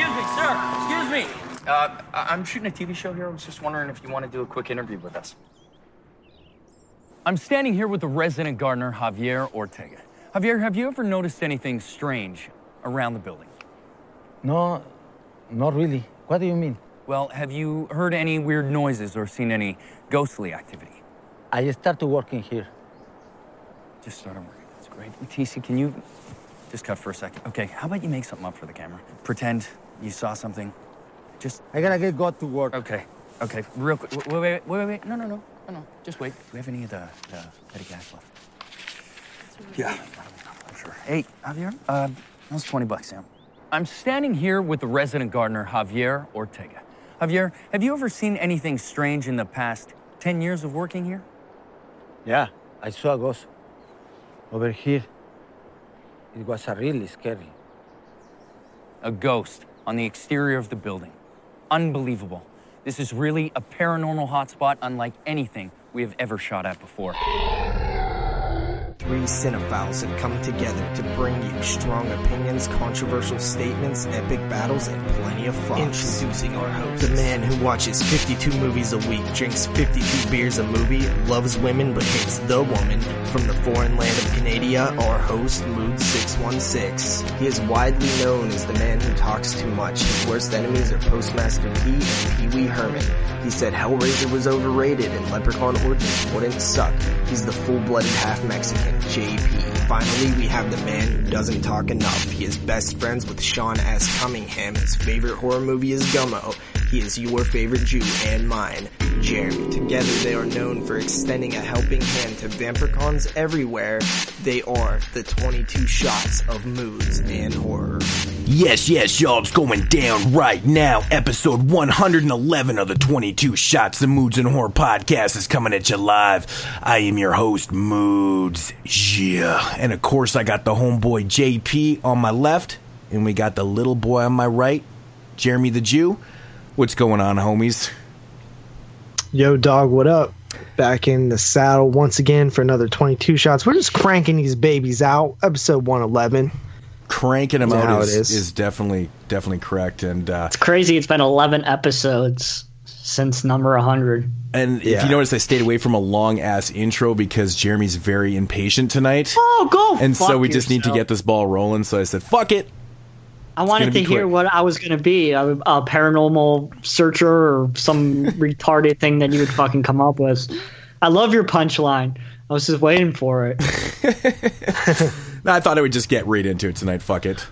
Excuse me, sir. Excuse me. Uh, I- I'm shooting a TV show here. I was just wondering if you want to do a quick interview with us. I'm standing here with the resident gardener, Javier Ortega. Javier, have you ever noticed anything strange around the building? No, not really. What do you mean? Well, have you heard any weird noises or seen any ghostly activity? I started working here. Just started working. That's great. TC, can you just cut for a second? Okay, how about you make something up for the camera? Pretend you saw something. Just I gotta get got to work. okay, okay, real quick. Wait, wait, wait, wait, wait, wait. No, no, no, no, no. Just wait. Do we have any of the, the petty cash left? Yeah, I'm sure. Hey, Javier, uh, that was 20 bucks, Sam. I'm standing here with the resident gardener, Javier Ortega. Javier, have you ever seen anything strange in the past 10 years of working here? Yeah, I saw a ghost over here. It was a really scary. A ghost on the exterior of the building. Unbelievable. This is really a paranormal hotspot unlike anything we have ever shot at before. Three cinephiles have come together to bring you strong opinions, controversial statements, epic battles, and plenty of fun. Introducing our host, the man who watches 52 movies a week, drinks 52 beers a movie, loves women but hates the woman. From the foreign land of Canada, our host, Mood616. He is widely known as the man who talks too much. His worst enemies are Postmaster P and Pee Wee Herman. He said Hellraiser was overrated and Leprechaun Origins wouldn't suck. He's the full-blooded half-Mexican, JP. Finally, we have the man who doesn't talk enough. He is best friends with Sean S. Cunningham. His favorite horror movie is Gummo. He is your favorite Jew and mine, Jeremy. Together they are known for extending a helping hand to vampircons everywhere. They are the 22 shots of moods and horror. Yes, yes, y'all, it's going down right now. Episode 111 of the 22 Shots, of Moods and Horror podcast is coming at you live. I am your host, Moods. Yeah. And of course, I got the homeboy JP on my left, and we got the little boy on my right, Jeremy the Jew. What's going on, homies? Yo, dog, what up? Back in the saddle once again for another 22 shots. We're just cranking these babies out. Episode 111. Cranking him Is that how out it is, is? is definitely definitely correct, and uh, It's crazy. It's been 11 episodes since number 100. and if you notice, I stayed away from a long ass intro because Jeremy's very impatient tonight. Oh, go! And so fuck we just need to get this ball rolling. So I said, "Fuck it." I wanted gonna hear quick. what I was going to be a, a paranormal searcher or some retarded thing that you would fucking come up with. I love your punchline. I was just waiting for it. I thought I would just get right into it tonight. Fuck it.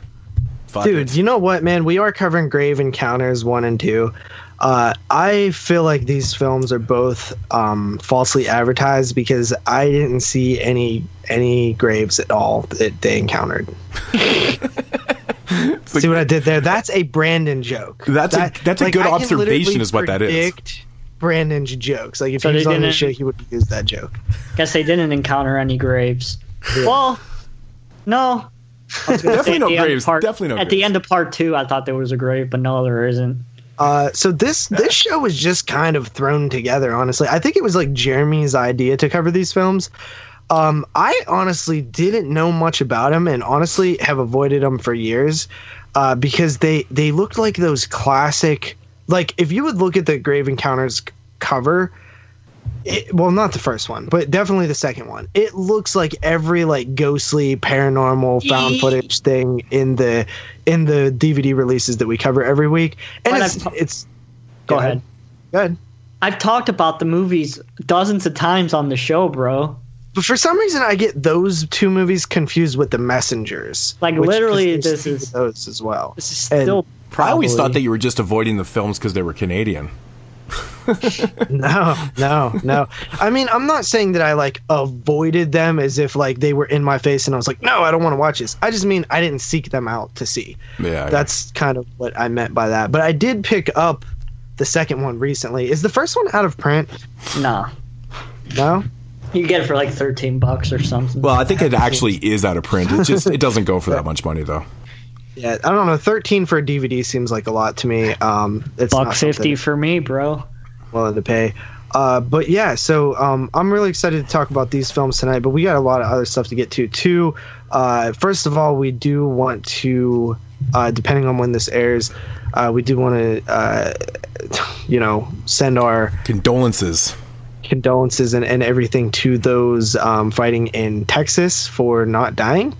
Fuck Dude, it. you know what, man? We are covering Grave Encounters 1 and 2. Uh, I feel like these films are both um, falsely advertised because I didn't see any any graves at all that they encountered. see what I did there? That's a Brandon joke. That's a- that's a good I observation is what that is. predict Brandon's jokes. Like if So he was on the show, he would use that joke. Guess they didn't encounter any graves. Well, no. I was gonna Definitely no the end of graves. Part, Definitely no At the end of part two, I thought there was a grave, but no, there isn't. Uh, so this this show was just kind of thrown together. Honestly, I think it was like Jeremy's idea to cover these films. Um, I honestly didn't know much about him, and honestly have avoided them for years uh, because they they looked like those classic. Like if you would look at the Grave Encounters cover, it, well, not the first one, but definitely the second one. It looks like every like ghostly, paranormal, found footage thing in the in the DVD releases that we cover every week. And it's, I've- it's Go ahead. Go ahead. I've talked about the movies dozens of times on the show, bro. But for some reason, I get those two movies confused with the Messengers. Like, which- literally, 'cause this is- those as well. This is And- still I always thought that you were just avoiding the films because they were Canadian. no, no, no. I mean, I'm not saying that I like avoided them as if like they were in my face and I was like, no, I don't want to watch this. I just mean I didn't seek them out to see. Yeah, That's kind of what I meant by that. But I did pick up the second one recently. Is the first one out of print? nah. No. You get it for like thirteen bucks or something. Well, I think it actually is out of print. It just it doesn't go for that much money though. Yeah, I don't know. Thirteen for a DVD seems like a lot to me. Um, it's buck not fifty for me, bro. willing to pay. Uh, but yeah, so um, I'm really excited to talk about these films tonight. But we got a lot of other stuff to get to too. Uh, first of all, we do want to uh, depending on when this airs, uh, we do want to, uh, you know, send our Condolences. Condolences and, and everything to those um, fighting in Texas for not dying.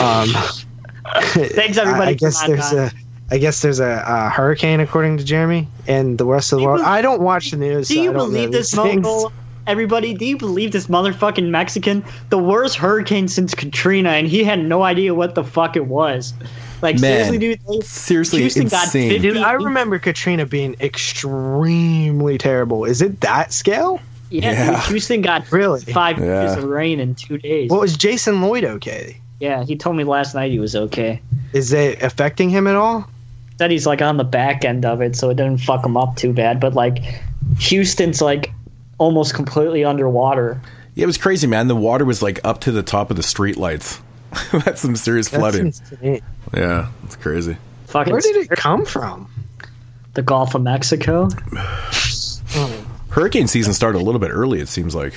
Um, Thanks everybody. I guess there's dying. a, I guess there's a, a hurricane according to Jeremy and the rest of the world. bel- I don't watch the news. Do you don't believe this these. Mongol? Everybody, do you believe this motherfucking Mexican? The worst hurricane since Katrina, and he had no idea what the fuck it was. Like Man, seriously, dude. They, seriously Houston insane. 50 Dude, I remember Katrina being extremely terrible. Is it that scale? Yeah, Yeah. Houston got Really? five Yeah. inches of rain in two days. What was Jason Lloyd okay? yeah, he told me last night he was okay. Is it affecting him at all? Said he's like on the back end of it, so it didn't fuck him up too bad. But like, Houston's like almost completely underwater. Yeah, it was crazy, man. The water was like up to the top of the street lights. That's some serious That's flooding. Yeah, it's crazy. Fucking Where did it come from? the Gulf of Mexico. Hurricane season started a little bit early. It seems like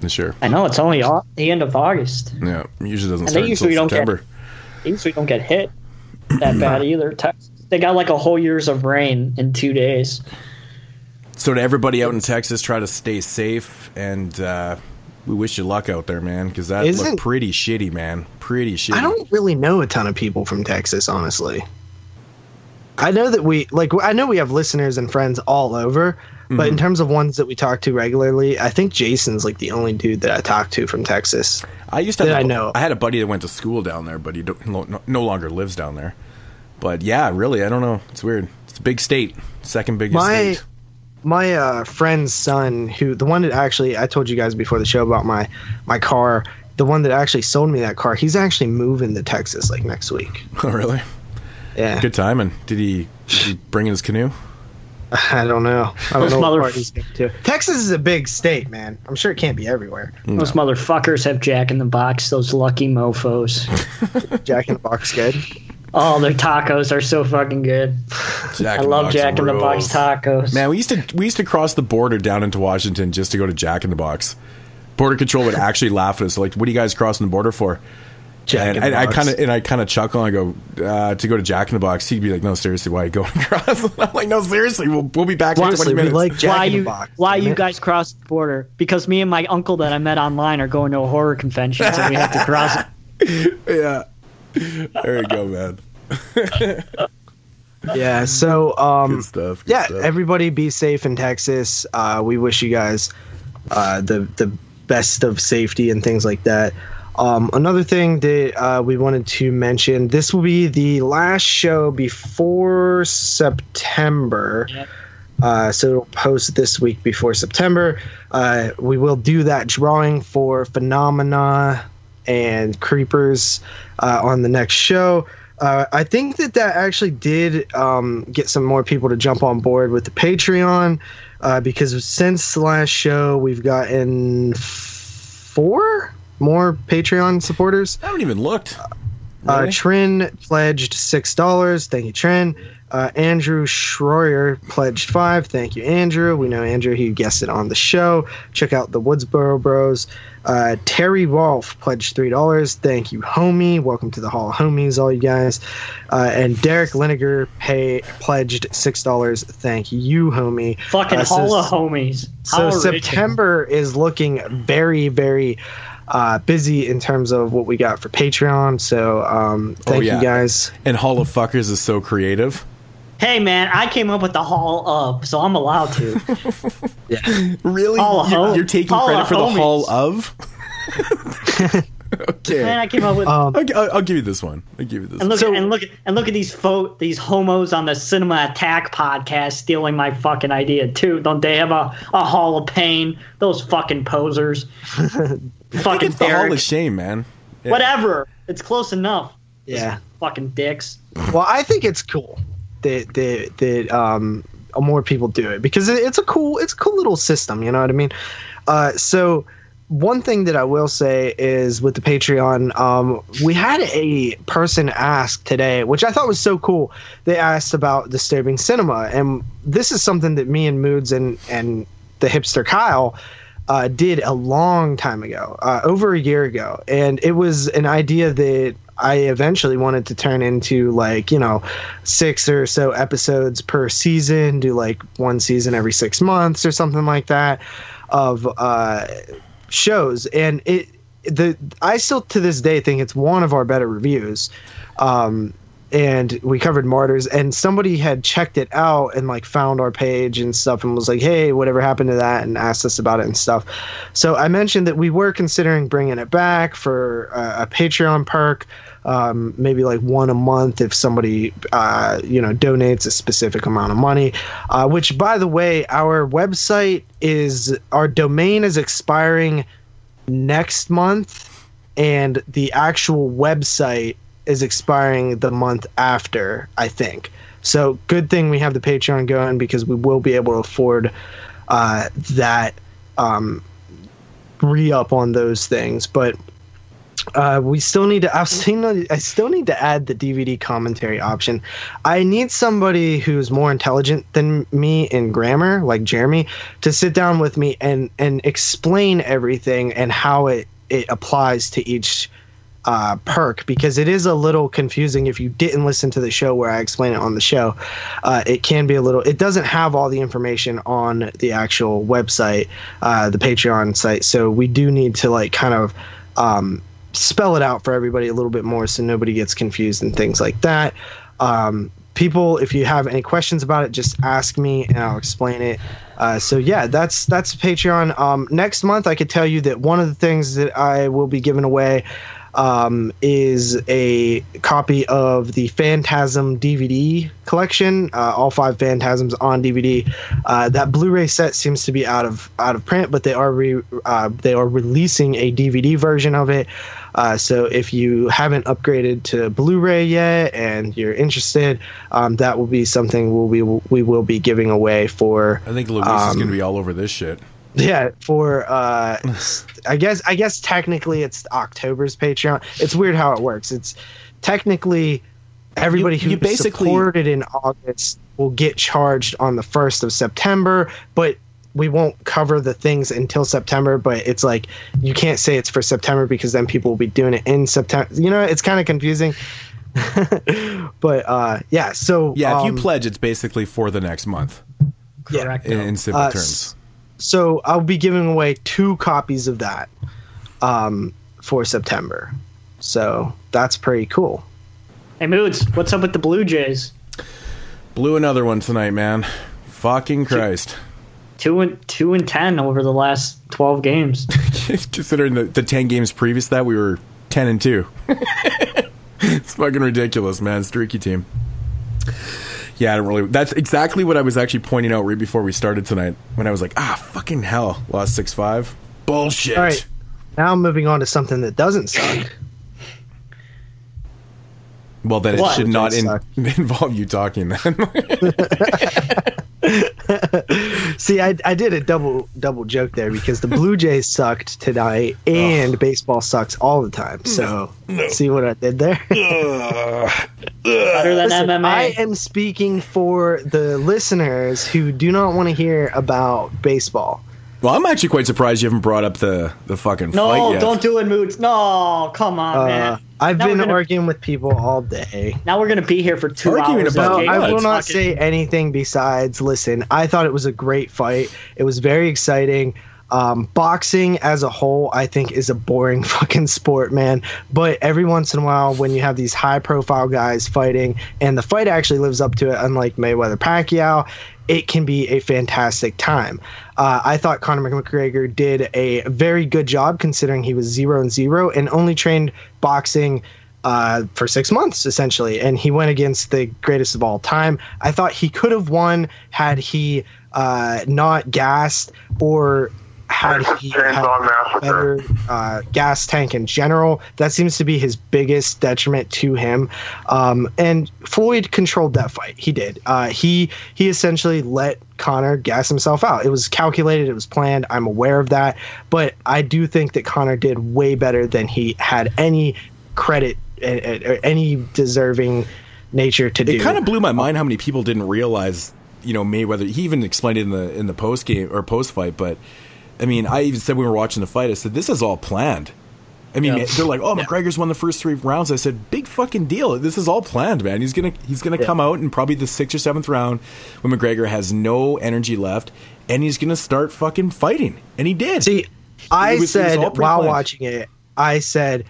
this year. I know it's only au- the end of August. Yeah, it usually doesn't And start they usually until don't get- September. They usually don't get hit that bad either. Texas, they got like a whole year's of rain in two days. So to everybody out in Texas, try to stay safe, and uh, we wish you luck out there, man, because that Isn't- looked pretty shitty, man. Pretty shitty. I don't really know a ton of people from Texas, honestly. I know that we like I know we have listeners and friends all over, but Mm-hmm. in terms of ones that we talk to regularly, I think Jason's like the only dude that I talk to from Texas. I used to. that Have I know. I had a buddy that went to school down there, but he no, no longer lives down there. But yeah, really, I don't know. It's weird. It's a big state, second biggest My state. my uh, friend's son, who the one that actually I told you guys before the show about my my car, the one that actually sold me that car, he's actually moving to Texas like next week. Oh, really? Yeah, Good timing. Did he? Did he bring his canoe? I don't know. I don't Those know what mother- part he's going to. Texas is a big state, man. I'm sure it can't be everywhere. Those motherfuckers have Jack in the Box. Those lucky mofo's. Jack in the Box good. oh, their tacos are so fucking good. Jack I in the love Box Jack in the Box rules. tacos. Man, we used to we used to cross the border down into Washington just to go to Jack in the Box. Border control would actually laugh at us, like, "What are you guys crossing the border for?" Jack and in the I, I kind of and I kind of chuckle and I go uh, to go to Jack in the Box. He'd be like, "No, seriously, why are you going across?" I'm like, "No, seriously, we'll, we'll be back in Honestly, 20 minutes." like Jack why in you Box. why you it. guys cross the border? Because me and my uncle that I met online are going to a horror convention, so we have to cross. yeah, there you go, man. Yeah. So, um, Good stuff. good yeah, stuff. everybody be safe in Texas. Uh, we wish you guys uh, the the best of safety and things like that. Um, another thing that uh, we wanted to mention: this will be the last show before September. Yep. Uh, so it'll post this week before September. Uh, we will do that drawing for Phenomena and Creepers uh, on the next show. Uh, I think that that actually did um, get some more people to jump on board with the Patreon uh, because since the last show we've gotten four more Patreon supporters. I haven't even looked. Uh, Trin pledged six dollars. Thank you, Trin. Uh, Andrew Schroyer pledged five. Thank you, Andrew. We know Andrew. He guessed it on the show. Check out the Woodsboro Bros. Uh, Terry Wolf pledged three dollars. Thank you, homie. Welcome to the Hall of Homies, all you guys. Uh, and Derek Liniger pay pledged six dollars. Thank you, homie. Fucking Uh, so- Hall of Homies. so How original. September is looking very, very uh, busy in terms of what we got for Patreon. So um, thank yeah. you guys. And Hall of Fuckers is so creative. Hey man, I came up with the Hall of, so I'm allowed to. yeah. Really? Hall of you're, Ho- you're taking Hall credit of for the Homies. Hall of? okay. man, I came up with. Um, I'll, I'll, I'll give you this one. I'll give you this. and look so- and look and look at these fo- these homos on the Cinema Attack podcast stealing my fucking idea too. Don't they have a, a Hall of Pain? Those fucking posers. fucking it's the Hall of Shame, man. Yeah. Whatever. It's close enough. yeah. Fucking dicks. Well, I think it's cool that that that um, more people do it because it's a cool it's a cool little system. You know what I mean? Uh, so. One thing that I will say is with the Patreon, um, we had a person ask today, which I thought was so cool. They asked about disturbing cinema, and this is something that me and Moods and and the hipster Kyle uh, did a long time ago, uh, over a year ago, and it was an idea that I eventually wanted to turn into like you know six or so episodes per season, do like one season every six months or something like that of uh, shows, and it the I still to this day think it's one of our better reviews. Um, and we covered martyrs and somebody had checked it out and like found our page and stuff and was like hey whatever happened to that? and asked us about it and stuff. So i mentioned that we were considering bringing it back for uh, a patreon perk um, maybe like one a month if somebody uh, you know donates a specific amount of money uh, which by the way our website is our domain is expiring next month and the actual website is expiring the month after, I think. So good thing we have the Patreon going because we will be able to afford uh, that um, re up on those things. But uh, we still need to. I've seen. I still need to add the DVD commentary option. I need somebody who's more intelligent than me in grammar, like Jeremy, to sit down with me and and explain everything and how it it applies to each uh, perk because it is a little confusing if you didn't listen to the show where I explain it on the show. Uh, it can be a little. It doesn't have all the information on the actual website, uh, the Patreon site. So we do need to like kind of um, spell it out for everybody a little bit more so nobody gets confused and things like that. Um, people, if you have any questions about it, just ask me and I'll explain it. Uh, so yeah, that's that's Patreon. Um, next month, I could tell you that one of the things that I will be giving away um, is a copy of the Phantasm DVD collection, uh, all five Phantasms on DVD. Uh, that Blu-ray set seems to be out of out of print, but they are re, uh, they are releasing a DVD version of it. Uh, so if you haven't upgraded to Blu-ray yet and you're interested, um, that will be something we'll be we will be giving away for. I think Luis um, is going to be all over this shit. Yeah, for uh I guess I guess technically it's October's Patreon. It's weird how it works. It's technically everybody You- who you basically- supported in August will get charged on the 1st of September, but we won't cover the things until September, but it's like you can't say it's for September because then people will be doing it in September. You know, it's kind of confusing. but uh yeah, so Yeah, if you um, pledge, it's basically for the next month Correct. in, in simple Uh, terms. So I'll be giving away two copies of that um, for September. So that's pretty cool. Hey, Moods, what's up with the Blue Jays? Blew another one tonight, man. Fucking Christ. Two and two and ten over the last twelve games. Considering the, the 10 games previous to that, we were 10 and 2. it's fucking ridiculous, man. Streaky team. Yeah, I don't really. That's exactly what I was actually pointing out right before we started tonight when I was like, ah, fucking hell. Lost 6 5. Bullshit. All right. Now I'm moving on to something that doesn't suck. Well, then it What? should not in, involve you talking then. See, I, I did a double double joke there because the Blue Jays sucked tonight and baseball sucks all the time. So see what I did there? Better than Listen, MMA. I am speaking for the listeners who do not want to hear about baseball. well, I'm actually quite surprised you haven't brought up the, the fucking no, fight yet. don't do it, Moods. No, come on, Uh, man. I've Now been gonna- arguing with people all day. Now we're gonna be here for two Arguing hours. about No, I will not talking- say anything besides listen. I thought it was a great fight. It was very exciting. Um, boxing as a whole, I think, is a boring fucking sport, man. But every once in a while, when you have these high profile guys fighting, and the fight actually lives up to it, unlike Mayweather Pacquiao, it can be a fantastic time. Uh, I thought Conor McGregor did a very good job considering he was zero and zero and only trained boxing uh, for six months essentially, and he went against the greatest of all time. I thought he could have won had he uh, not gassed or had he had a better uh, gas tank in general. That seems to be his biggest detriment to him. Um, and Floyd controlled that fight. He did. Uh, he he essentially let Conor gas himself out. It was calculated. It was planned. I'm aware of that. But I do think that Conor did way better than he had any credit uh, or any deserving nature to do. It kind of blew my mind how many people didn't realize, you know, Mayweather. He even explained it in the in the post game or post fight. But I mean, I even said when we were watching the fight, I said this is all planned. I mean, Yeah. they're like, "Oh, McGregor's won the first three rounds." I said, "Big fucking deal! This is all planned, man. He's gonna he's gonna come out in probably the sixth or seventh round when McGregor has no energy left, and he's gonna start fucking fighting." And he did. See, I was- said while pre-planned. watching it, I said,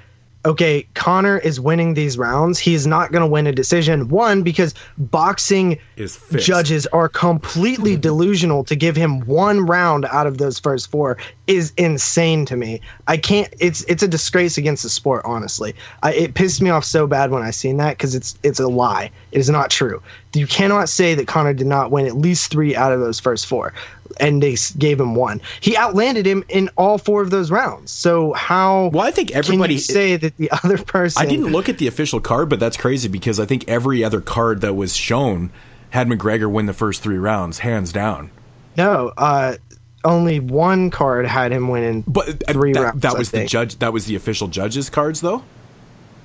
okay, Conor is winning these rounds. He's not going to win a decision. One, because boxing Is judges are completely delusional to give him one round out of those first four is insane to me. I can't. It's it's a disgrace against the sport. Honestly, I, it pissed me off so bad when I seen that because it's it's a lie. It is not true. You cannot say that Conor did not win at least three out of those first four, and they gave him one. He outlanded him in all four of those rounds. So how? Well, I think can everybody- you say that the other person. I didn't look at the official card, but that's crazy because I think every other card that was shown had McGregor win the first three rounds, hands down. No, uh, only one card had him winning. But uh, three that, rounds. that was the judge. That was the official judges' cards, though.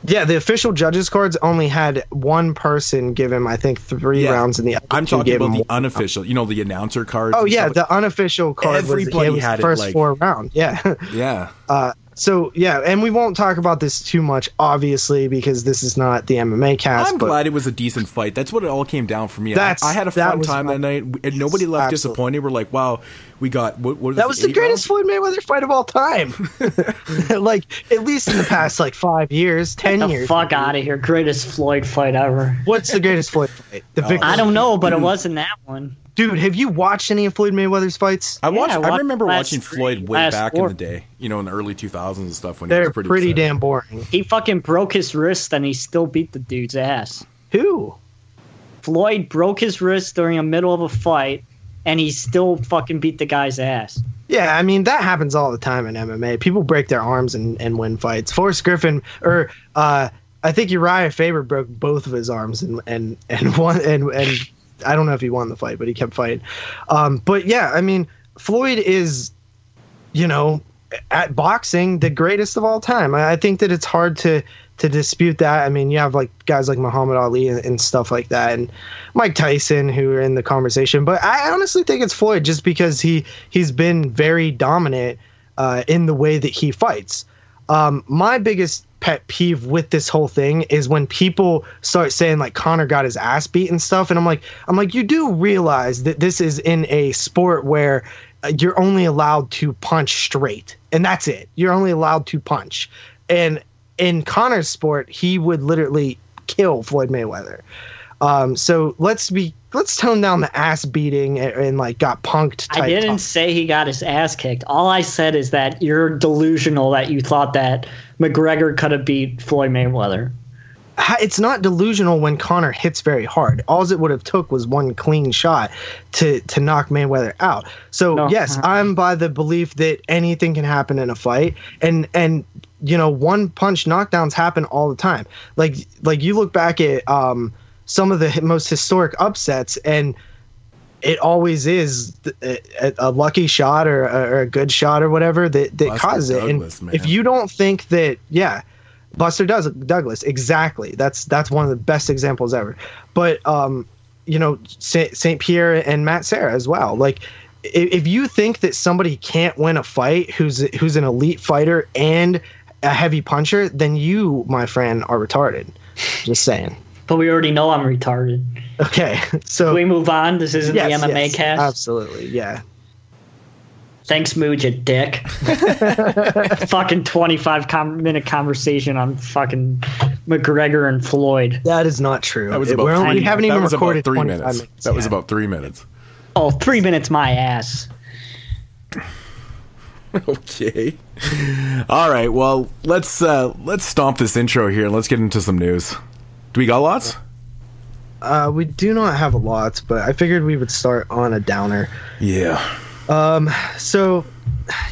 Yeah, the official judges cards only had one person give him, I think, three rounds, and the other I'm talking about the unofficial. You know, the announcer cards. Oh yeah, the unofficial card Everybody was, was had the it, first like- four round. Yeah. yeah. Uh, so yeah, and we won't talk about this too much, obviously, because this is not the MMA cast. I'm but glad it was a decent fight. That's what it all came down for me. I- That's- I, had a fun was time my- that night, and nobody left Absolutely. disappointed. We're like, wow, we got what? what is that was the greatest rounds? Floyd Mayweather fight of all time. like at least in the past like five years, ten Get the years. fuck out of here. Greatest Floyd fight ever. What's the greatest Floyd fight? The oh. victory. I don't know, but it wasn't that one. Dude, have you watched any of Floyd Mayweather's fights? I watched. I I, watched remember watching three- Floyd way back four. in the day. You know, in the early 2000s and stuff when he They're was pretty, pretty, damn boring. He fucking broke his wrist and he still beat the dude's ass. Who? Floyd broke his wrist during the middle of a fight and he still fucking beat the guy's ass. Yeah, I mean that happens all the time in MMA. People break their arms and, and win fights. Forrest Griffin or uh I think Urijah Faber broke both of his arms and and and won and and I don't know if he won the fight, but he kept fighting. Um but yeah, I mean Floyd is you know at boxing the greatest of all time. I, I think that it's hard to to dispute that. I mean, you have like guys like Muhammad Ali and, and stuff like that, and Mike Tyson who are in the conversation. But I honestly think it's Floyd just because he he's been very dominant uh, in the way that he fights. Um, my biggest pet peeve with this whole thing is when people start saying like Conor got his ass beat and stuff, and I'm like, I'm like, you do realize that this is in a sport where uh, you're only allowed to punch straight, and that's it. You're only allowed to punch, and in Conor's sport, he would literally kill Floyd Mayweather. Um, so let's be let's tone down the ass beating and, and like got punked. Type I didn't talk. say he got his ass kicked. All I said is that you're delusional that you thought that McGregor could have beat Floyd Mayweather. it's not delusional when Conor hits very hard. All it would have took was one clean shot to to knock Mayweather out. So No. yes, I'm by the belief that anything can happen in a fight, and and you know one punch knockdowns happen all the time. Like like you look back at um some of the most historic upsets and. It always is a, a lucky shot or, or a good shot or whatever that, that Buster causes it. And man. if you don't think that, yeah, Buster does Douglas exactly. That's that's one of the best examples ever. But um, you know, Saint, Pierre and Matt Serra as well. Like, if, if you think that somebody can't win a fight, who's who's an elite fighter and a heavy puncher, then you, my friend, are retarded. Just saying. But we already know I'm retarded. Okay, so Can we move on? This isn't yes, the MMA yes, cast. Absolutely, yeah. Thanks, Mood, you dick. fucking 25 com- minute conversation on fucking McGregor and Floyd. That is not true. That was about we're only- we haven't that even was about recorded three minutes. minutes That was about three minutes. Oh, three minutes my ass. okay. All right. Well, let's uh let's stomp this intro here and let's get into some news. Do we got lots? Uh, we do not have a lot, but I figured we would start on a downer. Yeah. Um, so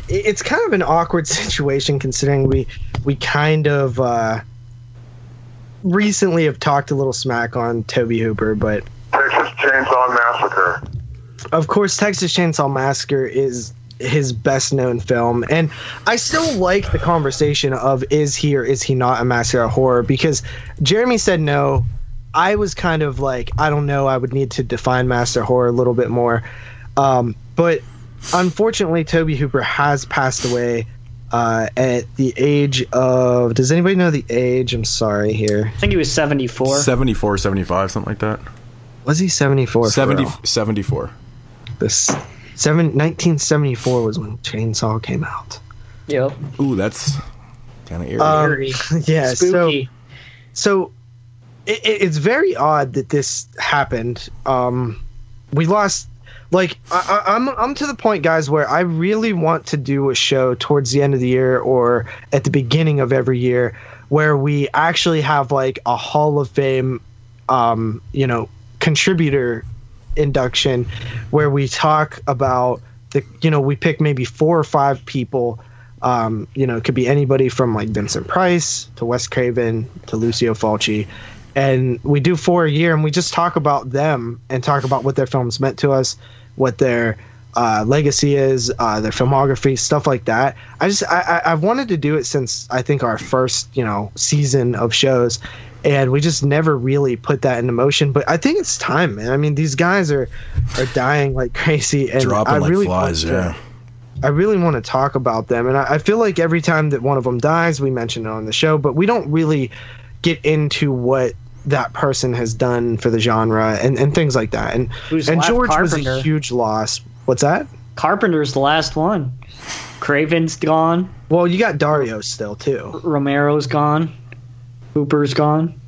it's kind of an awkward situation considering we we kind of uh recently have talked a little smack on Tobe Hooper, but Texas Chainsaw Massacre. of course Texas Chainsaw Massacre is his best known film and I still like the conversation of is he or is he not a master of horror because Jeremy said no I was kind of like I don't know I would need to define master horror a little bit more um, but unfortunately Tobe Hooper has passed away uh, at the age of. Does anybody know the age? I'm sorry here. I think he was 74. 74, 75, something like that. Was he 74? 70, 74. This seven, 1974 was when Chainsaw came out. Yep. Ooh, that's kind of eerie. Um, Eerie. yeah, so Spooky. so it, it- it's very odd that this happened. Um, we lost. Like I, I- I'm, I'm to the point, guys, where I really want to do a show towards the end of the year or at the beginning of every year, where we actually have like a Hall of Fame, um, you know, contributor induction, where we talk about the, you know, we pick maybe four or five people um, you know, it could be anybody from like Vincent Price to Wes Craven to Lucio Fulci. And we do four a year and we just talk about them and talk about what their films meant to us, what their uh, legacy is, uh, their filmography, stuff like that. I just, I, I, I've wanted to do it since I think our first, you know, season of shows. And we just never really put that into motion. But I think it's time, man. I mean, these guys are are dying like crazy, and Dropping I like really flies, want to- yeah. I really want to talk about them, and I, I feel like every time that one of them dies, we mention it on the show, but we don't really get into what that person has done for the genre and, and things like that. And Who's and left? George was a huge loss. What's that? Carpenter's the last one. Craven's gone. Well, you got Dario still too. Romero's gone. Hooper's gone.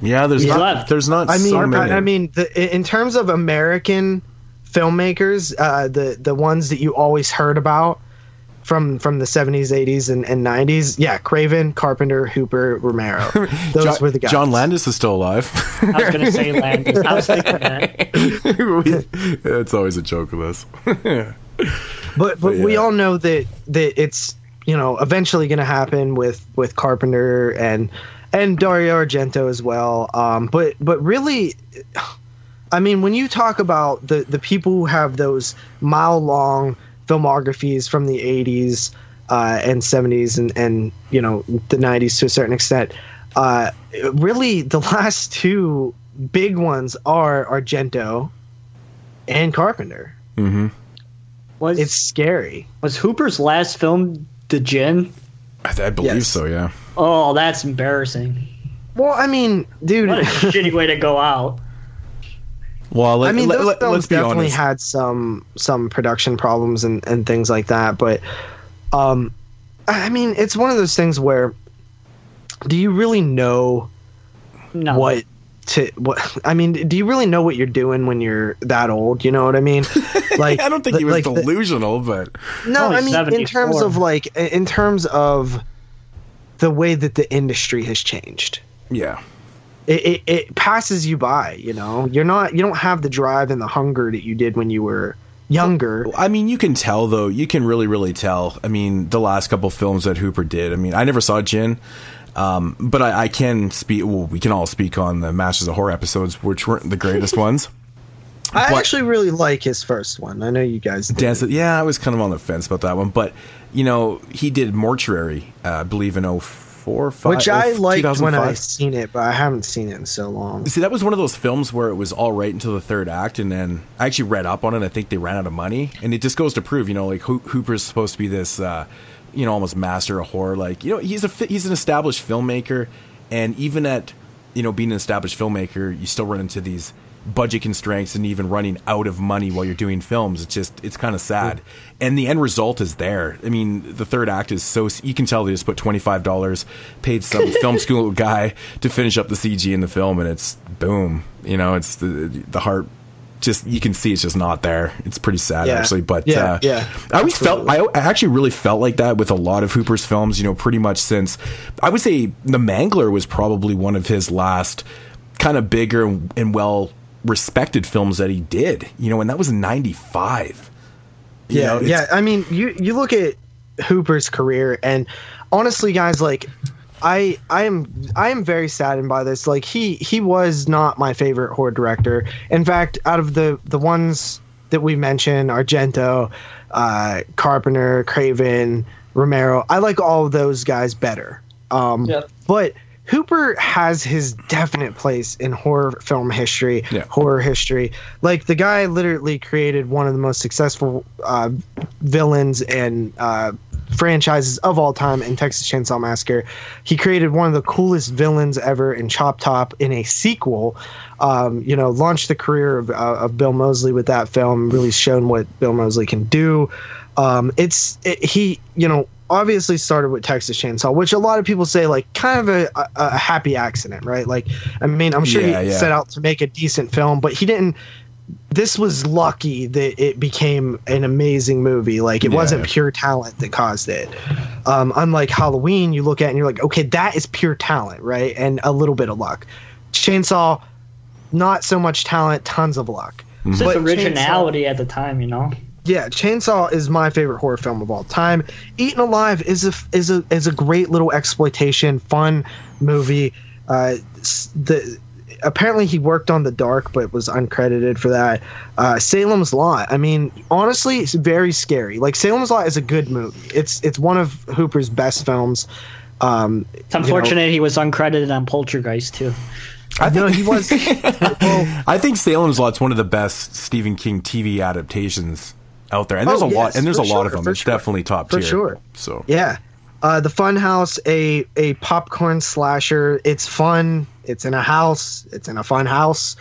Yeah, there's He's not. left. There's not I mean, so many. I, I mean, the, in terms of American filmmakers, uh, the the ones that you always heard about from from the 70s, 80s, and, and 90s, yeah, Craven, Carpenter, Hooper, Romero. Those John, were the guys. John Landis is still alive. I was gonna say Landis. I was thinking that. it's always a joke with us. but but we yeah. all know that that it's you know eventually going to happen with with Carpenter and and Dario Argento as well. Um, but but really, I mean, when you talk about the the people who have those mile long filmographies from the '80s uh, and '70s and and you know the '90s to a certain extent, uh, really the last two big ones are Argento and Carpenter. Mm-hmm. Was It's scary. was Hooper's last film The Djinn? I, I believe Yes. so. Yeah. Oh, that's embarrassing. Well, I mean, dude. What a shitty way to go out. Well, let, I mean, let, those let, films us be definitely honest. had some some production problems and, and things like that. But, um, I mean, it's one of those things where, do you really know No. what to what? I mean, do you really know what you're doing when you're that old? You know what I mean? Like, I don't think the- he was like the- delusional, but no, I mean, in terms of like, in terms of the way that the industry has changed. yeah. it, it, it passes you by you know you're not you don't have the drive and the hunger that you did when you were younger I mean, you can tell though. You can really, really tell. I mean, the last couple films that Hooper did. I mean, I never saw Djinn, um, but I, I can speak. Well, we can all speak on the Masters of Horror episodes, which weren't the greatest ones. i But- actually really like his first one i know you guys did. Dance. Yeah, I was kind of on the fence about that one, but you know, he did Mortuary. Uh, I believe in 04, 5, which i oh, liked when i 2005. seen it but i haven't seen it in so long See, that was one of those films where it was all right until the third act, and then I actually read up on it. I think they ran out of money, and it just goes to prove, you know, like Ho- Hooper's supposed to be this, uh, you know, almost master of horror. Like, you know, he's a he's an established filmmaker, and even at, you know, being an established filmmaker, you still run into these budget constraints and even running out of money while you're doing films. It's just it's kind of sad, and the end result is there. I mean, the third act is so you can tell they just put twenty five dollars, paid some film school guy to finish up the CG in the film, and it's boom. You know, it's the the heart. Just you can see it's just not there. It's pretty sad Yeah. actually, but Yeah, uh, yeah, I always felt I, I actually really felt like that with a lot of Hooper's films. You know, pretty much since I would say The Mangler was probably one of his last kind of bigger and, and well respected films that he did. You know, and that was '95. Yeah know, yeah i mean you you look at hooper's career and honestly guys like I I am I am very saddened by this. Like he he was not my favorite horror director. In fact, out of the the ones that we mentioned, Argento, uh, Carpenter, Craven, Romero, I like all of those guys better. Um, Yep. But Hooper has his definite place in horror film history, Yeah. horror history. Like the guy literally created one of the most successful uh, villains and uh, franchises of all time in Texas Chainsaw Massacre. He created one of the coolest villains ever in Chop Top in a sequel. Um, you know, launched the career of, uh, of Bill Moseley with that film. Really shown what Bill Moseley can do. Um, it's it, he, you know, obviously started with Texas Chainsaw, which a lot of people say like kind of a, a, a happy accident, right? Like, I mean, I'm sure Yeah, he yeah. set out to make a decent film, but he didn't. This was lucky that it became an amazing movie. Like, it Yeah. wasn't pure talent that caused it. Um, unlike Halloween, you look at it and you're like, okay, that is pure talent, right? And a little bit of luck. Chainsaw, not so much talent, tons of luck. It's But just Chainsaw- originality at the time, you know. yeah, Chainsaw is my favorite horror film of all time. Eaten Alive is a is a is a great little exploitation, fun movie. Uh, the apparently he worked on The Dark, but was uncredited for that. Uh, Salem's Lot. I mean, honestly, it's very scary. Like Salem's Lot is a good movie. It's it's one of Hooper's best films. Um, It's unfortunate he was uncredited on Poltergeist too. I know he was. I think Salem's Lot's one of the best Stephen King TV adaptations out there, and there's Oh, a lot, and there's for a lot of them. It's sure. definitely top For tier sure. So Yeah. Uh, the Funhouse, a a popcorn slasher. It's fun. It's in a house. It's in a fun house.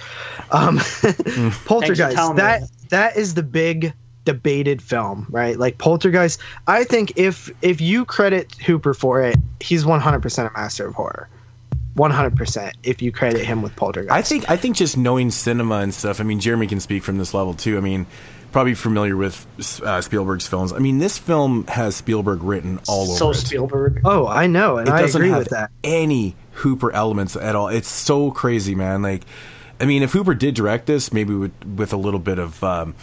Um, Poltergeist. telling me That that. that is the big debated film, right? Like Poltergeist. I think if if you credit Hooper for it, he's 100% a master of horror. 100% if you credit him with Poltergeist. I think I think just knowing cinema and stuff. I mean, Jeremy can speak from this level too. I mean, probably familiar with uh, Spielberg's films. I mean, this film has Spielberg written all So over it. So Spielberg. Oh, I know, and it I doesn't agree have with that. any Hooper elements at all. It's so crazy, man. Like, I mean, if Hooper did direct this, maybe with with a little bit of, um,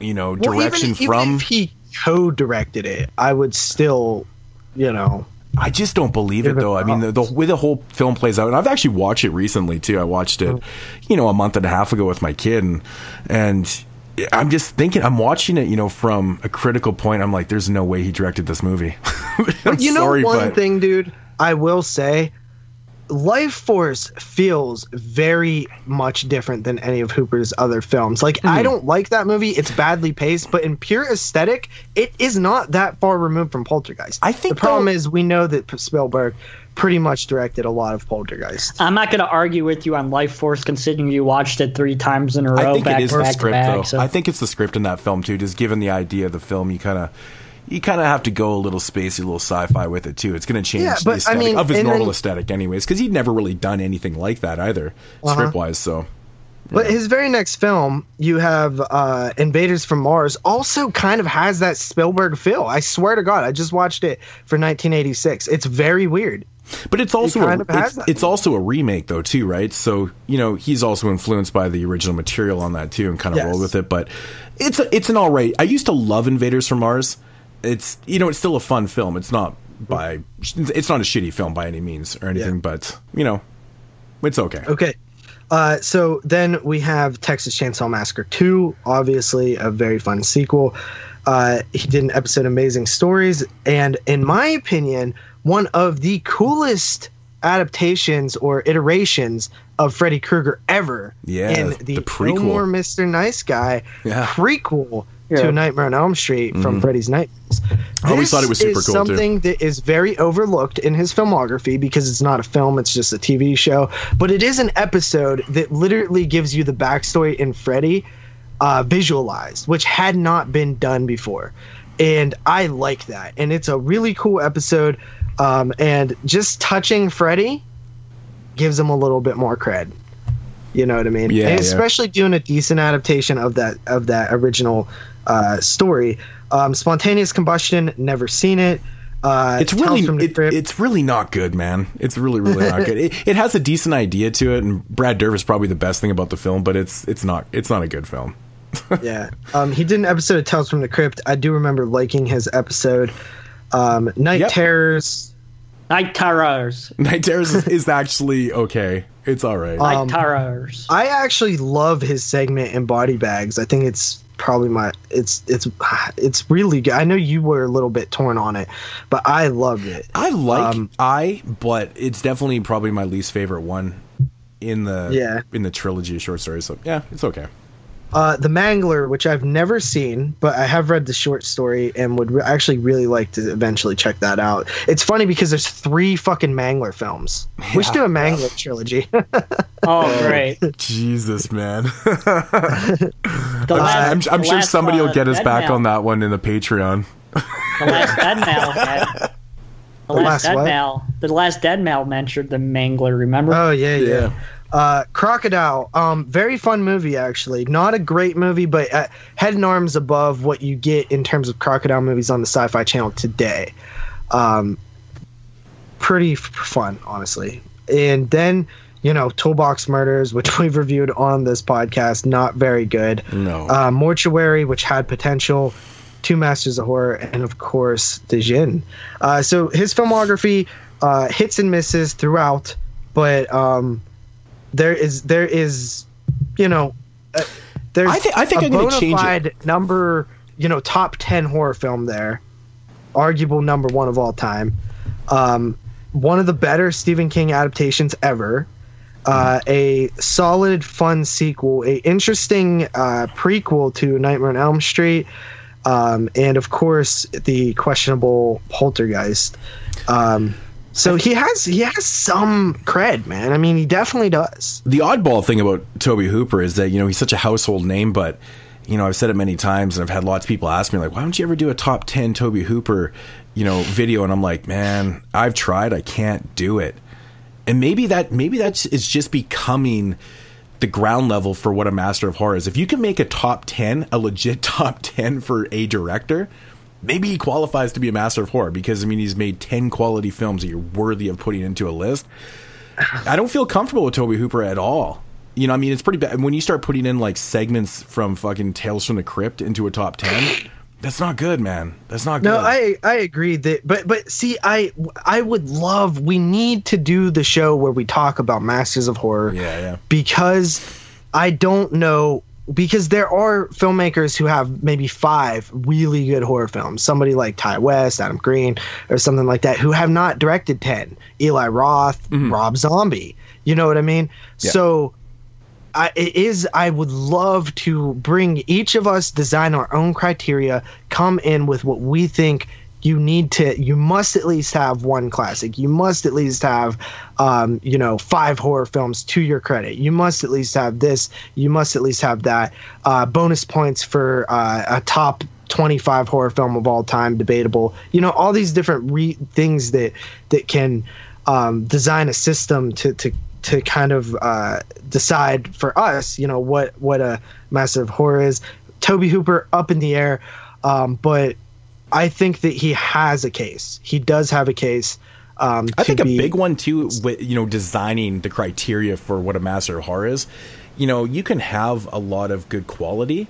you know, Well, direction even, from. even if he co-directed it, I would still, you know, I just don't believe it it though. I mean, the, the way the whole film plays out, and I've actually watched it recently too. I watched it, you know, a month and a half ago with my kid, and and I'm just thinking, I'm watching it, you know, from a critical point. I'm like, there's no way he directed this movie. You know sorry, one but thing, dude. I will say, Lifeforce feels very much different than any of Hooper's other films. Like, Hmm. I don't like that movie. It's badly paced, but in pure aesthetic, it is not that far removed from Poltergeist. I think the problem though- is we know that Spielberg pretty much directed a lot of Poltergeist. I'm not going to argue with you on Lifeforce, considering you watched it three times in a row, I think back it is to the back to script, back. though. so- I think it's the script in that film too. Just given the idea of the film, you kind of. You kind of have to go a little spacey, a little sci-fi with it too. It's going to change Yeah, the but, I aesthetic mean, of his normal then- aesthetic, anyways. Because he'd never really done anything like that either, Uh-huh. script-wise. So But his very next film, you have uh, Invaders from Mars, also kind of has that Spielberg feel. I swear to God, I just watched it for 1986. It's very weird. But it's also kind a, it's, it's also a remake though too, right? So you know he's also influenced by the original material on that too, and kind of Yes. roll with it. But it's a, it's an all right. I used to love Invaders from Mars. It's you know it's still a fun film. It's not by it's not a shitty film by any means or anything, Yeah. but you know it's okay. Okay. Uh, so then we have Texas Chainsaw Massacre 2, obviously a very fun sequel. Uh, he did an episode Amazing Stories, and in my opinion, one of the coolest adaptations or iterations of Freddy Krueger ever Yeah, in the the, prequel. No More Mr. Nice Guy Yeah. prequel Yeah. to Nightmare on Elm Street from Freddy's Nightmares. I always This thought it was super is cool, too. something that is very overlooked in his filmography because it's not a film, it's just a TV show. But it is an episode that literally gives you the backstory in Freddy uh, visualized, which had not been done before. And I like that. And it's a really cool episode. Um, and just touching Freddy gives him a little bit more cred. You know what I mean? Yeah, And yeah. especially doing a decent adaptation of that of that original uh, story. Um, spontaneous combustion, never seen it. Uh, It's really it, it's really not good, man. It's really really not good. It, it has a decent idea to it, and Brad Dourif is probably the best thing about the film, but it's it's not it's not a good film. yeah. Um, he did an episode of Tales from the Crypt. I do remember liking his episode. Um, Night Yep. Terrors. Night Terrors. Night Terrors is, is actually okay. It's all right. Night Um, Terrors. I actually love his segment in Body Bags. I think it's probably my it's it's it's really good. I know you were a little bit torn on it, but I loved it. I like Um, I, but it's definitely probably my least favorite one in the Yeah. in the trilogy of short stories. So yeah, it's okay. Uh, the Mangler, which I've never seen, but I have read the short story and would re- actually really like to eventually check that out. It's funny because there's three fucking Mangler films. We should do a Mangler trilogy. Oh, great. Jesus, man. The I'm, last- I'm, I'm the sure last, somebody will uh, get us back Mail- on that one in the Patreon. The last Dead Mail had. The last, last Dead what? Mail. The last Dead Mail mentioned the Mangler. Remember? Oh yeah, yeah. Yeah. Uh, Crocodile, um, very fun movie actually. Not a great movie, but uh, head and arms above what you get in terms of crocodile movies on the Sci-Fi Channel today. Um, pretty f- fun, honestly. And then you know, Toolbox Murders, which we've reviewed on this podcast, not very good. No. Uh, Mortuary, which had potential. Two Masters of Horror, and of course, The Djinn. Uh, so his filmography uh, hits and misses throughout, but um, there is there is, you know, uh, there's I thi- I think a I'm gonna bona change it. number, you know, top ten horror film there, arguable number one of all time. Um, one of the better Stephen King adaptations ever. Uh, a solid, fun sequel, a interesting uh, prequel to Nightmare on Elm Street, um, and of course the questionable Poltergeist. Um, so he has he has some cred, man. I mean, he definitely does. the oddball thing about Tobe Hooper is that you know he's such a household name, but you know I've said it many times, and I've had lots of people ask me like, "Why don't you ever do a top ten Tobe Hooper, you know, video?" And I'm like, "Man, I've tried, I can't do it." And maybe that maybe that's is just becoming the ground level for what a master of horror is. If you can make a top ten, a legit top ten for a director. Maybe he qualifies to be a master of horror because I mean he's made ten quality films that you're worthy of putting into a list. I don't feel comfortable with Tobe Hooper at all. You know, I mean, it's pretty bad when you start putting in like segments from fucking Tales from the Crypt into a top ten. That's not good, man. That's not good. No, I I agree that, but but see, I I would love. We need to do the show where we talk about Masters of Horror. Yeah, yeah. Because I don't know. Because there are filmmakers who have maybe five really good horror films. Somebody like Ti West, Adam Green, or something like that, who have not directed ten. Eli Roth, mm-hmm. Rob Zombie. You know what I mean? Yeah. So I, it is I would love to bring each of us design our own criteria, come in with what we think you need to you must at least have one classic. You must at least have um, you know, five horror films to your credit. You must at least have this, you must at least have that. Uh, bonus points for uh, a top 25 horror film of all time debatable. You know, all these different re- things that that can um, design a system to to to kind of uh, decide for us, you know, what what a massive horror is. Tobe Hooper up in the air, um, but I think that he has a case. He does have a case. Um, I think a be- big one too, with you know, designing the criteria for what a master of horror is. You know, you can have a lot of good quality,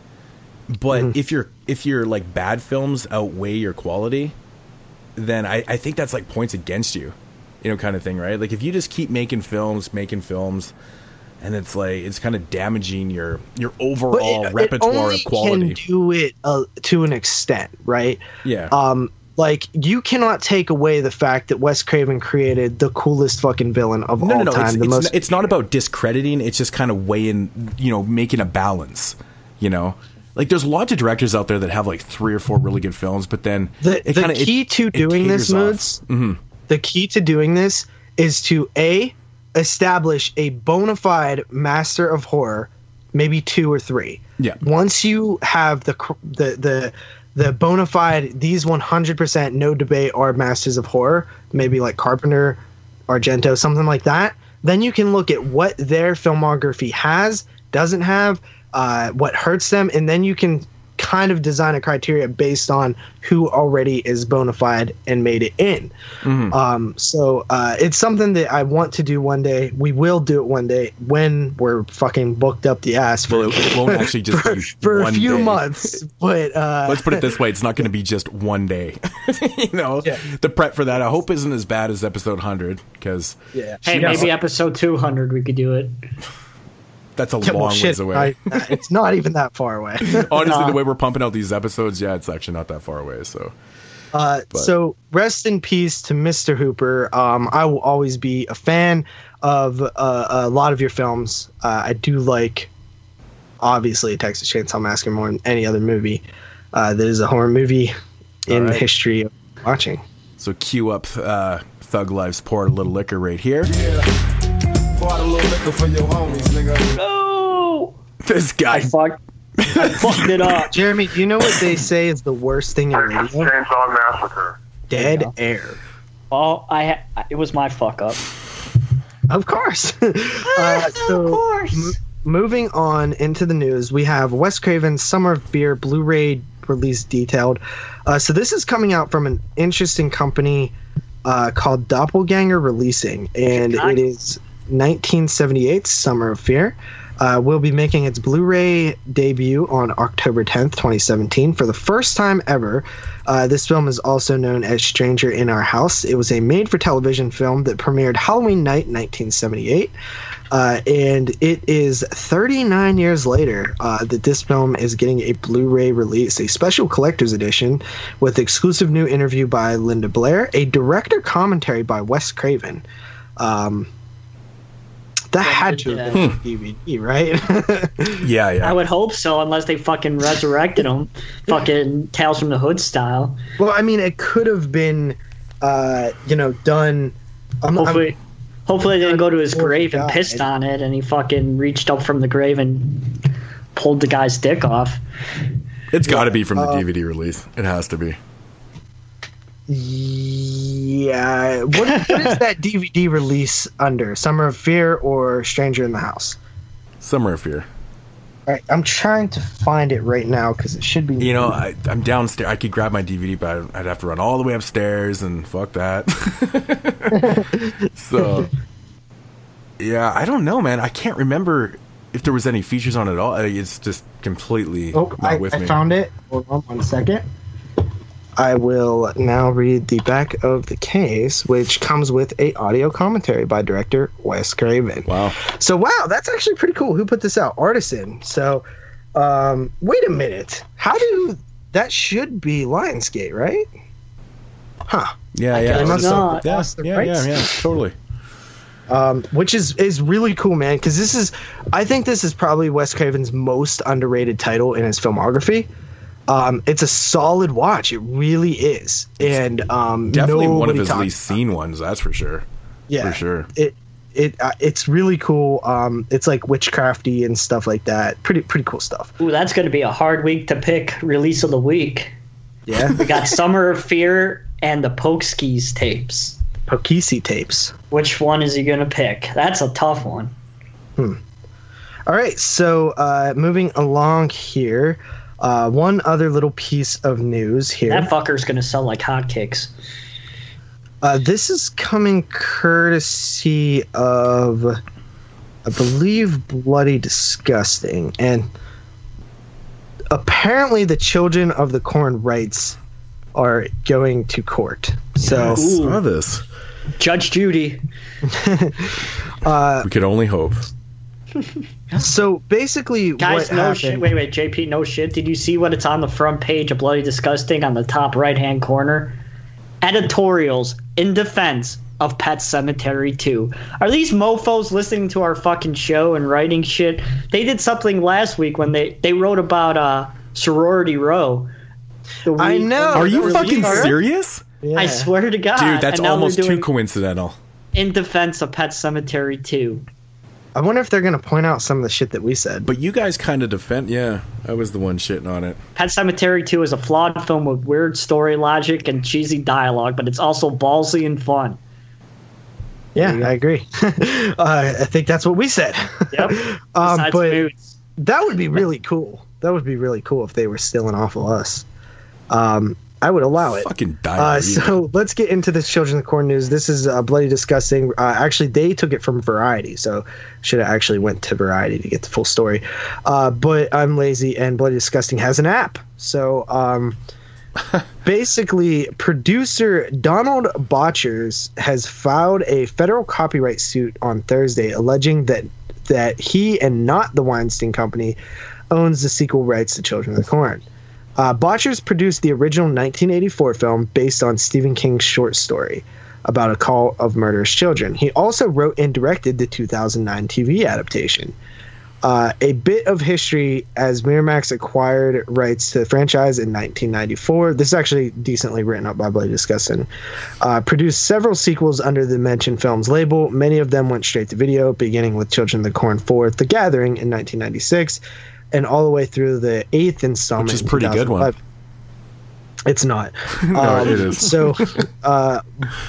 but Mm-hmm. if your if your like bad films outweigh your quality, then I, I think that's like points against you, you know, kind of thing, right? Like if you just keep making films, making films, and it's like it's kind of damaging your your overall it- it repertoire only of quality. Can do it uh, to an extent, right? Yeah. Um, like you cannot take away the fact that Wes Craven created the coolest fucking villain of no, all no, no. time. It's, the it's, most. not, it's not about discrediting. It's just kind of weighing, you know, making a balance. You know, like there's lots of directors out there that have like three or four really good films, but then the, it the kinda- it- key to doing this moods Mm-hmm. the key to doing this is to a establish a bona fide master of horror maybe two or three Yeah. once you have the the the the bona fide these 100% no debate are masters of horror maybe like carpenter argento something like that then you can look at what their filmography has doesn't have uh, what hurts them and then you can kind of design a criteria based on who already is bona fide and made it in Mm-hmm. um, so uh, it's something that I want to do one day. We will do it one day when we're fucking booked up the ass for, Well, it won't actually just for, be for a few day. months. But uh, Let's put it this way: it's not going to be just one day. you know, Yeah. the prep for that I hope isn't as bad as episode hundred because yeah, Hey, maybe episode 200 we could do it. That's a Yeah, well, long shit, ways away. I- it's not even that far away. Honestly, the way we're pumping out these episodes, yeah, it's actually not that far away. So Uh, so rest in peace to Mr. Hooper. Um, I will always be a fan of uh, a lot of your films. Uh, I do like obviously Texas Chainsaw Massacre more than any other movie uh, that is a horror movie in the history of watching. So cue up uh, Thug Life's Pour a Little Liquor right here. Pour out a little liquor for your homies, nigga. No, This guy. I fucked. I fucked it up. Jeremy, do you know what they say is the worst thing in Texas radio? Chainsaw Massacre. Dead go. air. Oh, I. Ha- it was my fuck up. Of course. uh, so, of course. m- moving on into the news, we have Wes Craven's Summer of Fear Blu-ray release detailed. Uh, so this is coming out from an interesting company uh, called Doppelganger Releasing, and it is 1978's Summer of Fear. Uh, will be making its Blu-ray debut on October 10th, 2017, for the first time ever. Uh, this film is also known as Stranger in Our House. It was a made-for-television film that premiered Halloween night, 1978, uh, and it is 39 years later uh, that this film is getting a Blu-ray release, a special collector's edition with exclusive new interview by Linda Blair, a director commentary by Wes Craven. Um, that had to have been DVD, right? Yeah, yeah. I would hope so, unless they fucking resurrected him, fucking Tales from the Hood style. well, I mean, it could have been, uh, you know, done. I'm, I'm- Hopefully, hopefully they didn't go to his grave and pissed on it, and he fucking reached up from the grave and pulled the guy's dick off. It's got to be from the Uh, DVD release. It has to be. Yeah. What, what is that DVD release under? Summer of Fear or Stranger in the House? Summer of Fear. All right, I'm trying to find it right now because it should be. You know, I, I'm downstairs. I could grab my DVD, but I'd have to run all the way upstairs, and fuck that. so, yeah, I don't know, man. I can't remember if there was any features on it at all. It's just completely Oh, not I, with I me. I found it. Hold on one second. I will now read the back of the case, which comes with a audio commentary by director Wes Craven. Wow. So wow, that's actually pretty cool. Who put this out? Artisan. So, um, wait a minute. How do that should be Lionsgate, right? Huh. Yeah, yeah. must have-. Yeah, Lost the yeah, yeah, yeah, totally. um, which is is really cool, man. Because this is, I think this is probably Wes Craven's most underrated title in his filmography. Um, it's a solid watch. It really is, and um, Definitely one of his least seen ones, that's for sure. yeah, For sure. It it uh, it's really cool. Um, it's like witchcrafty and stuff like that. Pretty pretty cool stuff. Ooh, that's going to be a hard week to pick release of the week. Yeah, We got Summer of Fear and the Poughkeepsie tapes. Poughkeepsie tapes. Which one is he going to pick? That's a tough one. Hmm. All right, so uh, moving along here, uh, one other little piece of news here. That fucker's going to sell like hotcakes. Uh, this is coming courtesy of, I believe, Bloody Disgusting. And apparently, the Children of the Corn rights are going to court. So, I saw this. Judge Judy. uh, We could only hope. so basically, Guys, what no happened? shit. Wait, wait, JP, no shit. Did you see what it's on the front page of Bloody Disgusting on the top right hand corner? Editorials in defense of Pet Sematary 2. Are these mofos listening to our fucking show and writing shit? They did something last week when they, they wrote about uh, Sorority Row. I know. Are you fucking Are- serious? Yeah. I swear to God. Dude, that's And now they're almost too coincidental. In defense of Pet Sematary 2. I wonder if they're going to point out some of the shit that we said. But you guys kind of defend. Yeah, I was the one shitting on it. Pet Sematary 2 is a flawed film with weird story logic and cheesy dialogue, but it's also ballsy and fun. yeah, I agree. uh, I think that's what we said. Yep. um, but moods. that would be really cool. That would be really cool if they were stealing off of us. Um, I would allow it. Fucking Uh, diarrhea. so let's get into this Children of the Corn news. This is uh, bloody disgusting. Uh, actually, they took it from Variety, so should have actually went to Variety to get the full story. Uh, but I'm lazy, and bloody disgusting has an app. So um, basically, producer Donald Borchers has filed a federal copyright suit on Thursday, alleging that that he and not the Weinstein Company owns the sequel rights to Children of the Corn. Uh, Borchers produced the original 1984 film based on Stephen King's short story about a call of murderous children. He also wrote and directed the 2009 TV adaptation. Uh, a bit of history as Miramax acquired rights to the franchise in 1994. This is actually decently written up by Bloody Disgusting. Uh, produced several sequels under Dimension Films label. Many of them went straight to video, beginning with Children of the Corn 4 The Gathering in 1996, and all the way through the eighth installment. Which is pretty good one. 2005. It's not. No, Um, it is. so, uh,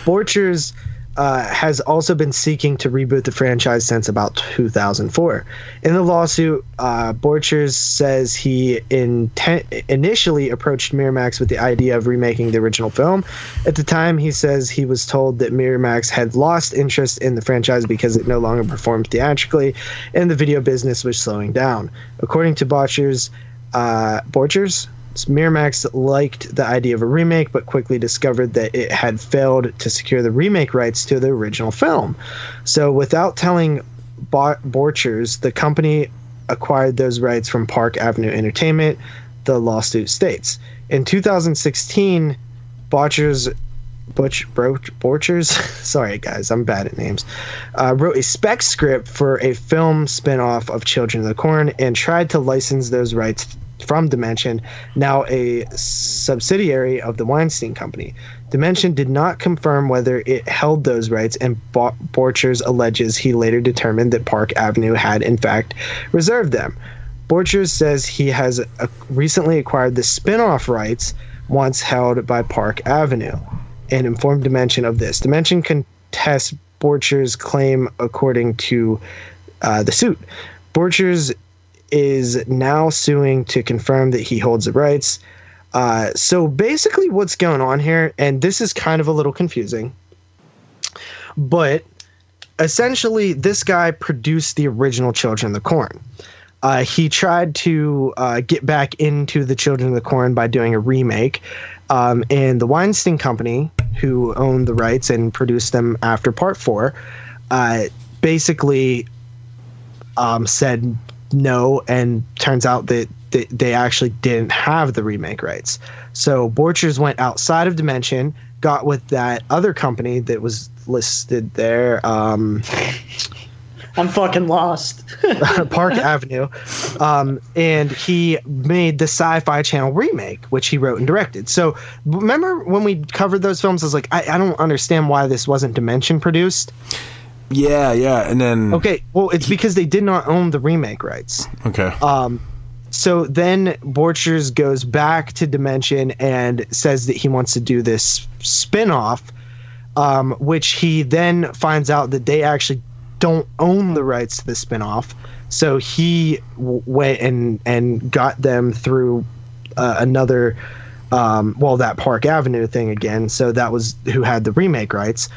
Borchers uh, has also been seeking to reboot the franchise since about 2004. In the lawsuit, uh, Borchers says he initially approached Miramax with the idea of remaking the original film. At the time, he says he was told that Miramax had lost interest in the franchise because it no longer performed theatrically, and the video business was slowing down. According to Borchers, uh, Borchers, Miramax liked the idea of a remake, but quickly discovered that it had failed to secure the remake rights to the original film. So, without telling Bo- Borchers, the company acquired those rights from Park Avenue Entertainment, the lawsuit states. In 2016, Borchers Butch Borchers, sorry guys, I'm bad at names, uh, wrote a spec script for a film spin-off of Children of the Corn and tried to license those rights from Dimension, now a subsidiary of the Weinstein Company. Dimension did not confirm whether it held those rights, and Bo- Borchers alleges he later determined that Park Avenue had, in fact, reserved them. Borchers says he has uh, recently acquired the spin off rights once held by Park Avenue and informed Dimension of this. Dimension contests Borchers' claim according to uh, the suit. Borchers is now suing to confirm that he holds the rights. Uh, so basically, what's going on here, and this is kind of a little confusing, but essentially, this guy produced the original Children of the Corn. Uh, he tried to uh, get back into the Children of the Corn by doing a remake, um, and the Weinstein Company, who owned the rights and produced them after Part Four, uh, basically um, said no, and turns out that they actually didn't have the remake rights. So Borchers went outside of Dimension, got with that other company that was listed there. Um, I'm fucking lost. Park Avenue, um, and he made the Sci-Fi Channel remake, which he wrote and directed. So remember when we covered those films? I was like, I, I don't understand why this wasn't Dimension produced. Yeah, yeah, and then Okay, well, it's because they did not own the remake rights. okay. Um, so then Borchers goes back to Dimension and says that he wants to do this spin-off, um, which he then finds out that they actually don't own the rights to the spin-off. So he w- went and and got them through uh, another, um, well, that Park Avenue thing again. So that was who had the remake rights.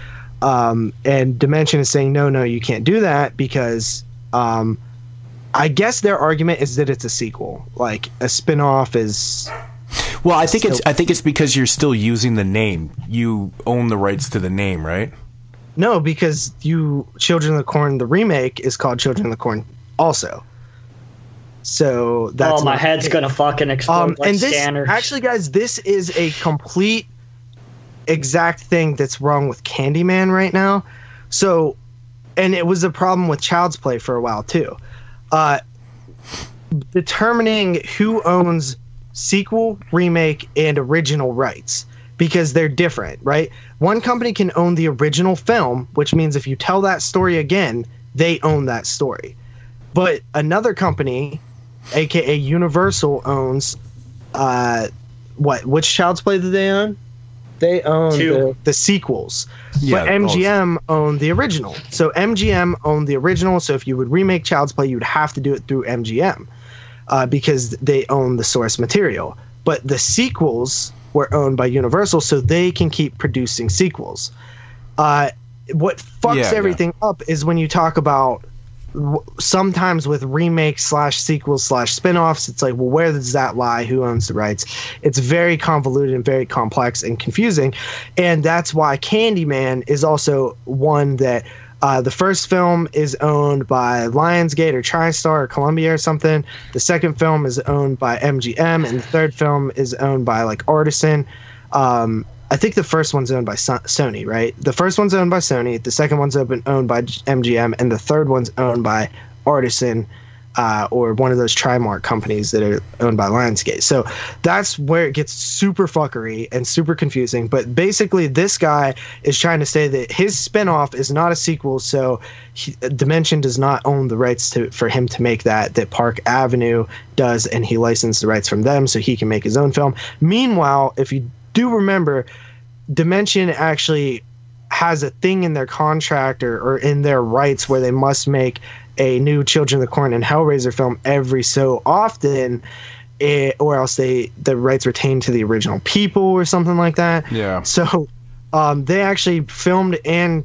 Um, and Dimension is saying, no, no, you can't do that because um, I guess their argument is that it's a sequel. Like a spin-off is Well, I think it's I think it's because you're still using the name. You own the rights to the name, right? no because you Children of the Corn the remake is called Children of the Corn also. So that's oh, my not- head's gonna fucking explode um like and this scanners. actually guys this is a complete exact thing that's wrong with Candyman right now. So and it was a problem with Child's Play for a while too. Uh determining who owns sequel, remake, and original rights because they're different, right? One company can own the original film, which means if you tell that story again, they own that story. But another company, aka Universal, owns uh, what? Which Child's Play do they own? They own the, the sequels. Yeah, but MGM owned the original. So MGM owned the original. So if you would remake Child's Play, you would have to do it through MGM uh, because they own the source material. But the sequels were owned by Universal, so they can keep producing sequels. Uh, what fucks Yeah, yeah. everything up is when you talk about w- sometimes with remakes slash sequels slash spin-offs it's like well where does that lie who owns the rights it's very convoluted and very complex and confusing and that's why candyman is also one that uh, the first film is owned by Lionsgate or TriStar or Columbia or something. The second film is owned by MGM, and the third film is owned by like Artisan. Um, I think the first one's owned by so- Sony, right? The first one's owned by Sony. The second one's open, owned by MGM, and the third one's owned by Artisan. uh, or one of those Trimark companies that are owned by Lionsgate. So that's where it gets super fuckery and super confusing. But basically, this guy is trying to say that his spinoff is not a sequel, so he, Dimension does not own the rights to for him to make that. That Park Avenue does, and he licensed the rights from them so he can make his own film. Meanwhile, if you do remember, Dimension actually has a thing in their contract or, or in their rights where they must make a new Children of the Corn and Hellraiser film every so often, it, or else they the rights retained to the original people or something like that. Yeah. So um, they actually filmed and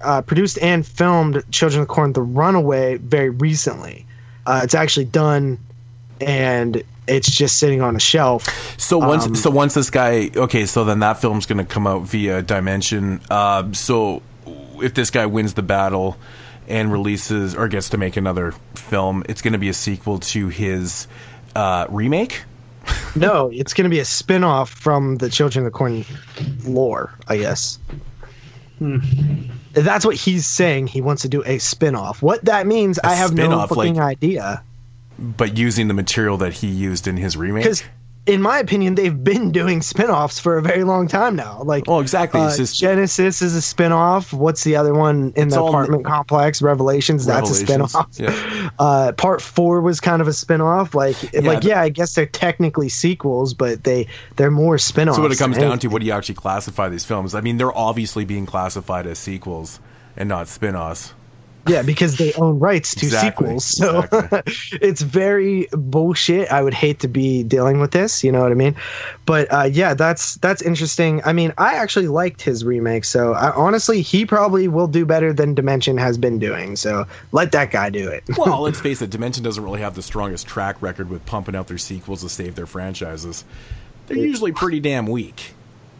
uh, produced and filmed Children of the Corn: The Runaway very recently. Uh, it's actually done, and it's just sitting on a shelf. So once, Um, so once this guy, okay, so then that film's going to come out via Dimension. Uh, so if this guy wins the battle and releases or gets to make another film, it's going to be a sequel to his uh, remake. no, it's going to be a spin-off from the Children of the Corn lore, I guess. That's what he's saying. He wants to do a spin-off. What that means, I have no fucking like- idea. But using the material that he used in his remake. Because, in my opinion, they've been doing spin-offs for a very long time now. Like, oh, exactly. uh, just Genesis is a spin-off. What's the other one in the all- apartment complex? Revelations. That's a Revelations, spin-off. yeah. Uh, part four was kind of a spin-off. Like, like the- yeah, I guess they're technically sequels, but they they're more spin-offs. so what it comes down to what do you actually classify these films? I mean, they're obviously being classified as sequels and not spin-offs. Yeah, because they own rights to Exactly, sequels. So it's very bullshit. I would hate to be dealing with this, you know what I mean? But uh, yeah, that's that's interesting. I mean, I actually liked his remake, so I, honestly, he probably will do better than Dimension has been doing. So let that guy do it. well, let's face it, Dimension doesn't really have the strongest track record with pumping out their sequels to save their franchises. They're usually pretty damn weak.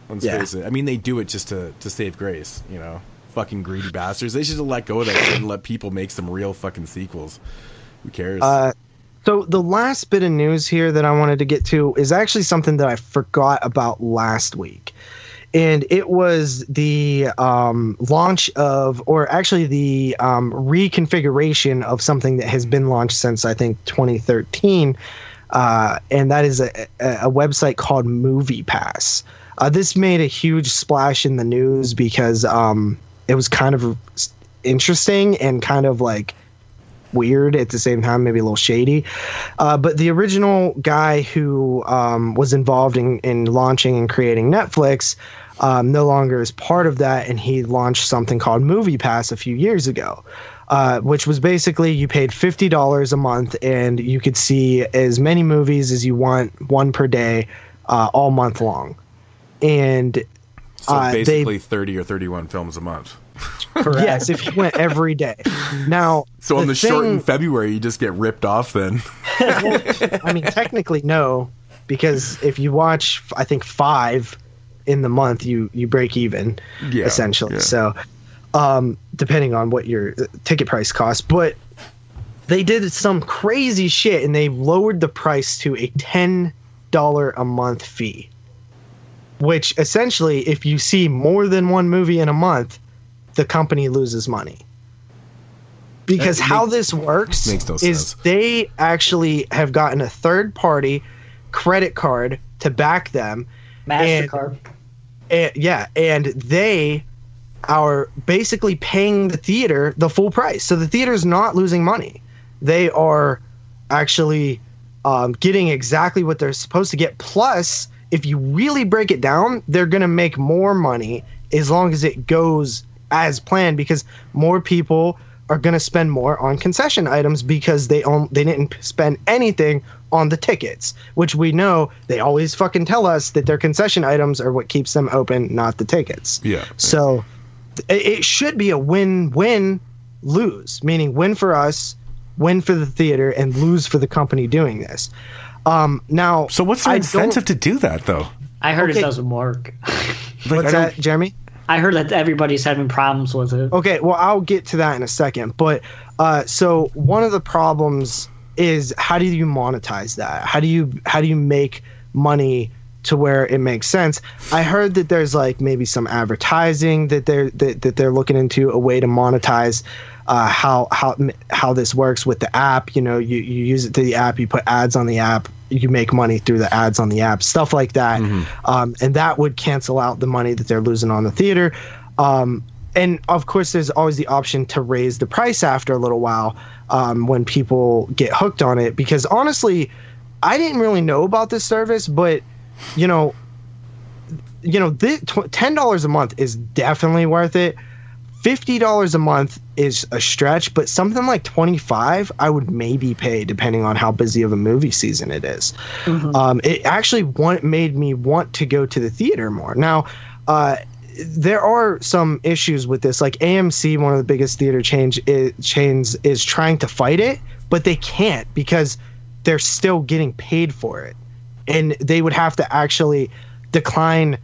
Let's Yeah. face it. I mean, they do it just to, to save grace, you know? Fucking greedy bastards. They should have let go of that and let people make some real fucking sequels. Who cares? Uh, so the last bit of news here that I wanted to get to is actually something that I forgot about last week. And it was the um, launch of, or actually the um, reconfiguration of something that has been launched since I think 2013. Uh, and that is a, a, a website called MoviePass. Uh, this made a huge splash in the news because um, it was kind of interesting and kind of like weird at the same time, maybe a little shady. Uh, but the original guy who um, was involved in, in launching and creating Netflix um, no longer is part of that, and he launched something called MoviePass a few years ago. Uh, which was basically you paid fifty dollars a month and you could see as many movies as you want, one per day, uh, all month long. And so uh, they- basically 30 or 31 films a month. yes, if you went every day. Now, So on the, short in February, you just get ripped off then. I mean, technically, no, because if you watch, I think five in the month, you you break even, Yeah, essentially. yeah. So, um, depending on what your uh, ticket price costs, but they did some crazy shit and they lowered the price to a ten dollar a month fee, which essentially, if you see more than one movie in a month, the company loses money. Because That how this works makes no is sense. they actually have gotten a third party credit card to back them. Mastercard. And, yeah, and they are basically paying the theater the full price. So the theater's not losing money. They are actually um, getting exactly what they're supposed to get. Plus, if you really break it down, they're going to make more money as long as it goes as planned because more people are going to spend more on concession items because they own they didn't spend anything on the tickets, which we know they always fucking tell us that their concession items are what keeps them open, not the tickets. Yeah. So it should be a win-win lose, meaning win for us, win for the theater, and lose for the company doing this. Um, now, so what's the I incentive to do that though? I heard Okay. it doesn't work. What's that, Jeremy? I heard that everybody's having problems with it. Okay, well, I'll get to that in a second. But uh, so one of the problems is how do you monetize that? How do you how do you make money to where it makes sense. I heard that there's like maybe some advertising that they're that, that they're looking into a way to monetize uh, how how how this works with the app. You know, you, you use it to the app, you put ads on the app, you make money through the ads on the app, stuff like that, um, and that would cancel out the money that they're losing on the theater. Um, and of course, there's always the option to raise the price after a little while um, when people get hooked on it. Because honestly, I didn't really know about this service, but you know, you know, thi- tw- ten dollars a month is definitely worth it. Fifty dollars a month is a stretch, but something like twenty five, I would maybe pay depending on how busy of a movie season it is. Um, it actually want, made me want to go to the theater more. Now, uh, there are some issues with this. Like AMC, one of the biggest theater change chains, is trying to fight it, but they can't because they're still getting paid for it, and they would have to actually decline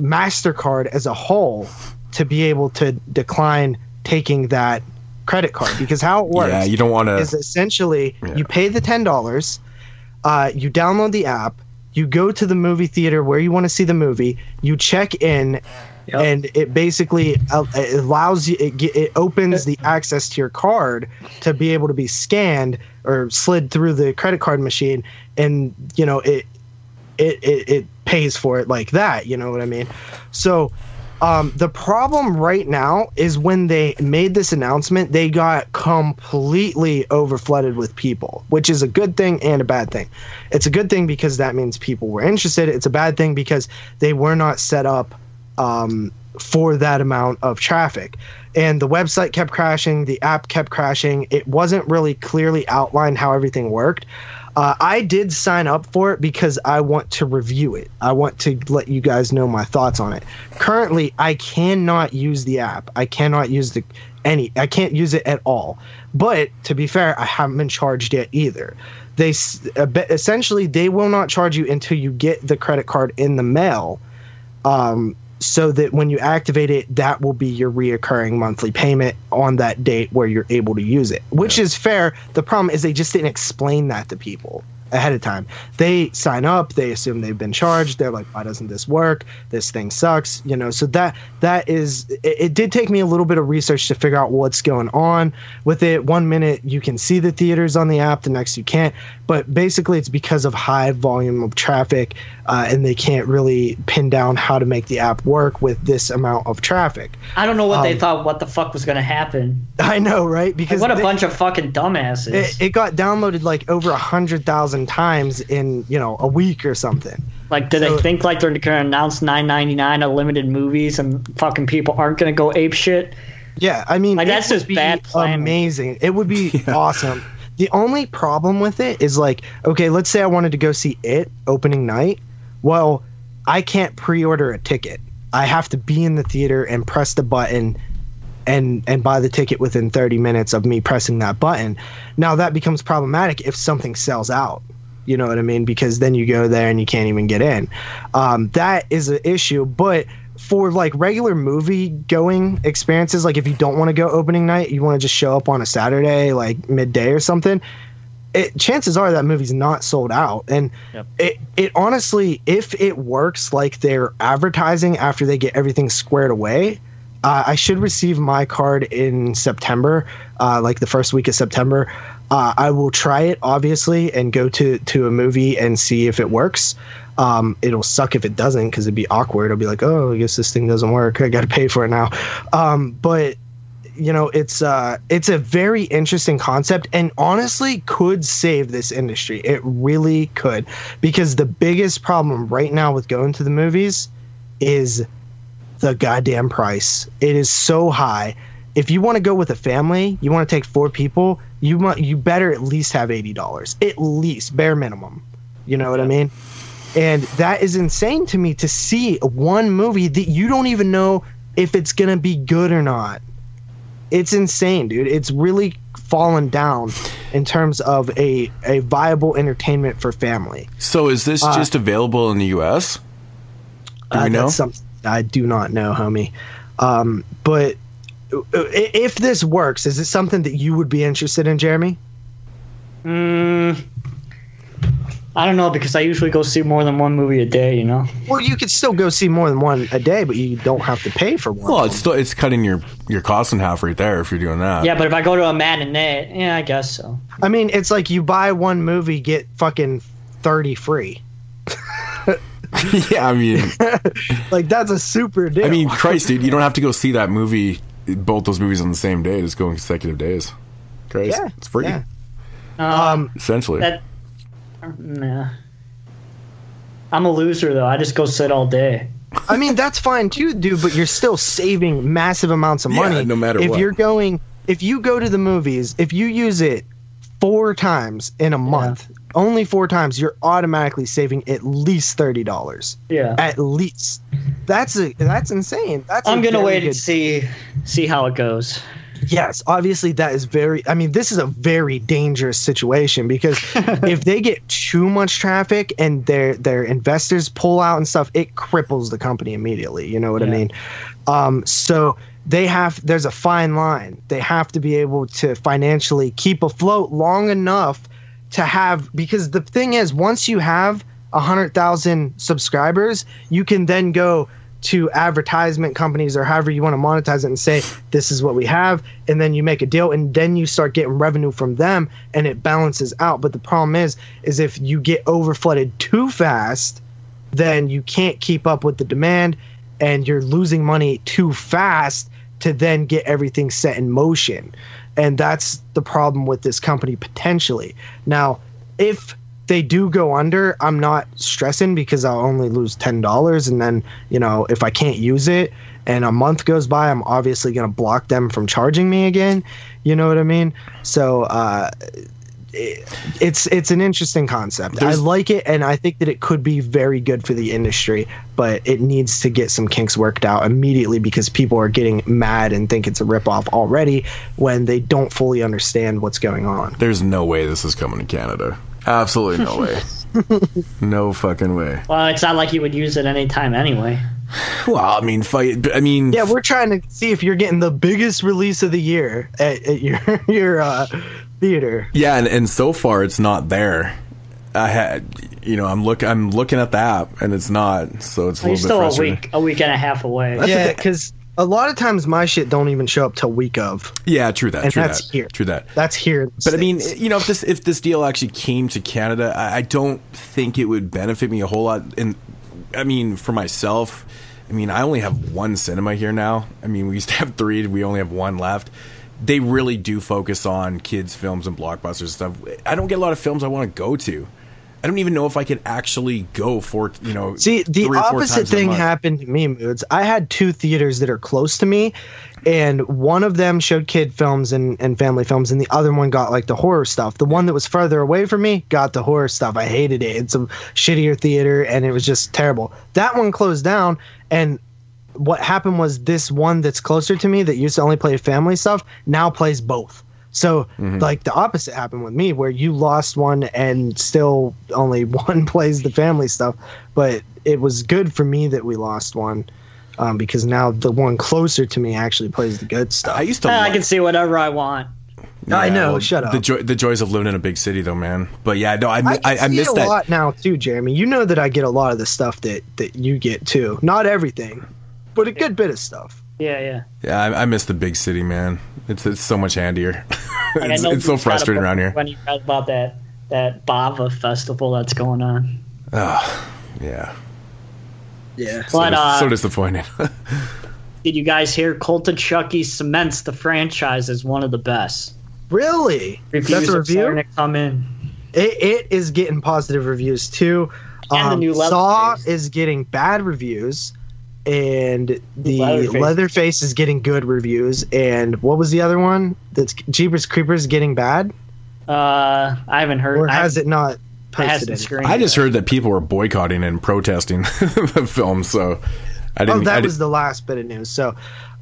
Mastercard as a whole to be able to decline taking that credit card because how it works Yeah, you don't wanna- is essentially you pay the ten dollars uh, you download the app you go to the movie theater where you want to see the movie you check in and it basically uh, allows you it, it opens the access to your card to be able to be scanned or slid through the credit card machine and you know it it, it, it pays for it like that. You know what I mean? So um, the problem right now is when they made this announcement, they got completely overflooded with people, which is a good thing and a bad thing. It's a good thing because that means people were interested. It's a bad thing because they were not set up um, for that amount of traffic. And the website kept crashing, the app kept crashing. It wasn't really clearly outlined how everything worked. Uh, I did sign up for it because I want to review it. I want to let you guys know my thoughts on it. Currently, I cannot use the app. I cannot use the any. I can't use it at all. But to be fair, I haven't been charged yet either. They uh, essentially they will not charge you until you get the credit card in the mail. Um, so that when you activate it, that will be your reoccurring monthly payment on that date where you're able to use it, which is fair. The problem is they just didn't explain that to people ahead of time. They sign up, they assume they've been charged. They're like, why doesn't this work? This thing sucks, you know. So that that is it, it did take me a little bit of research to figure out what's going on with it. One minute you can see the theaters on the app, the next you can't. But basically, it's because of high volume of traffic, uh, and they can't really pin down how to make the app work with this amount of traffic. I don't know what they Um, thought. What the fuck was gonna happen? I know, right? Because what a they- bunch of fucking dumbasses. it, it got downloaded like over a hundred thousand times in you know a week or something. Like, do they think like they're gonna announce nine ninety nine unlimited movies and fucking people aren't gonna go ape shit? Yeah, I mean, Like, that's just bad planning. Amazing. It would be awesome. The only problem with it is like, okay, let's say I wanted to go see it opening night. Well, I can't pre-order a ticket. I have to be in the theater and press the button and and buy the ticket within 30 minutes of me pressing that button. Now that becomes problematic if something sells out. You know what I mean? Because then you go there and you can't even get in. Um, that is an issue. But for like regular movie going experiences, like if you don't want to go opening night, you want to just show up on a Saturday, like midday or something. It, chances are that movie's not sold out, and it it honestly, if it works like they're advertising after they get everything squared away, uh, I should receive my card in September, uh, like the first week of September. Uh, I will try it obviously and go to to a movie and see if it works. Um, it'll suck if it doesn't because it'd be awkward. I'll be like, oh, I guess this thing doesn't work. I got to pay for it now. Um, but you know, it's uh, it's a very interesting concept and honestly could save this industry. It really could because the biggest problem right now with going to the movies is the goddamn price. It is so high. If you want to go with a family, you want to take four people, you want you better at least have eighty dollars, at least bare minimum. You know what I mean? And that is insane to me to see one movie that you don't even know if it's gonna be good or not. It's insane, dude. It's really fallen down in terms of a a viable entertainment for family. So is this Uh, just available in the U.S.? Do Uh, we know? That's something I do not know, homie. Um, but uh, if this works, is it something that you would be interested in, Jeremy? Mm, I don't know because I usually go see more than one movie a day. You know. Well, you could still go see more than one a day, but you don't have to pay for one. Well, it's still it's cutting your your costs in half right there if you're doing that. Yeah, but if I go to a matinee, yeah, I guess so. I mean, it's like you buy one movie, get fucking thirty free. yeah, I mean, Like that's a super deal. I mean, Christ, dude, you don't have to go see that movie, both those movies on the same day. Just go on consecutive days. Christ, Yeah, it's free yeah. Um, essentially. that. Nah. I'm a loser though. I just go sit all day. I mean, that's fine too, dude. But you're still saving massive amounts of Yeah, money. no matter if what. you're going, if you go to the movies, if you use it four times in a month, only four times, you're automatically saving at least thirty dollars. Yeah. At least. That's a that's insane. That's. I'm gonna wait good- and see see how it goes. Yes, obviously that is very. I mean, this is a very dangerous situation because if they get too much traffic and their their investors pull out and stuff, it cripples the company immediately. You know what I mean? Um, so they have. There's a fine line. They have to be able to financially keep afloat long enough to have because the thing is, once you have a hundred thousand subscribers, you can then go to advertisement companies or however you want to monetize it and say this is what we have and then you make a deal and then you start getting revenue from them and it balances out but the problem is is if you get overflooded too fast then you can't keep up with the demand and you're losing money too fast to then get everything set in motion and that's the problem with this company potentially now if they do go under, I'm not stressing because I'll only lose ten dollars, and then you know if I can't use it and a month goes by, I'm obviously gonna block them from charging me again. You know what I mean? So uh, it, it's it's an interesting concept. I like it, and I think that it could be very good for the industry, but it needs to get some kinks worked out immediately because people are getting mad and think it's a ripoff already when they don't fully understand what's going on. There's no way this is coming to Canada. Absolutely no way. no fucking way. Well, it's not like you would use it anytime anyway. Well, I mean, fight. I mean, Yeah, we're trying to see if you're getting the biggest release of the year at, at your your uh, theater. Yeah, and, and so far it's not there. I had, you know, I'm look, I'm looking at the app, and it's not. So it's a You're little bit still a week a week and a half away. yeah, because a lot of times my shit don't even show up till week of. Yeah, true that. And true that's that. here. True that. That's here. But I mean, you know, if this if this deal actually came to Canada, I, I don't think it would benefit me a whole lot. And I mean, for myself, I mean, I only have one cinema here now. I mean, we used to have three, we only have one left. They really do focus on kids' films and blockbusters and stuff. I don't get a lot of films I want to go to. I don't even know if I could actually go for you know. See, the three or four opposite thing happened to me, Moods. I had two theaters that are close to me, and one of them showed kid films and, and family films, and the other one got like the horror stuff. The one that was further away from me got the horror stuff. I hated it. It's a shittier theater, and it was just terrible. That one closed down, and what happened was this one that's closer to me that used to only play family stuff now plays both. So Mm-hmm. like the opposite happened with me where you lost one and still only one plays the family stuff, but it was good for me that we lost one. Um, because now the one closer to me actually plays the good stuff. I used to. Eh, I can see whatever I want. I know. well, shut up. The, joy, the joys of living in a big city, though, man. But yeah, no, I, I, I, I miss a that. lot now too, Jeremy. You know that I get a lot of the stuff that that you get too. Not everything, but a good bit of stuff. Yeah, yeah. Yeah, I, I miss the big city, man. It's it's so much handier. It's it's so you've got a frustrating around here. When you read about that that Bava festival that's going on. Oh, yeah. Yeah. So, But, dis- uh, so disappointed. Did you guys hear Cult of Chucky cements the franchise as one of the best? Really? Reviews That's a are review. starting to come in. It, it is getting positive reviews too. And the Um, new Saw Leatherface. is getting bad reviews, and the Leatherface. Leatherface. is getting good reviews. And what was the other one? That's Jeepers Creepers getting bad, Uh, I haven't heard. or I- has it not it posted? hasn't. I just heard that people were boycotting and protesting the film, so I Oh, didn't. that I was didn't- the last bit of news. So,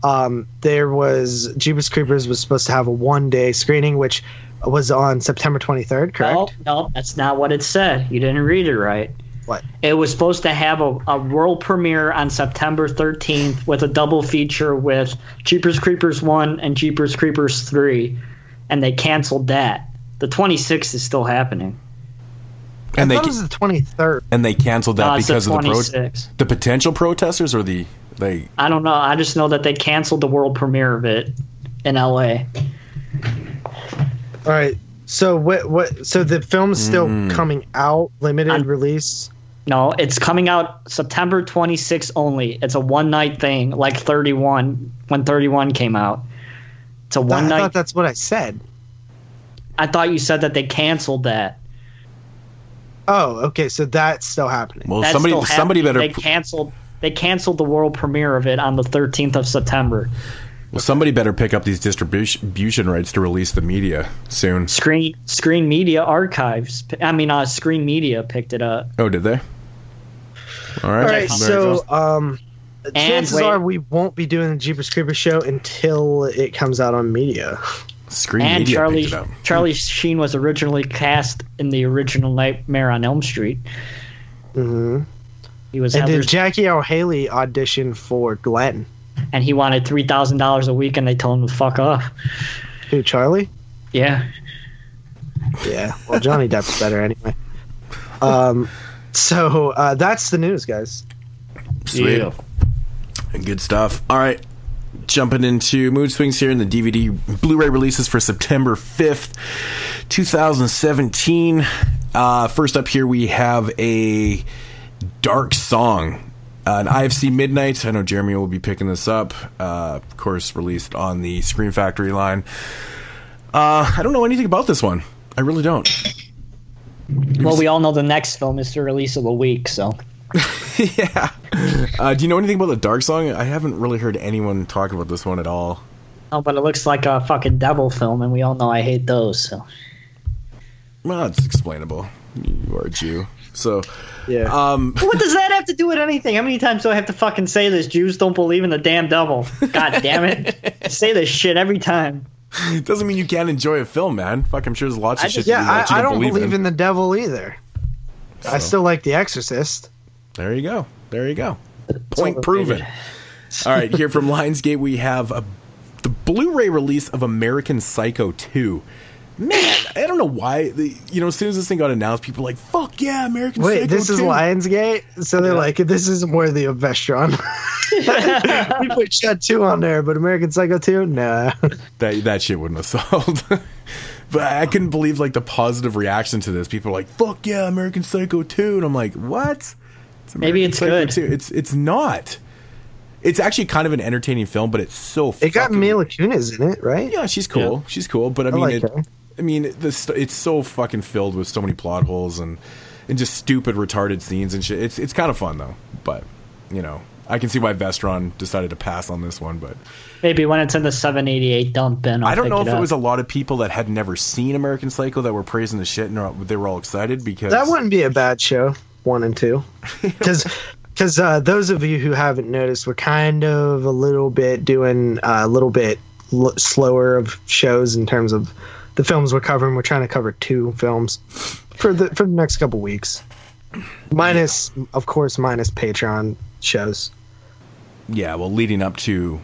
um, there was Jeepers Creepers was supposed to have a one day screening, which was on September 23rd. Correct? No, no, that's not what it said. You didn't read it right. What? It was supposed to have a, a world premiere on September 13th with a double feature with Jeepers Creepers 1 and Jeepers Creepers 3, and they canceled that. The 26th is still happening. And I they thought it was the 23rd. and they canceled that No, it's the because of the pro- 26th. the potential protesters or the they I don't know. I just know that they canceled the world premiere of it in LA. All right. So what? What? So the film's still Hmm. coming out, limited I'm- release. No, it's coming out September 26th only. It's a one night thing, like 31 when 31 came out. It's a one thought night. that's what I said. I thought you said that they canceled that. Oh, okay. So that's still happening. well That's somebody still somebody better They canceled. They canceled the world premiere of it on the 13th of September. well somebody better pick up these distribution rights to release the media soon. Screen Screen Media Archives. I mean, uh, Screen Media picked it up. Oh, did they? All right. All right. there you go. So um, chances wait. are we won't be doing the Jeepers Creepers show until it comes out on media. Screen and Media Charlie it up. Charlie Sheen was originally cast in the original Nightmare on Elm Street. hmm He was And then Jackie Earle Haley auditioned for Glenn. and he wanted three thousand dollars a week, and they told him to fuck off. Who? Charlie? Yeah, Yeah. Well, Johnny Depp's better anyway. Um. So uh, that's the news, guys. Sweet. Good stuff. All right. Jumping into mood swings here in the DVD Blu ray releases for September 5th, 2017. Uh, first up here, we have a dark song. Uh, an IFC Midnight. I know Jeremy will be picking this up. Uh, of course, released on the Scream Factory line. Uh, I don't know anything about this one. I really don't. Well, we all know the next film is the release of the week, so yeah. Uh, do you know anything about the Dark Song? I haven't really heard anyone talk about this one at all. oh, but it looks like a fucking devil film, and we all know I hate those. So Well, it's explainable. You are a Jew, so Yeah. um, what does that have to do with anything? How many times do I have to fucking say this? Jews don't believe in the damn devil. God damn it! I say this shit every time. It doesn't mean you can't enjoy a film, man. Fuck, I'm sure there's lots of I shit. just- that you yeah, watch you I, I don't believe, believe in. in the devil either. I still like The Exorcist. There you go. There you go. Point proven. All right, here from Lionsgate, we have a, the Blu-ray release of American Psycho 2. Man, I don't know why. The, you know, as soon as this thing got announced, people were like, "Fuck yeah, American Wait, Psycho this is 2. Lionsgate, so they're like, this isn't worthy of Vestron. we put Shut Two on there, but American Psycho Two, nah. that that shit wouldn't have sold. but I couldn't believe like the positive reaction to this. People are like, "Fuck yeah, American Psycho 2. and I'm like, "What?" It's Maybe it's Psycho good. 2. It's it's not. It's actually kind of an entertaining film, but it's so. It got fucking- Mila Kunis in it, right? Yeah, she's cool. She's cool, but I mean, like it, her. I mean, this it's so fucking filled with so many plot holes and and just stupid, retarded scenes and shit. It's it's kind of fun though, but you know, I can see why Vestron decided to pass on this one, but. Maybe when it's in the 788 dump bin. I'll I don't pick know if it it was a lot of people that had never seen American Psycho that were praising the shit and they were all excited because That wouldn't be a bad show, one and two, because because uh, those of you who haven't noticed, we're kind of a little bit doing uh, a little bit l- slower of shows in terms of the films we're covering. We're trying to cover two films for the for the next couple weeks, minus of course minus Patreon shows. yeah, well, leading up to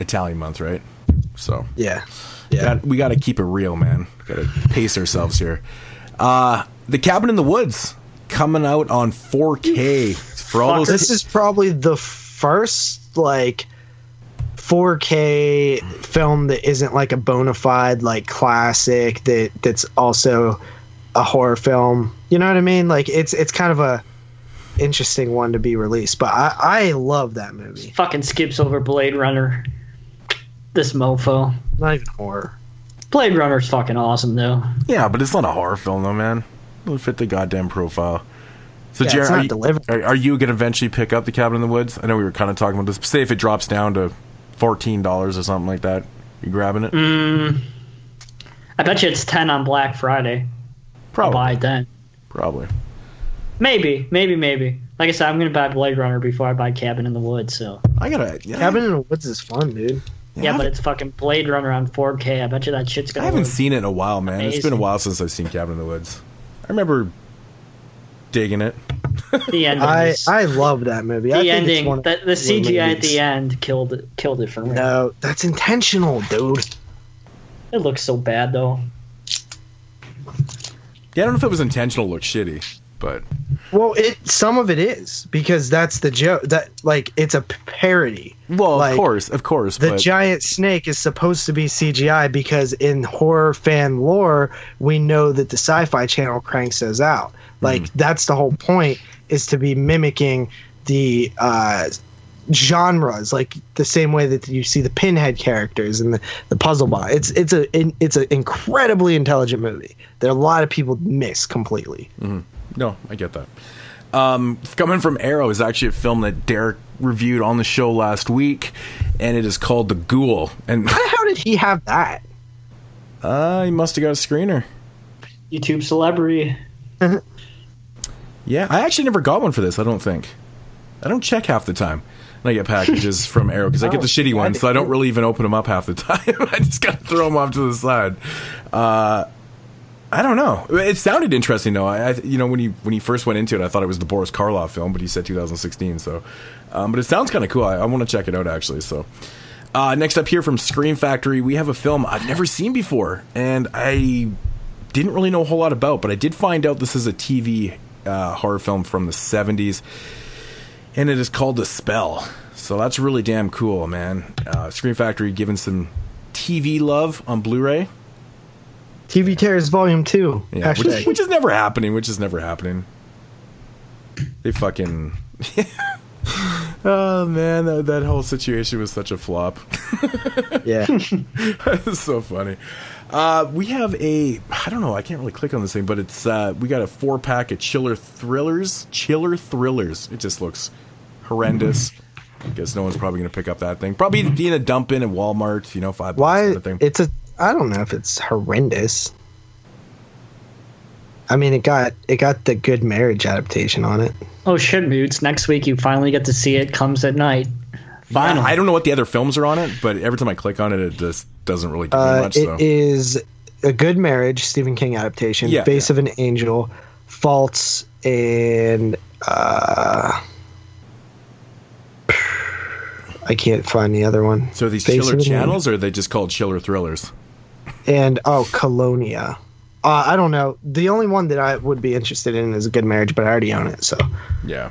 Italian month, right? So Yeah, yeah. got, we got to keep it real, man. Got to pace ourselves here. Uh, the Cabin in the Woods coming out on 4K for all those. this is probably the first like 4K film that isn't like a bona fide like classic that that's also a horror film. You know what I mean? Like it's it's kind of a interesting one to be released. But I I love that movie. fucking skips over Blade Runner. This mofo. Not even horror. Blade Runner's fucking awesome though. yeah, but it's not a horror film, though, man. It would fit the goddamn profile. So, Yeah, Jared, are, you, are, are you going to eventually pick up the Cabin in the Woods? I know we were kind of talking about this. Say if it drops down to fourteen dollars or something like that, you grabbing it? Mm, I bet you it's ten on Black Friday. I'll Probably. buy it then. Probably. Maybe, maybe, maybe. Like I said, I'm gonna buy Blade Runner before I buy Cabin in the Woods. So I gotta. Yeah, Cabin in the Woods is fun, dude. yeah, I but it's fucking Blade Runner on 4K. I bet you that shit's gonna. I haven't look- seen it in a while, man. It's been a while since I've seen Cabin in the Woods. I remember digging it. the ending. I is- I love that movie. I the think it's ending, one the, the CGI at the end killed it. Killed it for me. No, that's intentional, dude. It looks so bad though. Yeah, I don't know if it was intentional. Look shitty. But Well, it some of it is because that's the joke. That like it's a parody. well, Like, of course, of course. The but giant snake is supposed to be CGI because in horror fan lore, we know that the Sci-Fi Channel cranks those out. Like Hmm. that's the whole point is to be mimicking the uh, genres, like the same way that you see the Pinhead characters and the, the Puzzle Box. It's it's a it's an incredibly intelligent movie that a lot of people miss completely. No, I get that. Um, coming from Arrow is actually a film that Derek reviewed on the show last week, and it is called The Ghoul. And How did he have that? uh, he must have got a screener. YouTube celebrity. Yeah, I actually never got one for this. I don't think. I don't check half the time. when I get packages from Arrow because I get the shitty ones, so I don't really even open them up half the time. I just gotta throw them off to the side. Uh, I don't know. It sounded interesting though. I, I, you know, when he when he first went into it, I thought it was the Boris Karloff film, but he said 2016. So, um, but it sounds kind of cool. I, I want to check it out actually. So, uh, next up here from Scream Factory, we have a film I've never seen before, and I didn't really know a whole lot about, but I did find out this is a TV uh, horror film from the 70s, and it is called The Spell. So that's really damn cool, man. Uh, Scream Factory giving some TV love on Blu-ray. TV Terrors Volume Two. Yeah, which, Hashtag. which is never happening. Which is never happening. They fucking. oh man, that, that whole situation was such a flop. yeah, it's so funny. Uh, we have a. I don't know. I can't really click on this thing, but it's. Uh, we got a four pack of Chiller Thrillers. Chiller Thrillers. It just looks horrendous. I guess no one's probably going to pick up that thing. Probably being a dump in at Walmart. You know, five bucks Why? kind of thing. It's a. I don't know if it's horrendous. I mean, it got it got the Good Marriage adaptation on it. Oh shit, moods! Next week you finally get to see it. Comes at night. Finally. I don't know what the other films are on it, but every time I click on it, it just doesn't really give me Uh, much. it so. is a Good Marriage, Stephen King adaptation. Yeah, Face of an Angel, Faults, and uh, I can't find the other one. So are these Face chiller channels, or are they just called chiller thrillers? And oh colonia. Uh, i don't know. The only one that i would be interested in is a good marriage but i already own it so. Yeah.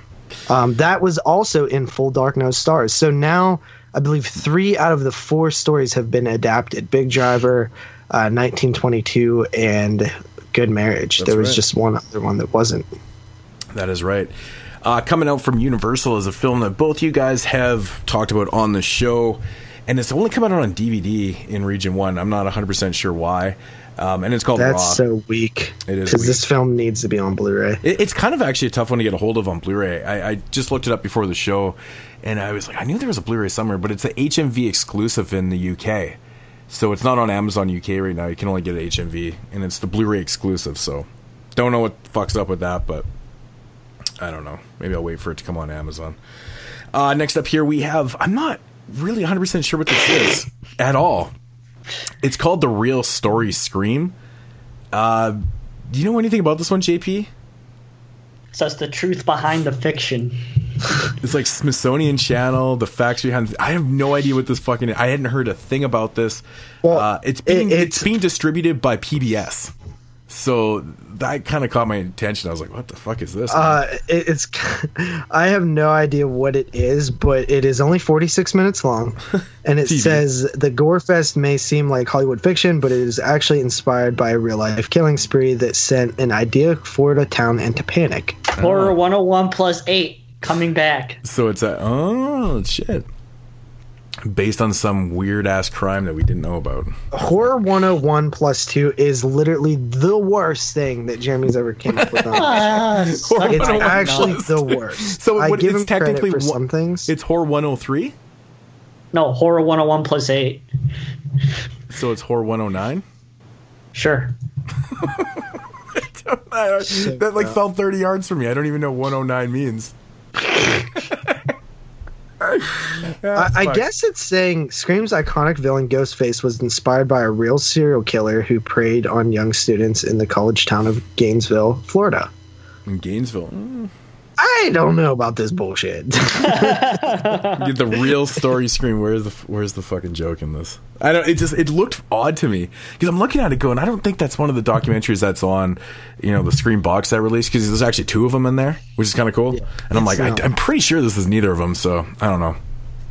um, that was also in full dark no stars. So now i believe three out of the four stories have been adapted. Big driver uh, 1922 and good marriage. That's there was right. just one other one that wasn't. That is right. Uh, coming out from Universal is a film that both you guys have talked about on the show, and it's only coming out on DVD in Region One. I'm not 100 percent sure why, um, and it's called that's Raw. so weak It is because this film needs to be on blu-ray It- it's kind of actually a tough one to get a hold of on Blu-ray. I, I just looked it up before the show, and I was like, I knew there was a Blu-ray somewhere, but it's an HMV exclusive in the UK, so it's not on Amazon UK right now. You can only get it HMV, and it's the Blu-ray exclusive. So, don't know what fucks up with that, but I don't know. Maybe I'll wait for it to come on Amazon. Uh, next up here, we have. I'm not really 100 percent sure what this is at all. It's called the Real Story Scream. Uh, do you know anything about this one, JP? So it's the truth behind the fiction. It's like Smithsonian Channel, the facts behind. I have no idea what this fucking. I hadn't heard a thing about this. Well, uh, it's being it- it's, being distributed by PBS, so that kind of caught my attention. I was like, "What the fuck is this?" man?" Uh, it, it's. I have no idea what it is, but it is only 46 minutes long, and it says the Gore Fest may seem like Hollywood fiction, but it is actually inspired by a real life killing spree that sent an idea Florida town into panic. Horror 101 plus 8 coming back. so it's a oh shit, based on some weird ass crime that we didn't know about. Horror 101 plus two is literally the worst thing that Jeremy's ever came up with. On. Ah, suck it's my actually nuts. the worst. So I what, give it's him credit technically for one- some things. It's horror 103, No, Horror 101 plus 8. so it's horror 109. Sure. that like fell 30 yards from me. I don't even know what 109 means. I, I guess it's saying Scream's iconic villain Ghostface was inspired by a real serial killer who preyed on young students in the college town of Gainesville, Florida. In Gainesville. Mm. I don't know about this bullshit. Get the real story screen. Where's the where's the fucking joke in this? I don't. It just it looked odd to me because I'm looking at it going. I don't think that's one of the documentaries that's on, you know, the Screen box set release because there's actually two of them in there, which is kind of cool. and I'm like, I, I'm pretty sure this is neither of them. So I don't know.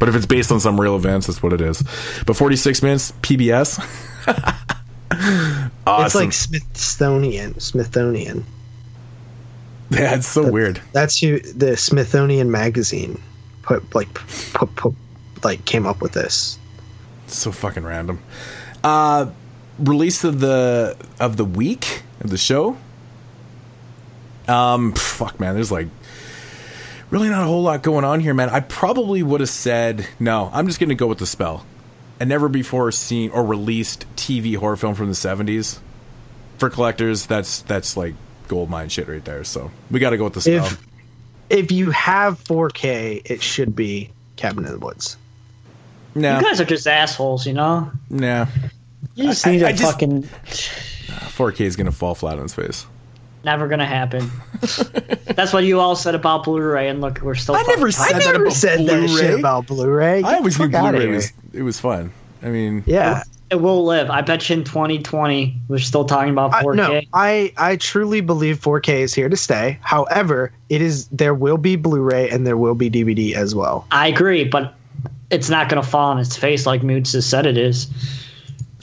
But if it's based on some real events, that's what it is. But 46 minutes PBS. awesome. It's like Smithsonian. Smithsonian. yeah, it's so weird. That's who the Smithsonian magazine put like put, put like came up with this. so fucking random. Uh release of the of the week of the show. Um fuck man, there's like really not a whole lot going on here, man. I probably would have said no, I'm just gonna go with the spell. A never before seen or released TV horror film from the seventies. For collectors, that's that's like gold mine shit right there. So we gotta go with the spell. If if you have 4K, it should be Cabin in the Woods. nah, You guys are just assholes, you know. nah. You just I- need I to just- fucking. 4K is gonna fall flat on its face. Never gonna happen. That's what you all said about Blu-ray, and look, we're still. I never said I that never about said that shit about Blu-ray. I always knew Blu-ray was it was fun. I mean, Yeah. It will live. I bet you in 2020 we're still talking about 4K. no, I I truly believe 4K is here to stay. However, it is there will be Blu-ray and there will be DVD as well. I agree, but it's not gonna fall on its face like Moods has said it is.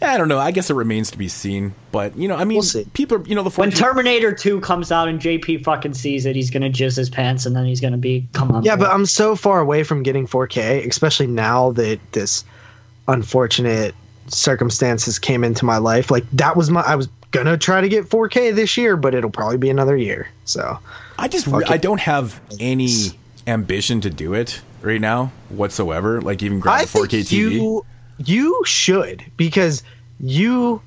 I don't know. I guess it remains to be seen. But you know, I mean, We'll see. people, are, you know, the When 4K Terminator 2 comes out and JP fucking sees it, he's gonna jizz his pants and then he's gonna be come on. Yeah, board. but I'm so far away from getting 4K, especially now that this unfortunate circumstances came into my life. Like that was my I was gonna try to get 4K this year, but it'll probably be another year. So I just Fuck I don't have any ambition to do it right now whatsoever. Like even grab I a 4K think TV. you you should because you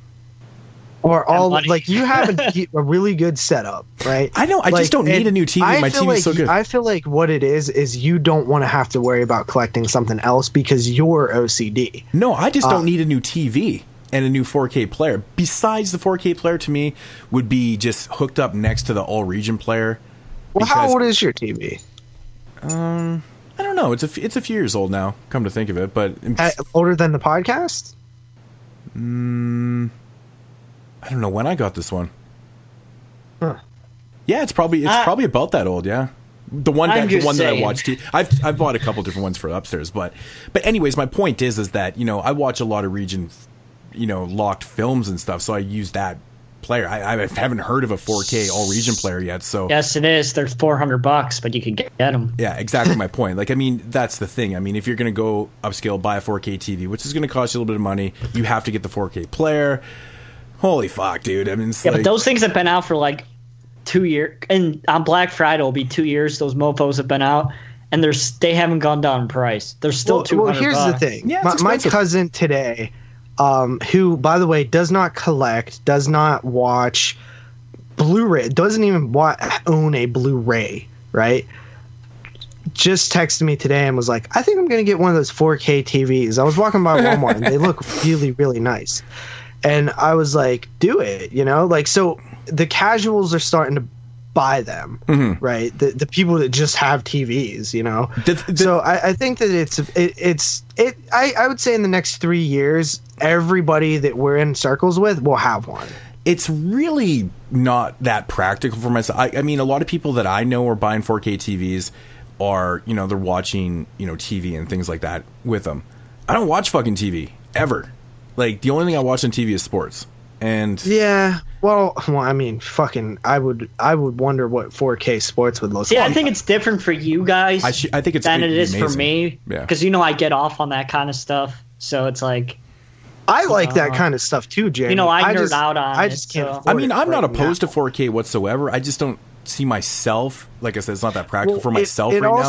are all like you have a, a really good setup, right? I know. I Like, just don't need a new TV. I My feel TV's like, so good. I feel like what it is is you don't want to have to worry about collecting something else because you're OCD. no, I just uh, don't need a new TV and a new 4K player. Besides, the 4K player to me would be just hooked up next to the all region player. Well, how old is your TV? I don't know. It's a f- it's a few years old now. Come to think of it, but Uh, older than the podcast? I don't know when I got this one. Huh. Yeah, it's probably it's I- probably about that old. Yeah, the one that the one that I watched. I've I've bought a couple different ones for upstairs, but but anyways, my point is is that you know I watch a lot of region, you know, locked films and stuff, so I use that player. I, I haven't heard of a 4K all region player yet, so yes, it is. There's 400 bucks, but you can get them. yeah, exactly my point. Like, I mean, that's the thing. I mean, if you're going to go upscale, buy a 4K TV, which is going to cost you a little bit of money, you have to get the 4K player. Holy fuck, dude! I mean, it's Yeah, like, but those things have been out for like two years, and on Black Friday will be two years. Those mofo's have been out, and there's they haven't gone down in price. They're still Well, two well hundred. here's the thing. Yeah, my, my cousin today, um, who, by the way, does not collect, does not watch Blu-ray, doesn't even wa- own a Blu-ray, right? Just texted me today and was like, "I think I'm gonna get one of those 4K TVs." I was walking by Walmart and they look really, really nice, and I was like, "Do it," you know, like so. The casuals are starting to buy them, mm-hmm. right? The the people that just have TVs, you know. The- the- so I, I think that it's it, it's it. I, I would say in the next three years, everybody that we're in circles with will have one. it's really not that practical for myself. I, I mean, a lot of people that I know are buying 4K TVs are, you know, they're watching, you know, TV and things like that with them. I don't watch fucking TV ever. Like the only thing I watch on TV is sports. And Yeah. Well, well, I mean, fucking, I would I would wonder what 4K sports would look See, like. I think it's different for you guys I sh- I think it's than it it'd be is for amazing. me. Yeah. because you know I get off on that kind of stuff. So it's like I like that uh, kind of stuff too, Jeremy. you know, I nerd just, out on I it, just can't. so- I mean, I'm not opposed now. to 4K whatsoever. I just don't see myself, like I said, it's not that practical Well, for myself It, right now.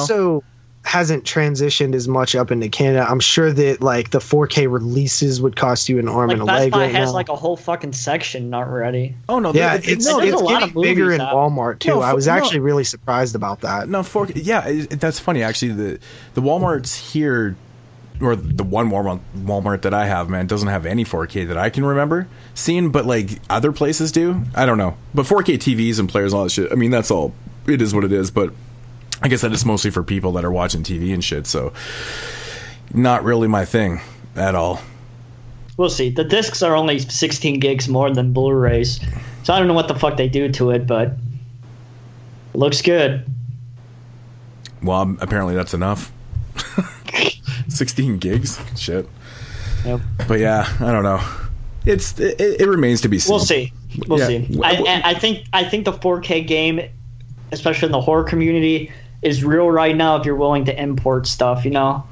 Also hasn't transitioned as much up into Canada. I'm sure that like the 4K releases would cost you an arm like and a Best leg Buy right has now. like a whole fucking section already. Oh no, yeah, there- it's, no, there's it's a lot getting of bigger movies in out. Walmart too. No, I was no. actually really surprised about that. No, 4K, Yeah, it, it- that's funny. Actually, the the WalMarts here, or the one Walmart Walmart that I have, man, doesn't have any 4K that I can remember seeing. But like other places do. I don't know. But 4K TVs and players, and all that shit. I mean, that's all. It is what it is. But I guess that is mostly for people that are watching TV and shit. So, not really my thing at all. We'll see. The discs are only 16 gigs more than Blu-rays, so I don't know what the fuck they do to it, but it looks good. Well, um, apparently that's enough. 16 gigs, shit. Yep. But yeah, I don't know. It's it, it remains to be seen. We'll see. We'll Yeah. see. I, I think I think the 4K game, especially in the horror community, is real right now. If you're willing to import stuff, you know.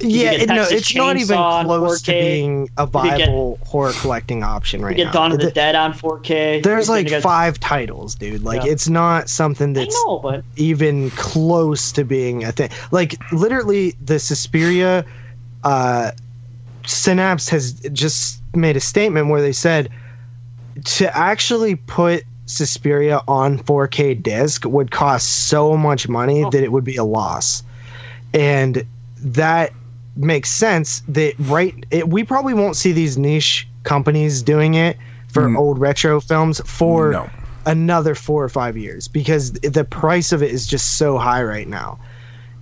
Yeah, get it, no, it's not even close to 4K. being a could get- viable horror collecting option right You now. get Dawn of the Th- Dead on 4K. There's like got- five titles, dude. Like Yeah. it's not something that's know, but even close to being a thing. Like literally, the Suspiria uh, Synapse has just made a statement where they said to actually put Suspiria on 4K disc would cost so much money Oh. that it would be a loss, and that makes sense. That right, it, we probably won't see these niche companies doing it for mm. old retro films for No. another four or five years because the price of it is just so high right now.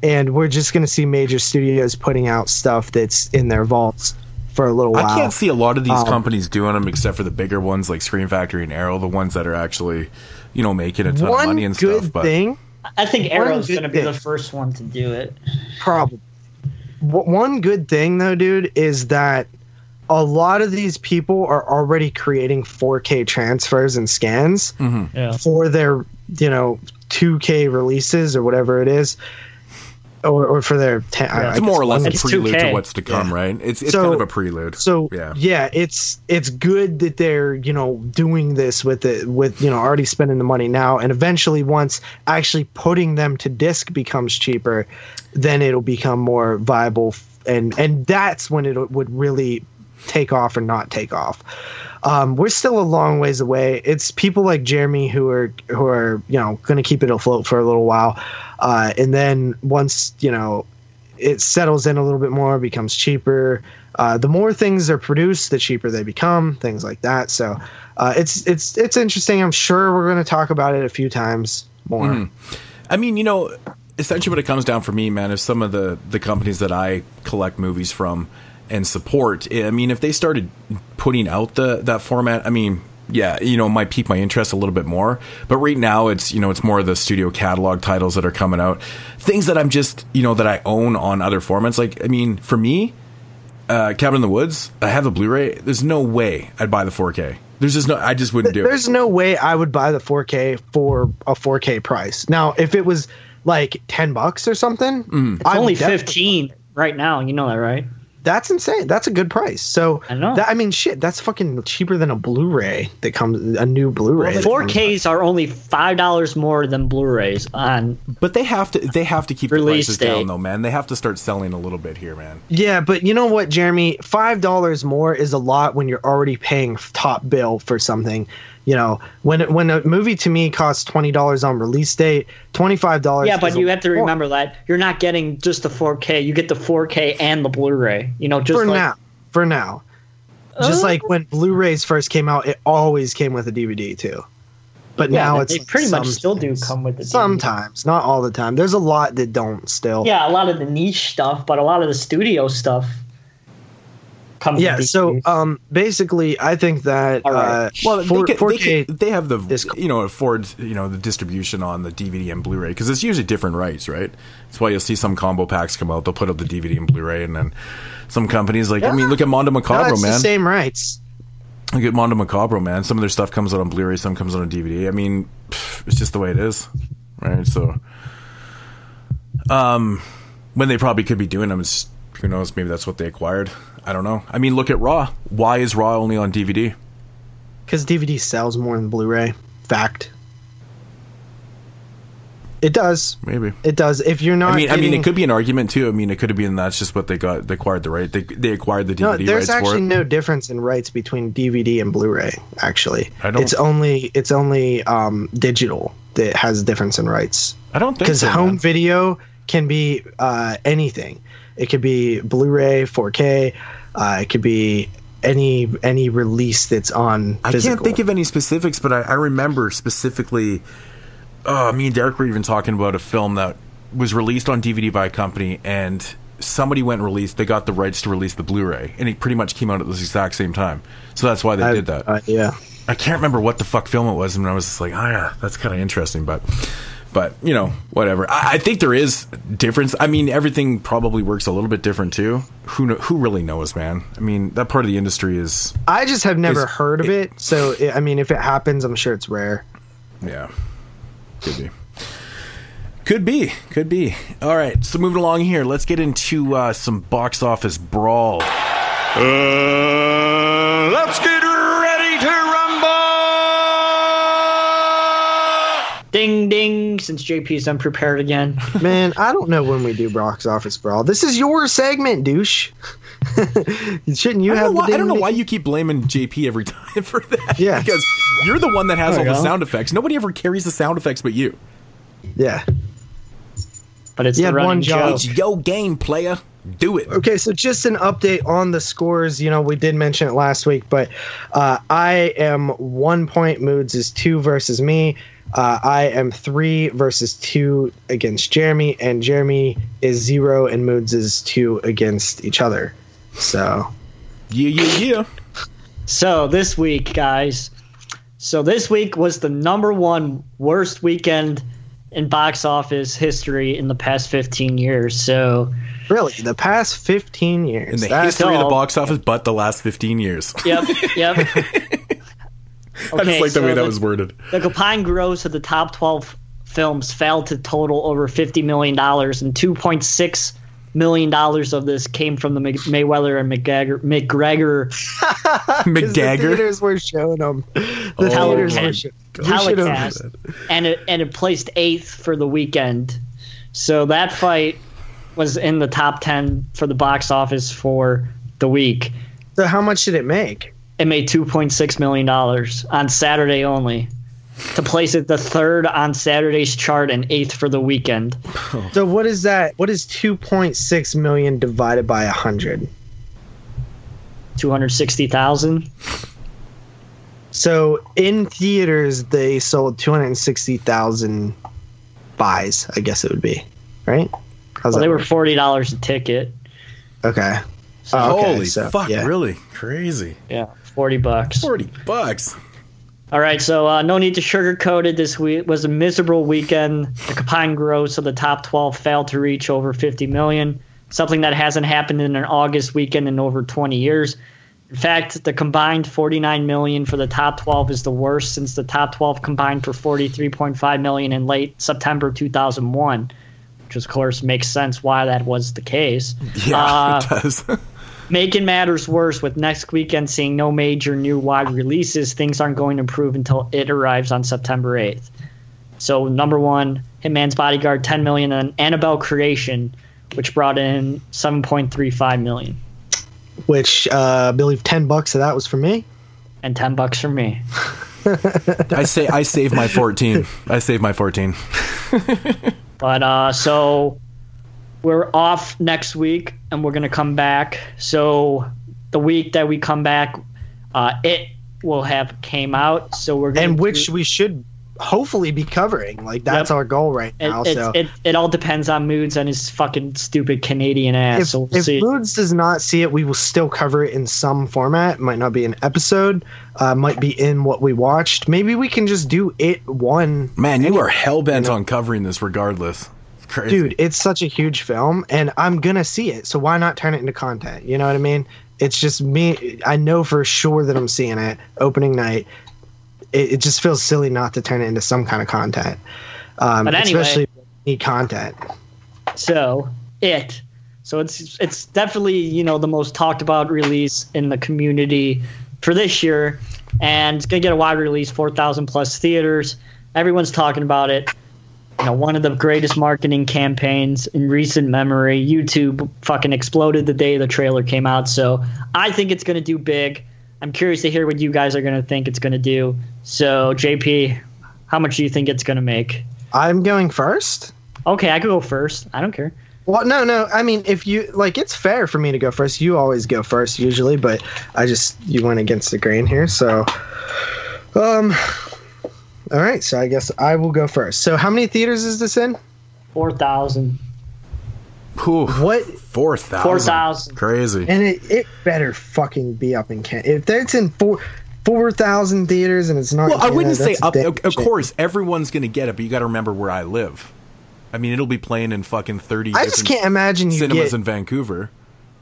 And we're just going to see major studios putting out stuff that's in their vaults for a little while. I can't see a lot of these Um, companies doing them except for the bigger ones like Scream Factory and Arrow, the ones that are actually, you know, making a ton One of money and good stuff. But thing, I think Arrow's going to be thing. the first one to do it. probably. One good thing, though, dude, is that a lot of these people are already creating 4K transfers and scans Yeah. for their, you know, 2K releases or whatever it is. Or, or for their ten, I- I it's guess more or less a prelude to 2K. what's to come, Yeah. right? It's it's So- kind of a prelude. So Yeah. yeah. it's it's good that they're you know doing this with it with you know already spending the money now, and eventually once actually putting them to disc becomes cheaper, then it'll become more viable, f- and and that's when it would really take off or not take off. Um, we're still a long ways away. It's people like Jeremy who are who are you know going to keep it afloat for a little while, uh, and then once you know it settles in a little bit more, becomes cheaper. Uh, the more things are produced, the cheaper they become. Things like that. So uh, it's it's it's interesting. I'm sure we're going to talk about it a few times more. Mhm. I mean, you know, essentially what it comes down for me, man, is some of the the companies that I collect movies from and support. I mean, if they started putting out the that format, I mean, yeah, you know, it might pique my interest a little bit more. But right now, it's you know, it's more of the studio catalog titles that are coming out, things that I'm just you know that I own on other formats. Like, I mean, for me, uh, Cabin in the Woods, I have the Blu-ray. There's no way I'd buy the 4K. There's just no, I just wouldn't do it. There's no way I would buy the 4K for a 4K price. Now, if it was like 10 bucks or something, Mm. It's I only 15 right now. You know that, right? That's insane. That's a good price. So I know. That, I mean, shit. That's fucking cheaper than a Blu-ray that comes a new Blu-ray. that comes- 4Ks are only five dollars more than Blu-rays on. But they have to they have to keep the Release prices down though, man. They have to start selling a little bit here, man. Yeah, but you know what, Jeremy? Five dollars more is a lot when you're already paying top bill for something. You know, when when a movie to me costs twenty dollars on release date, twenty five dollars. Yeah, but you have to remember that you're not getting just the 4K. You get the 4K and the Blu-ray. You know, just for like now. For now, just Uh, like when Blu-rays first came out, it always came with a DVD too. But yeah, now it's they like pretty much still do come with the DVD. sometimes, not all the time. There's a lot that don't still. Yeah, a lot of the niche stuff, but a lot of the studio stuff comes. Yeah, so um, basically, I think that All right. uh, Well, four- they, can, they, 4K can, they have the you know afford you know the distribution on the DVD and Blu-ray because it's usually different rights, right? That's why you'll see some combo packs come out. They'll put out the DVD and Blu-ray, and then some companies like I mean, look at Mondo no, Macabro, it's the man. same rights. Look at Mondo Macabro, man. Some of their stuff comes out on Blu-ray, some comes out on DVD. I mean, it's just the way it is, right? So, um, when they probably could be doing them, is who knows? Maybe that's what they acquired. I don't know. I mean, look at Raw. Why is Raw only on DVD? Because DVD sells more than Blu-ray. Fact. It does. Maybe. It does. If you're not, I mean, I mean, it could be an argument too. I mean, it could have been that's just what they got. They acquired the right. They they acquired the No, DVD there's rights for actually no difference in rights between DVD and Blu-ray. Actually, I don't- it's only it's only um, digital that has a difference in rights. I don't think because so, home man. video can be uh, anything. It could be Blu-ray, 4K. Uh, it could be any any release that's on. I Physical. can't think of any specifics, but I, I remember specifically. Uh, me and Derek were even talking about a film that was released on DVD by a company, and somebody went and released. They got the rights to release the Blu-ray, and it pretty much came out at the exact same time. So that's why they I- did that. uh, yeah. I can't remember what the fuck film it was, and I was just like, oh yeah, that's kind of interesting, but. But you know, whatever. I, I think there is difference. I mean, everything probably works a little bit different too. Who kno- who really knows, man? I mean, that part of the industry is I just have never Is- heard of it, so i I mean, if it happens, I'm sure it's rare. Yeah. Could be. Could be. Could be. All right. So moving along here, let's get into uh, some box office brawl. Uh, let's get Ding ding! Since JP's unprepared again. Man, I don't know when we do box office brawl. This is your segment, douche. Shouldn't you I have? Why, the ding I don't know ding? why you keep blaming JP every time for that. Yeah, because you're the one that has all the go. sound effects. Nobody ever carries the sound effects but you. Yeah. But it's You the one job. It's yo game, player. Do it. Okay, so just an update on the scores. You know, we did mention it last week, but uh, I am one point. Moods is two versus me. Uh, I am three versus two against Jeremy, and Jeremy is zero, and Moods is two against each other. So Yeah, yeah, yeah. So this week, guys. So this week was the number one worst weekend in box office history in the past 15 years. So really, the past fifteen years, In the that's history of the box office, but the last 15 years. yep, yep. I just like the way that the, was worded. The combined gross of the top 12 films fell to total over 50 million dollars, and 2.6 million dollars of this came from the Mc- Mayweather and McGregor McGregor 'cause the theaters were showing them. The Oh, theaters my were showing. We telecast, and it and it placed eighth for the weekend. So that fight was in the top 10 for the box office for the week. So how much did it make? It made 2.6 million dollars on Saturday only. To place it the third on Saturday's chart and eighth for the weekend. So what is that? What is two point six million divided by a hundred? 260,000. So in theaters, they sold 260,000 buys, I guess it would be. Right? How's Well, that they were $40 a ticket. Okay. Oh, okay, Holy so, fuck, yeah. really? Crazy. Yeah, 40 bucks. 40 bucks. All right, so uh, no need to sugarcoat it. This week was a miserable weekend. The combined gross of the top 12 failed to reach over 50 million, something that hasn't happened in an August weekend in over 20 years. In fact, the combined 49 million for the top 12 is the worst since the top 12 combined for 43.5 million in late September 2001, which of course makes sense why that was the case. Yeah, Uh, it does. Making matters worse with next weekend seeing no major new wide releases, things aren't going to improve until it arrives on September 8th. So number one, Hitman's Bodyguard 10 million and Annabelle Creation, which brought in 7.35 million. Which uh, I believe 10 bucks of that was for me. And 10 bucks for me. I say I save my 14. I save my 14. But uh, so we're off next week, and we're gonna come back. So the week that we come back, uh, it will have came out. So we're gonna And which do- we should hopefully be covering. Like, that's Yep. our goal right it, now. it's- so it, it all depends on moods and his fucking stupid Canadian ass. if, so we'll if see. Moods does not see it, we will still cover it in some format. It might not be an episode, uh, might be in what we watched. Maybe we can just do it one. Man, you are hell bent on covering this regardless. It's crazy. Dude, it's such a huge film, and I'm gonna see it. So why not turn it into content? You know what I mean? It's just me. I know for sure that I'm seeing it opening night. It, it just feels silly not to turn it into some kind of content. Um, But anyway- especially need content. So it. So it's it's definitely you know the most talked about release in the community for this year, and it's gonna get a wide release, four thousand plus theaters. Everyone's talking about it. You know, one of the greatest marketing campaigns in recent memory. YouTube fucking exploded the day the trailer came out. So I think it's gonna do big. I'm curious to hear what you guys are gonna think it's gonna do. So JP, how much do you think it's gonna make? I'm going first. Okay, I could go first. I don't care. Well, no, no. I mean, if you like, it's fair for me to go first. You always go first usually, but I just you went against the grain here. So, um, all right. So I guess I will go first. So how many theaters is this in? Four thousand. What? Four thousand. 4,000. Crazy. And it, it better fucking be up in Kent. If that's in four four thousand theaters and it's not, Well, in I wouldn't say up. Of, of course, everyone's gonna get it, but you got to remember where I live. I mean, it'll be playing in fucking thirty. I just can't imagine you cinemas get in Vancouver.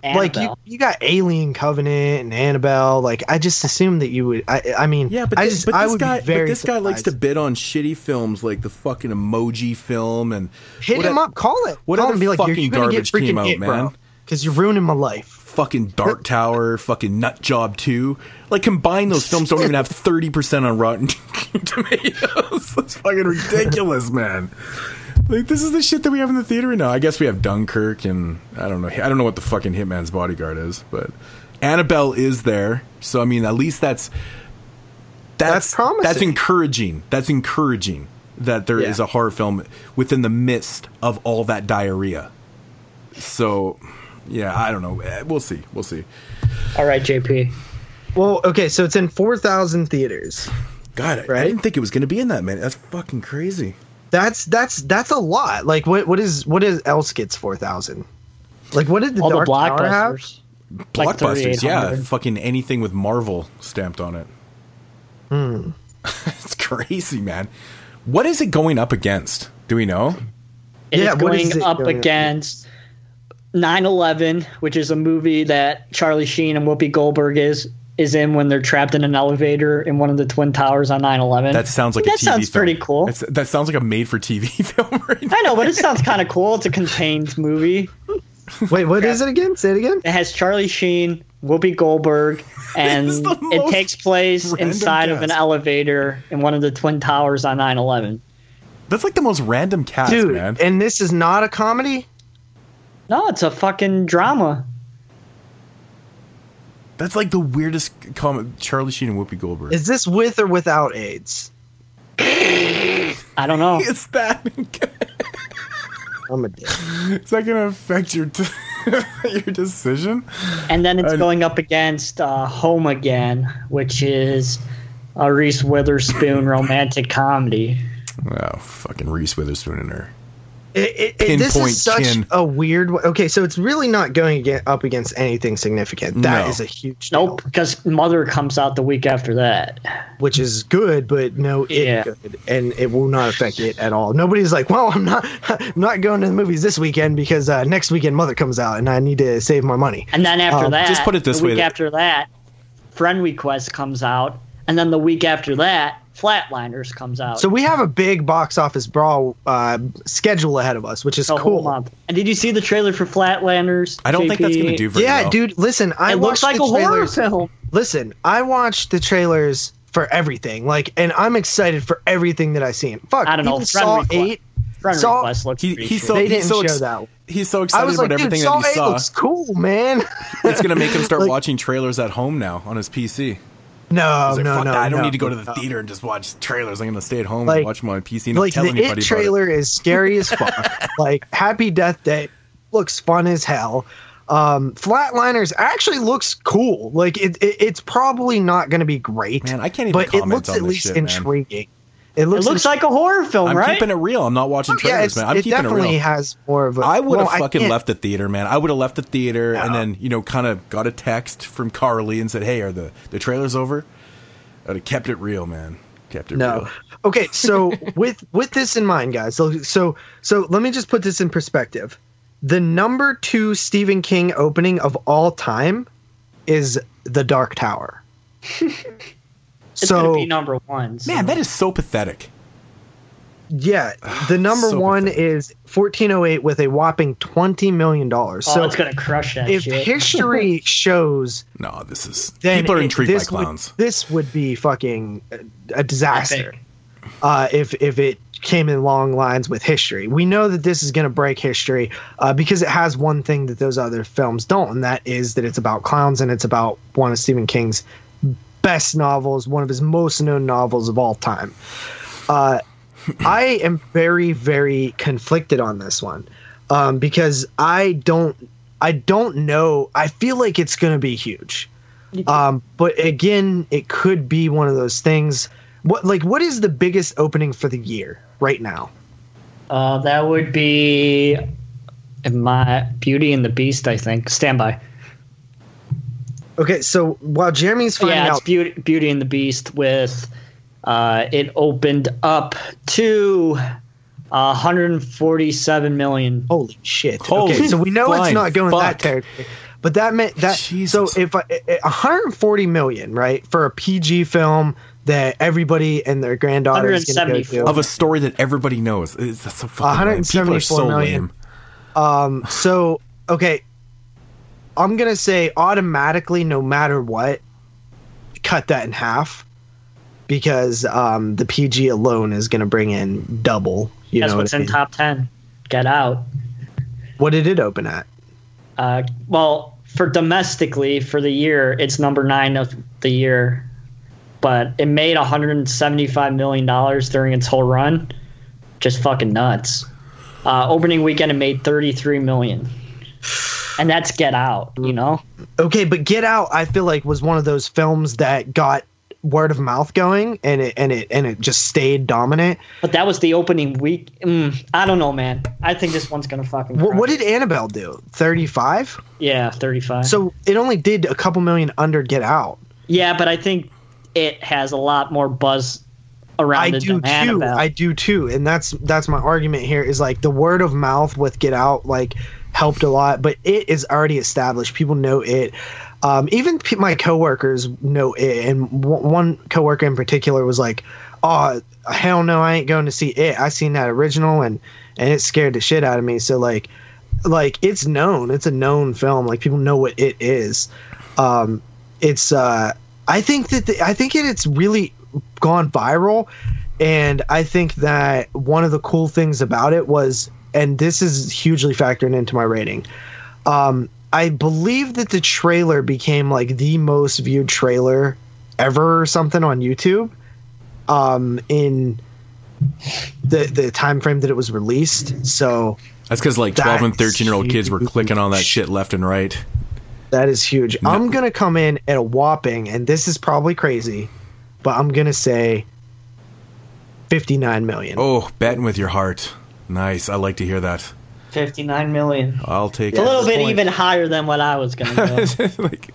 Like you, you got Alien Covenant and Annabelle. Like I just assumed that you would. I, I mean, Yeah, but, I thi- just but I this would guy, be very. but this guy likes to bid on shitty films like the fucking Emoji film and hit what him a- up. Call it. What call other him and be like, you're fucking gonna garbage get came out, hit, man? Because you're ruining my life. Fucking Dark Tower, fucking Nut Job Two. Like combine those films don't even have thirty percent on Rotten Tomatoes. That's fucking ridiculous, man. Like this is the shit that we have in the theater right now. I guess we have Dunkirk and I don't know. I don't know what the fucking Hitman's Bodyguard is, but Annabelle is there. So I mean, at least that's that's That's promising. That's encouraging. That's encouraging that there is Yeah. a horror film within the midst of all that diarrhea. So, yeah, I don't know. Eh, We'll see. We'll see. All right, JP. Well, okay, so it's in four thousand theaters. God, I, I didn't think it was going to be in that many. That's fucking crazy. That's that's that's a lot. Like what what is what is else gets four thousand? Like what did the All the Dark Tower have? blockbusters. Like yeah. Fucking anything with Marvel stamped on it. Hmm. it's crazy, man. What is it going up against? Do we know? It is Yeah, what going is it up going up against 9/11, which is a movie that Charlie Sheen and Whoopi Goldberg is is in when they're trapped in an elevator in one of the twin towers on 9/11. That sounds like that a TV sounds film. pretty cool. It's- that sounds like a made-for-TV film, right? now. I know, but it sounds kind of cool. It's a contained movie. Wait, what is it again? Say it again. It has Charlie Sheen, Whoopi Goldberg, and This is the it takes place random inside of an elevator in one of the twin towers on 9/11. That's like the most random cast, Dude, man. and this is not a comedy? No, it's a fucking drama. That's like the weirdest comment. Charlie Sheen and Whoopi Goldberg. Is this with or without AIDS? I don't know. It's that. I'm a dick. Is that gonna affect your t- your decision? And then it's I- going up against uh, Home Again, which is a Reese Witherspoon romantic comedy. Oh, fucking Reese Witherspoon and her. It, it, it, this is such chin. a weird. w- Okay, so it's really not going again, up against anything significant. That is No. a huge deal, Nope, because Mother comes out the week after that. which is good, but no, it Yeah. good, and it will not affect it at all. Nobody's like, well, I'm not, I'm not going to the movies this weekend because uh, next weekend Mother comes out, and I need to save my money. And then after Um, that, just put it this the way week that- after that, Friend Request comes out, and then the week after that, Flatliners comes out. So we have a big box office brawl uh, schedule ahead of us, which is the cool. whole month. And did you see the trailer for Flatliners? I don't think that's gonna do very Yeah, well. dude. Listen, I It looks watched like the a horror trailers- film. Listen, I watched the trailers for everything, like, and I'm excited for everything that I've seen. Fuck, I don't know, Saw Request- eight. Friend Saw- Request looks He, pretty he's so They he's didn't so show ex- that. he's so I excited was about like, dude, everything Saw that he eight saw. looks cool, man. It's gonna make him start Like- watching trailers at home now on his PC. No, like, no, no. that, I don't no, need to go to the no. theater and just watch trailers. I'm gonna stay at home Like- and watch my PC and not Like tell the anybody It about it. trailer is scary as fuck. like Happy Death Day looks fun as hell. Um, Flatliners actually looks cool. Like it, it it's probably not going to be great. Man, I can't even but it looks at least shit, intriguing. It It looks, looks like a horror film, right? I'm right? keeping it real. I'm not watching trailers, it's, man. I'm it keeping it definitely real. has more of a. I would well, have fucking left the theater, man. I would have left the theater and then, you know, kind of got a text from Carly and said, "Hey, are the the trailers over?" I'd have kept it real, man. Kept it No. real. Okay, so with with this in mind, guys. So so so let me just put this in perspective. The number two Stephen King opening of all time is The Dark Tower. it's so gonna be number one. so- Man, that is so pathetic. yeah, the number So one pathetic. is 1408 with a whopping 20 million dollars. oh, So it's gonna crush that if shit. history shows No, this is then people are it- intrigued by this would- clowns. this would be fucking a, a disaster. Uh, if if it came in long lines with history, we know that this is going to break history uh, because it has one thing that those other films don't, and that is that it's about clowns and it's about one of Stephen King's best novels, one of his most known novels of all time. Uh, I am very very conflicted on this one um, because I don't I don't know. I feel like it's going to be huge. Um, but again, it could be one of those things. What like what is the biggest opening for the year right now? Uh, that would be my Beauty and the Beast. I think. Stand by. Okay, so while Jeremy's finding yeah, it's out, Beauty, Beauty and the Beast with uh, it opened up to uh, 147 million. holy shit! Holy okay, so we know it's not going fuck. that territory, but that meant that. Jesus. So if I, eh, 140 million, right, for a PG film that everybody and their granddaughter is going to go to, Of a story that everybody knows. It's, that's so fucking lame. 174 so million. lame. Um, so okay, I'm gonna say automatically, no matter what, cut that in half because um, the PG alone is gonna bring in double. You That's know what's what I in top 10. Get out. What did it open at? Uh, well, for domestically for the year, it's number nine of the year, but it made 175 million dollars during its whole run. Just fucking nuts. Uh, opening weekend, it made 33 million, and that's Get Out. You know, Okay, but Get Out, I feel like was one of those films that got word of mouth going, and it and it and it just stayed dominant. but that was the opening week. Mm, I don't know, man. I think this one's gonna fucking. What, what did Annabelle do? Thirty five. Yeah, 35. So it only did a couple million under Get Out. yeah, but I think it has a lot more buzz around I it do too. Annabelle. I do too, and that's that's my argument here. Is like the word of mouth with Get Out like helped a lot, but it is already established. People know it. Um, even pe- my coworkers know it, and w- one coworker in particular was like, "Oh hell no, I ain't going to see it. I seen that original, and and it scared the shit out of me." So like, like it's known. It's a known film. Like people know what it is. Um, it's uh, I think that the, I think it, it's really gone viral, and I think that one of the cool things about it was, and this is hugely factored into my rating. Um, I believe that the trailer became like the most viewed trailer ever or something on YouTube. Um, in the the time frame that it was released, so That's because like 12 and 13 year old kids were clicking on that shit left and right. That is huge. I'm gonna come in at a whopping, and this is probably crazy, but I'm gonna say 59 million. Oh, betting with your heart. Nice. I like to hear that. 59 million. I'll take It's a little bit point. even higher than what I was gonna go. like,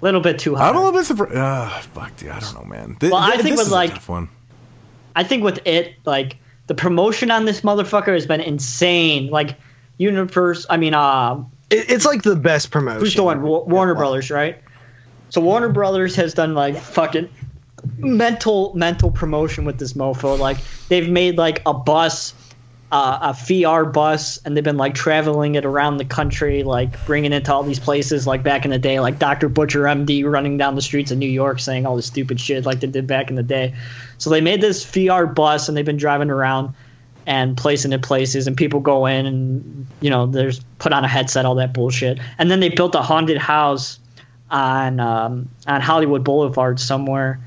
little bit too high. I'm a little bit surprised. Ah, fuck, dude. I don't know, man. Th- Well, I think this with, like- one. I think with it, like the promotion on this motherfucker has been insane. Like Universe, I mean, uh, It, it's like the best promotion. who's the one? Wa- Warner Brothers, right? So Warner Brothers has done like fucking mental mental promotion with this mofo. Like they've made like a bus, uh, a VR bus, and they've been like traveling it around the country, like bringing it to all these places. Like back in the day, like Dr. Butcher MD running down the streets of New York saying all this stupid shit like they did back in the day. So they made this VR bus and they've been driving around and placing it places and people go in and you know there's put on a headset all that bullshit and then they built a haunted house on um, on Hollywood Boulevard somewhere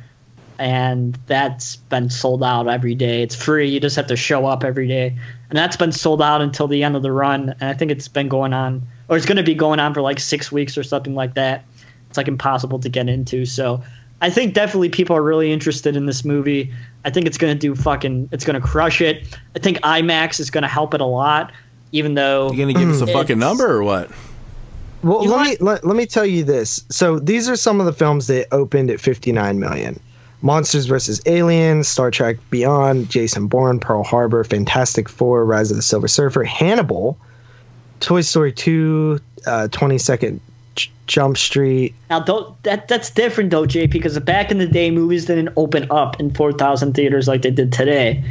and that's been sold out every day it's free you just have to show up every day and that's been sold out until the end of the run and I think it's been going on or it's going to be going on for like 6 weeks or something like that it's like impossible to get into so I think definitely people are really interested in this movie. I think it's gonna do fucking. It's gonna crush it. I think IMAX is gonna help it a lot, even though You're gonna give us a fucking number or what? Well, You let want- me let, let me tell you this. So these are some of the films that opened at 59 million. Monsters vs. Aliens, Star Trek Beyond, Jason Bourne, Pearl Harbor, Fantastic Four, Rise of the Silver Surfer, Hannibal, Toy Story 2, uh, 22nd J- Jump Street. now don't, that that's different though, JP, because back in the day, movies didn't open up in four thousand theaters like they did today.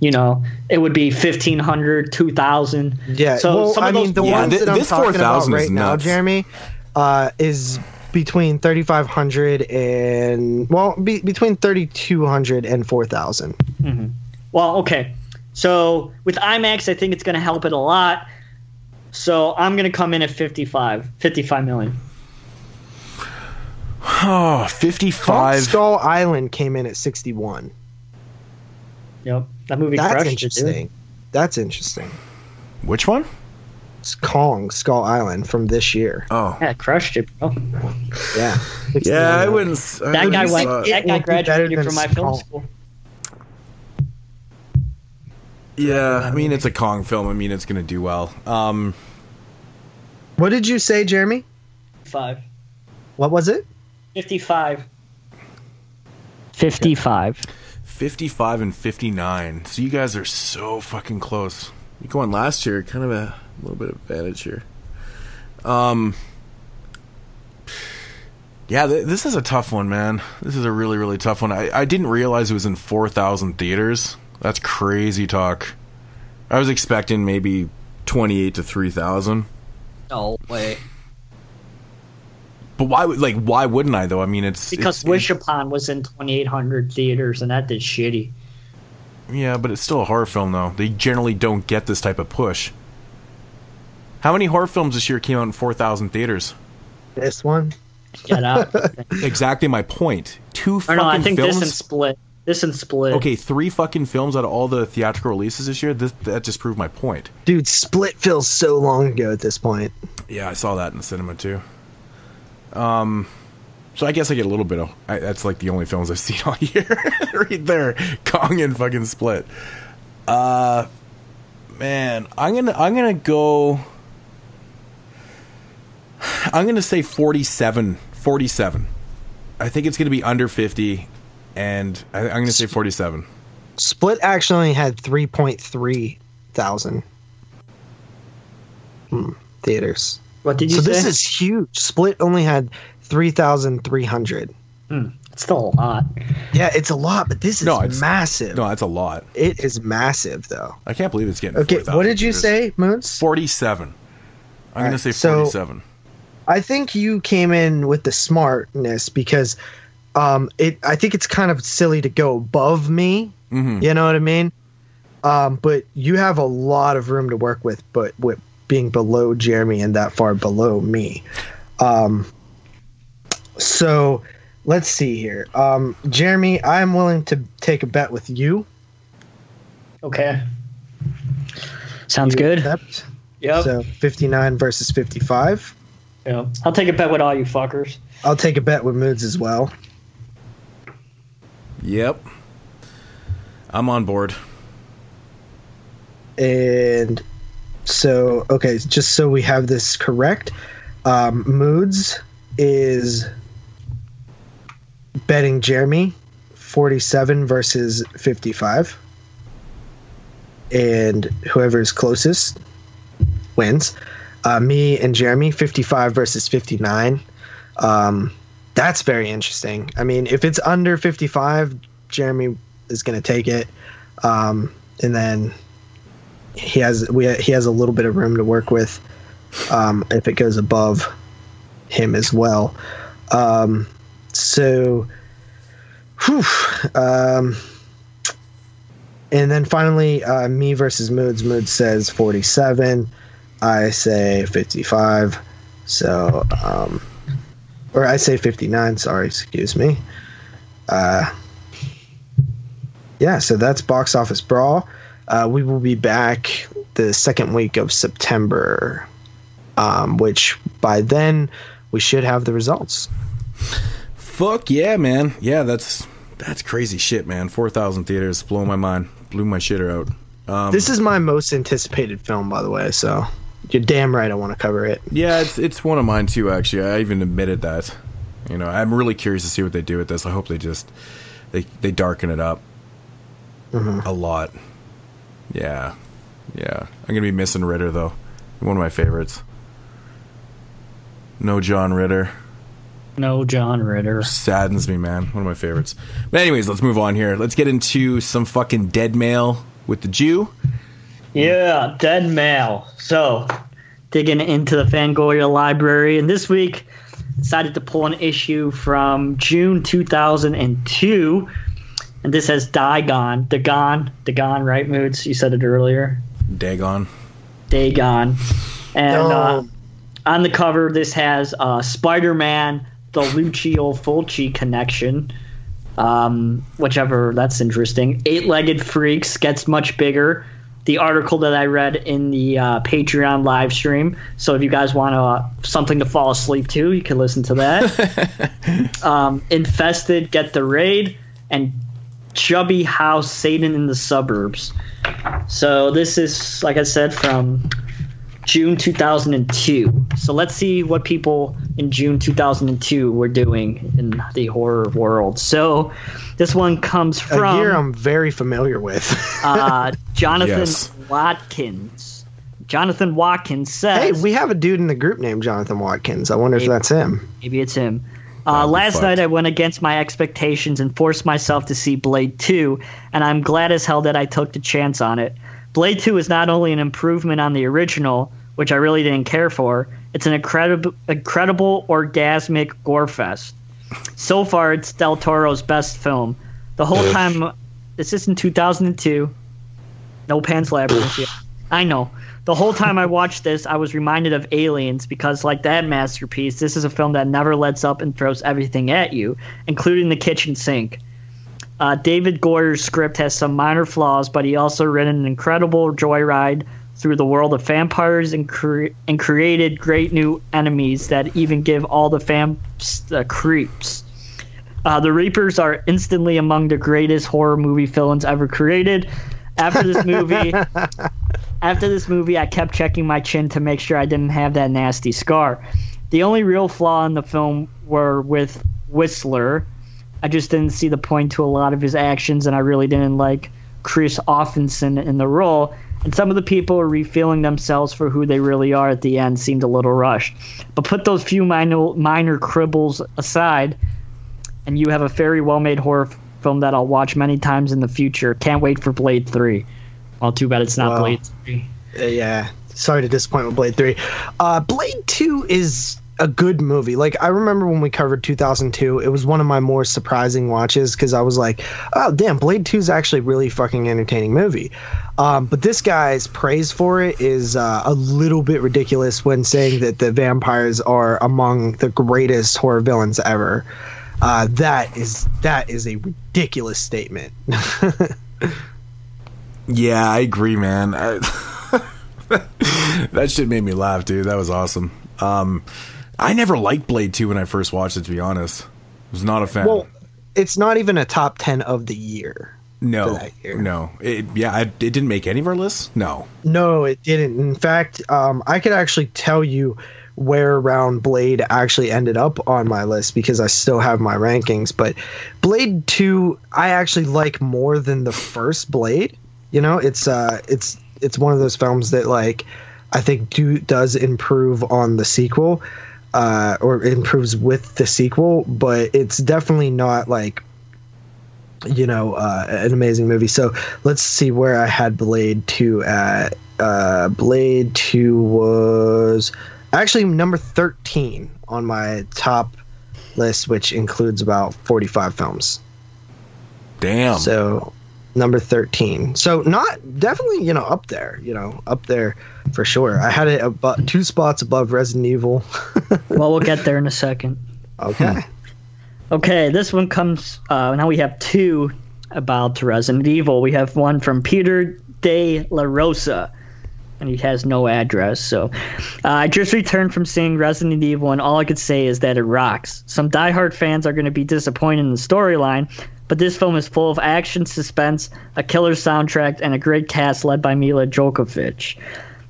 You know, it would be 1,500, 2,000. Yeah, So well, some I of mean, the Yeah, ones thi- that I'm this talking about 4,000 is right now. Jeremy, uh, is between 3,500 and well, be, between 3,200 and 4,000. Mm-hmm. Well, okay. So with IMAX, I think it's going to help it a lot. So I'm going to come in at 55, 55 million. Oh, 55. Skull Island came in at 61. Yep, that movie That's interesting. dude. That's interesting. Which one? It's Kong Skull Island from this year. Oh. Yeah, crushed it, bro. Yeah. Yeah, I wouldn't. s- I That wouldn't guy went. uh, that guy won't be graduated from my film school. Yeah, I mean it's a Kong film. I mean it's gonna do well. Um, What did you say, Jeremy? Five. What was it? 55. 55. 55 and 59. So you guys are so fucking close. You going last year, kind of a little bit of advantage here. Um, yeah, th- this is a tough one, man. This is a really, really tough one. I, I didn't realize it was in 4,000 theaters. That's crazy talk. I was expecting maybe 28 to 3,000. No way. But why would like why wouldn't I though? I mean, it's Because it's, Wish Upon was in 2,800 theaters and that did shitty. Yeah, but it's still a horror film, though. They generally don't get this type of push. How many horror films this year came out in 4,000 theaters? This one. Get out. exactly my point. Two or fucking no, I think films. this and Split. This and Split. okay, three fucking films out of all the theatrical releases this year. This, that just proved my point. Dude, Split feels so long ago at this point. Yeah, I saw that in the cinema too. Um, so I guess I get a little bit of. I, that's like the only films I've seen all year, right there. Kong and fucking Split. Uh, man, I'm gonna I'm gonna go. I'm gonna say 47. 47. I think it's gonna be under 50, and I, I'm gonna say 47. Split actually only had 3.3 thousand hmm, theaters. What did you say? so say? this is huge. Split only had 3,300. Hmm, it's still a lot. Yeah, it's a lot, but this is No, it's- massive. No, that's a lot. It is massive, though. I can't believe it's getting. Okay, 4,000 what did you theaters. say, Moons? 47. I'm gonna Alright, say so- 47. I think you came in with the smartness because um, it. I think it's kind of silly to go above me. Mhm. You know what I mean? Um, but you have a lot of room to work with, but with being below Jeremy and that far below me. Um, so let's see here. Um, Jeremy, I'm willing to take a bet with you. Okay. Sounds You good. accept? Yep. So 59 versus 55. Yep. I'll take a bet with all you fuckers. I'll take a bet with Moods as well. Yep. I'm on board. And so, okay, just so we have this correct, um, Moods is betting Jeremy 47 versus 55. And whoever is closest wins. Uh, me and Jeremy 55 versus 59. Um, that's very interesting. I mean, if it's under 55, Jeremy is going to take it. Um, and then he has we he has a little bit of room to work with um, if it goes above him as well. Um, so, whew, um, and then finally, uh, me versus Moods. Moods says forty-seven. I say fifty-five. So, um, or I say fifty-nine. Sorry, excuse me. Uh, yeah, so that's box office brawl. Uh, we will be back the second week of September, um, which by then we should have the results. Fuck yeah, man. Yeah, that's that's crazy shit, man. 4,000 theaters. Blowing my mind. Blew my shitter out. Um, this is my most anticipated film, by the way. So you're damn right I want to cover it. Yeah, it's it's one of mine too. Actually, I even admitted that. You know, I'm really curious to see what they do with this. I hope they just they they darken it up mm-hmm. a lot. Yeah, yeah. I'm gonna be missing Ritter though. One of my favorites. No John Ritter. No John Ritter. Saddens me, man. One of my favorites. But anyways, let's move on here. Let's get into some fucking dead mail with the Jew. Yeah, dead mail. So, digging into the Fangoria library, and this week decided to pull an issue from June 2002, and this has Dagon, Dagon, Dagon, right? Moods, you said it earlier. Dagon. Dagon, and No. uh, on the cover, this has uh, Spider-Man, the Lucio Fulci connection. Um, whichever, that's interesting. Eight-legged freaks gets much bigger. The article that I read in the uh, Patreon live stream. So if you guys want uh, something to fall asleep to, you can listen to that. um, Infested get the raid, and Chubby House Satan in the Suburbs. So this is, like I said, from June 2002. So let's see what people in June 2002 were doing in the horror world. So this one comes A from year I'm very familiar with. uh, Jonathan Yes. Watkins. Jonathan Watkins says, hey, we have a dude in the group named Jonathan Watkins. I wonder if that's him. maybe it's him. Uh, last fucked. night I went against my expectations and forced myself to see Blade 2, and I'm glad as hell that I took the chance on it. Blade 2 is not only an improvement on the original, which I really didn't care for, it's an incredible, incredible orgasmic gore fest. So far, it's Del Toro's best film. The whole time, this is in 2002. No Pan's Labyrinth yet. I know. The whole time I watched this, I was reminded of Aliens because, like that masterpiece, this is a film that never lets up and throws everything at you, including the kitchen sink. Uh, David Goyer's script has some minor flaws, but he also written an incredible joyride through the world of vampires and, cre- and created great new enemies that even give all the fams the creeps. Uh, the Reapers are instantly among the greatest horror movie villains ever created. After this movie, after this movie, I kept checking my chin to make sure I didn't have that nasty scar. The only real flaw in the film were with Whistler. I just didn't see the point to a lot of his actions, and I really didn't like Kristofferson in the role. And some of the people revealing themselves for who they really are at the end seemed a little rushed. But put those few minor minor cribbles aside, and you have a very well made horror film that I'll watch many times in the future. Can't wait for Blade 3. Well, too bad it's not Wow. Blade 3. Uh, yeah, sorry to disappoint with Blade Three. Uh, Blade Two is a good movie. Like I remember when we covered 2002, it was one of my more surprising watches because I was like, oh damn, Blade Two is actually really fucking entertaining movie. Um, but this guy's praise for it is uh, a little bit ridiculous when saying that the vampires are among the greatest horror villains ever. Uh, that is that is a ridiculous statement. Yeah, I agree, man. I, that shit made me laugh, dude. That was awesome. Um, I never liked Blade 2 when I first watched it, to be honest. It was not a fan. well, it's not even a top ten of the year. no, year. no. It, yeah, I, it didn't make any of our lists. No. No, it didn't. In fact, um, I could actually tell you where around Blade actually ended up on my list because I still have my rankings. But Blade Two, I actually like more than the first Blade. You know, it's uh, it's it's one of those films that like I think do does improve on the sequel, uh, or improves with the sequel, but it's definitely not like you know, uh, an amazing movie. So let's see where I had Blade 2 at. Uh, Blade 2 was actually number 13 on my top list, which includes about 45 films. Damn. So number 13. So not definitely, you know, up there, you know, up there for sure. I had it about two spots above Resident Evil. well, we'll get there in a second. okay. Okay, this one comes. Uh, now we have two about Resident Evil. We have one from Peter De La Rosa, and he has no address. So uh, I just returned from seeing Resident Evil, and all I could say is that it rocks. Some diehard fans are going to be disappointed in the storyline, but this film is full of action, suspense, a killer soundtrack, and a great cast led by Milla Jovovich.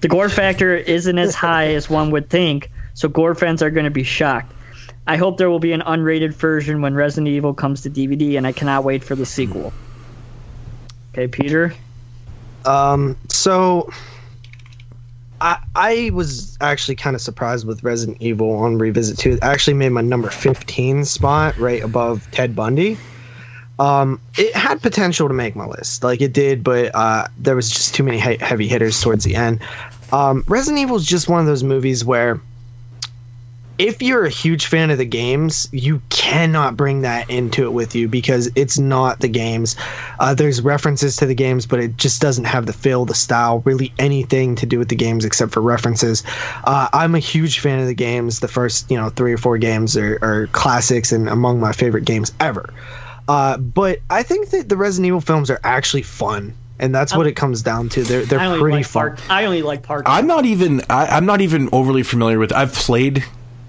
The gore factor isn't as high as one would think, so gore fans are going to be shocked. I hope there will be an unrated version when Resident Evil comes to DVD, and I cannot wait for the sequel. Okay, Peter. Um, so I I was actually kind of surprised with Resident Evil on Revisit 2. It actually made my number 15 spot right above Ted Bundy. Um, it had potential to make my list, like it did, but uh, there was just too many he- heavy hitters towards the end. Um, Resident Evil is just one of those movies where if you're a huge fan of the games, you cannot bring that into it with you because it's not the games. Uh, there's references to the games, but it just doesn't have the feel, the style, really anything to do with the games except for references. Uh, I'm a huge fan of the games. The first, you know, three or four games are, are classics and among my favorite games ever. Uh, but I think that the Resident Evil films are actually fun, and that's what it comes down to. They're they're pretty like fun. part. I only like part. I'm not even. I, I'm not even overly familiar with. I've played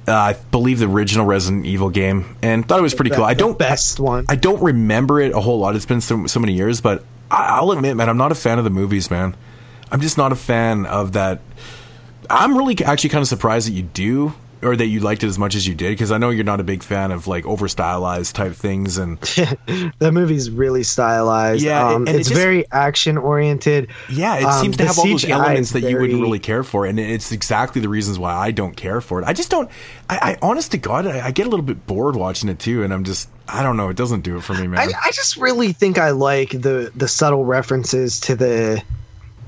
uh, I believe the original Resident Evil game, and thought it was pretty cool. I don't best one. I don't remember it a whole lot. It's been so, so many years, but I, I'll admit, man, I'm not a fan of the movies, man. I'm just not a fan of that. I'm really actually kind of surprised that you do, or that you liked it as much as you did, because I know you're not a big fan of like over stylized type things, and that movie's really stylized. Yeah, um, and it it's just- very action oriented. Yeah, it Um, seems to have all those elements that you wouldn't really care for, and it's exactly the reasons why I don't care for it. I just don't. I, I honest to God, I, I get a little bit bored watching it too, and I'm just, I don't know, it doesn't do it for me, man. I, I just really think I like the the subtle references to the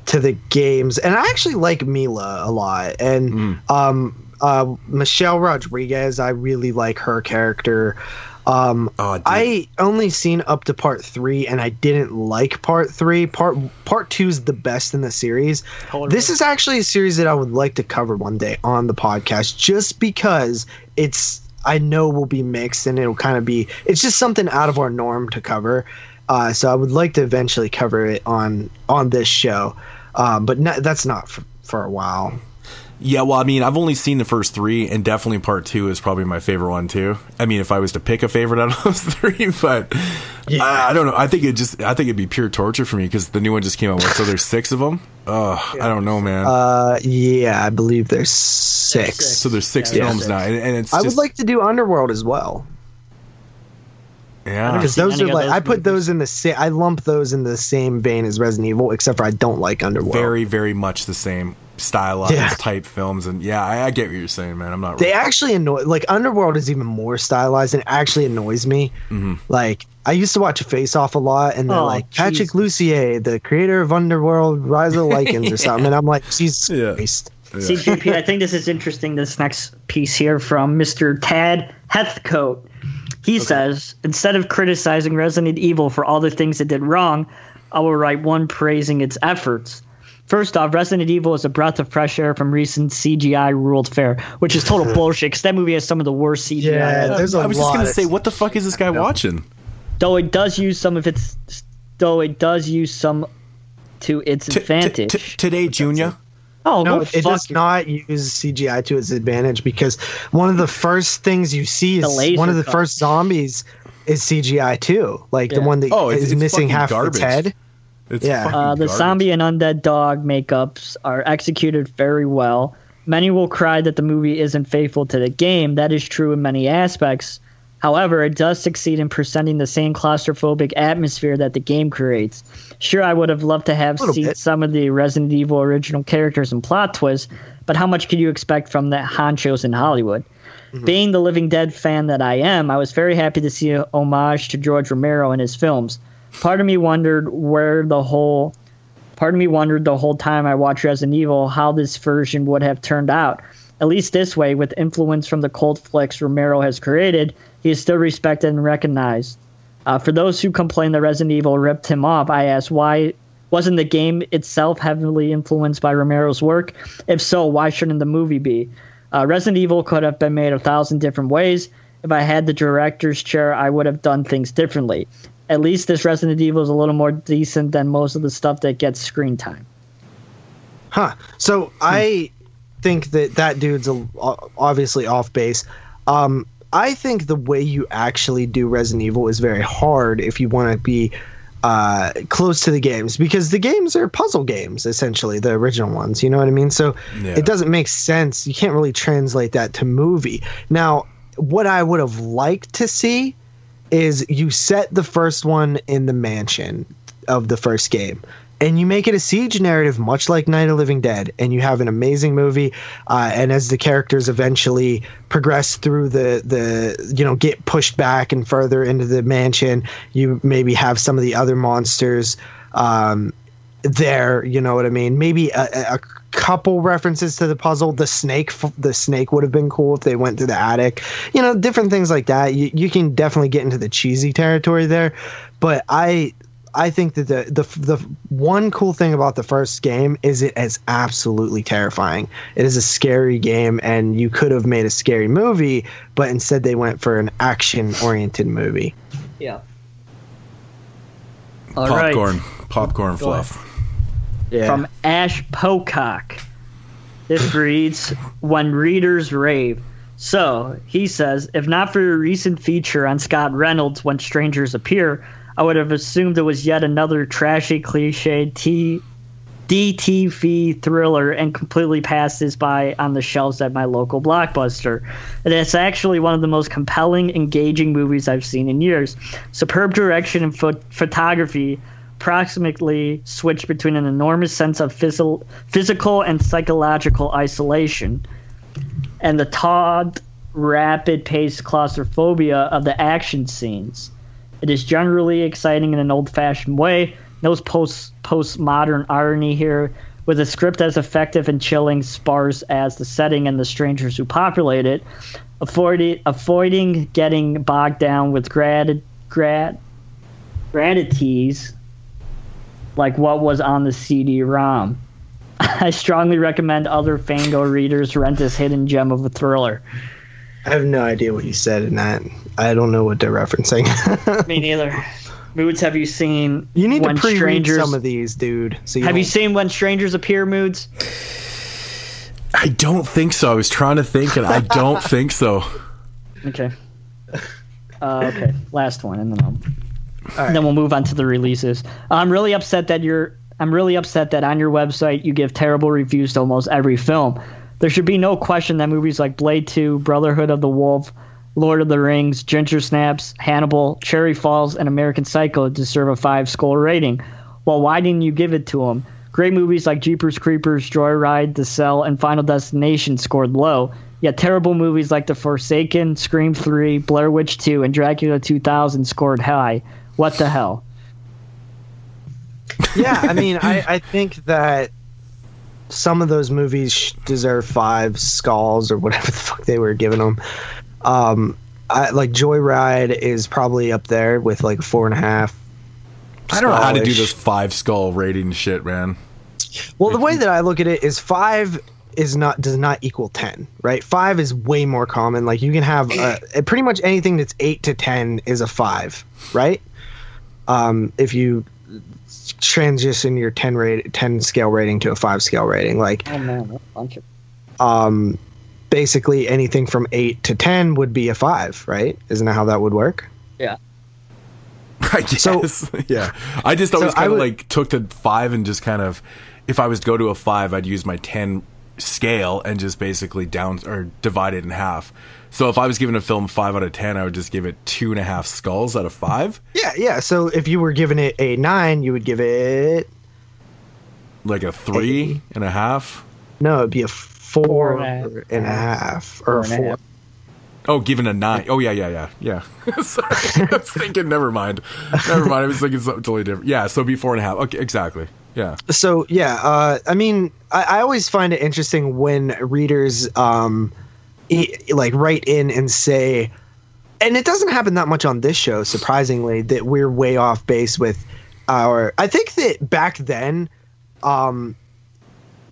to the games, and I actually like Milla a lot, and Mm. um, uh, Michelle Rodriguez. I really like her character. Um, Oh. I only seen up to part three, and I didn't like part three. Part part two is the best in the series. This is actually a series that I would like to cover one day on the podcast, just because it's I know will be mixed and it'll kind of be it's just something out of our norm to cover. Uh, so I would like to eventually cover it on on this show, um, but no, that's not for, for a while. Yeah, well, I mean, I've only seen the first three, and definitely part two is probably my favorite one too. I mean, if I was to pick a favorite out of those three, but I, I don't know. I think it just, I think it'd be pure torture for me because the new one just came out. with- So there's six of them. Oh, I don't know, man. Uh, yeah, I believe there's six. so there's six Yeah. films now, and, and it's I just, would like to do Underworld as well. yeah. because those are like those I put those in the same. I lump those in the same vein as Resident Evil, except for I don't like Underworld. very, very much the same stylized Yeah. type films, and yeah, I, I get what you're saying, man. I'm not. they actually annoy like Underworld is even more stylized and actually annoys me. Mm-hmm. Like I used to watch Face Off a lot, and they're Oh, like Patrick jeez. Lucier, the creator of Underworld, Rise of the Lycans, or something, and I'm like, Jesus Yeah. Christ. See, JP, I think this is interesting. This next piece here from Mr. Tad Heathcote. He says, instead of criticizing Resident Evil for all the things it did wrong, I will write one praising its efforts. First off, Resident Evil is a breath of fresh air from recent CGI ruled fare, which is total bullshit because that movie has some of the worst CGI. Yeah, there's a I was just lot gonna say, what the fuck is this guy watching? Though it does use some of its, though it does use some to its T- t- advantage. t- today, Junior. oh, No, it does your- not use CGI to its advantage because one of the first things you see is laser one of the cut. first zombies is CGI too, like the one that is Oh, it's- it's missing fucking half garbage. its head. It's Yeah. fucking Uh, the garbage. zombie and undead dog makeups are executed very well. Many will cry that the movie isn't faithful to the game. That is true in many aspects. However, it does succeed in presenting the same claustrophobic atmosphere that the game creates. Sure, I would have loved to have seen bit. some of the Resident Evil original characters and plot twists, but how much could you expect from the honchos in Hollywood? Being the Living Dead fan that I am, I was very happy to see a homage to George Romero in his films. Part of me wondered where the whole part of me wondered the whole time I watched Resident Evil how this version would have turned out. At least this way, with influence from the cult flicks Romero has created, he is still respected and recognized. Uh, for those who complain that Resident Evil ripped him off, I ask why wasn't the game itself heavily influenced by Romero's work? If so, why shouldn't the movie be? Uh, Resident Evil could have been made a thousand different ways. If I had the director's chair, I would have done things differently. At least this Resident Evil is a little more decent than most of the stuff that gets screen time. Huh. So I think that that dude's a, obviously off base. Um, I think the way you actually do Resident Evil is very hard if you want to be uh, close to the games because the games are puzzle games essentially, the original ones. You know what I mean? So Yeah. it doesn't make sense. You can't really translate that to movie. Now, what I would have liked to see is you set the first one in the mansion of the first game and you make it a siege narrative much like night of living dead and you have an amazing movie uh, and as the characters eventually progress through the the you know get pushed back and further into the mansion you maybe have some of the other monsters um, there you know what i mean? Maybe a, a- a couple references to the puzzle. The snake the snake would have been cool if they went to the attic. You know different things like that. You, you can definitely get into the cheesy territory there. But i i think that the, the the one cool thing about the first game is it is absolutely terrifying. It is a scary game and you could have made a scary movie but instead they went for an action oriented movie. Yeah. All right. popcorn, popcorn fluff. Yeah From Ash Pocock. This reads When readers rave. So he says, if not for your recent feature on Scott Reynolds when strangers appear, I would have assumed it was yet another trashy, cliche T DTV thriller and completely passed this by on the shelves at my local blockbuster. And it's actually one of the most compelling, engaging movies I've seen in years. Superb direction and pho- photography approximately switch between an enormous sense of phys- physical and psychological isolation and the taut, rapid paced claustrophobia of the action scenes. It is generally exciting in an old fashioned way. No post postmodern irony here, with a script as effective and chilling, sparse as the setting and the strangers who populate it, avoiding, avoiding getting bogged down with grad, grad, gradities like what was on the CD-ROM. I strongly recommend other Fango readers rent this hidden gem of a thriller. I have no idea what you said in that. I don't know what they're referencing. Me neither. Moods, have you seen? you need when to pre-read strangers? some of these, dude. So you have you don't- seen when strangers appear? Moods. I don't think so. I was trying to think, and I don't think so. Okay. Uh, okay, last one, and then I'll, and then we'll move on to the releases. I'm really upset that you're. I'm really upset that on your website you give terrible reviews to almost every film. There should be no question that movies like Blade 2, Brotherhood of the Wolf, Lord of the Rings, Ginger Snaps, Hannibal, Cherry Falls, and American Psycho deserve a five score rating. Well, why didn't you give it to them? Great movies like Jeepers Creepers, Joyride, The Cell, and Final Destination scored low. Yet terrible movies like The Forsaken, Scream 3, Blair Witch 2, and Dracula 2000 scored high. What the hell? yeah, I mean, I, I think that some of those movies deserve five skulls or whatever the fuck they were giving them. Um, I, like Joyride is probably up there with like a four and a half. I don't know how to do this five skull rating shit, man. Well, the way that I look at it is five is not does not equal ten, right? Five is way more common. Like you can have uh, pretty much anything that's eight to ten is a five, right? Um, if you transition your ten rate ten scale rating to a five scale rating, like Oh man, bunch of um, basically anything from eight to ten would be a five, right? Isn't that how that would work? yeah. I guess. yeah. I just always So I kind of like took to five and just kind of, if I was to go to a five, I'd use my 10 scale and just basically down or divide it in half. So if I was giving a film five out of 10, I would just give it two and a half skulls out of five. Yeah, yeah. So if you were giving it a nine, you would give it Like a three and a half. no, it'd be a four, Four and and a a half, or a Four a four. half. Oh, given a nine. Oh, yeah, yeah, yeah, yeah. Sorry. I was thinking, never mind. Never mind. I was thinking something totally different. Yeah, so it'd be four and a half. Okay, exactly. Yeah. so yeah uh, i mean I, I always find it interesting when readers um like write in and say and it doesn't happen that much on this show surprisingly that we're way off base with our i think that back then um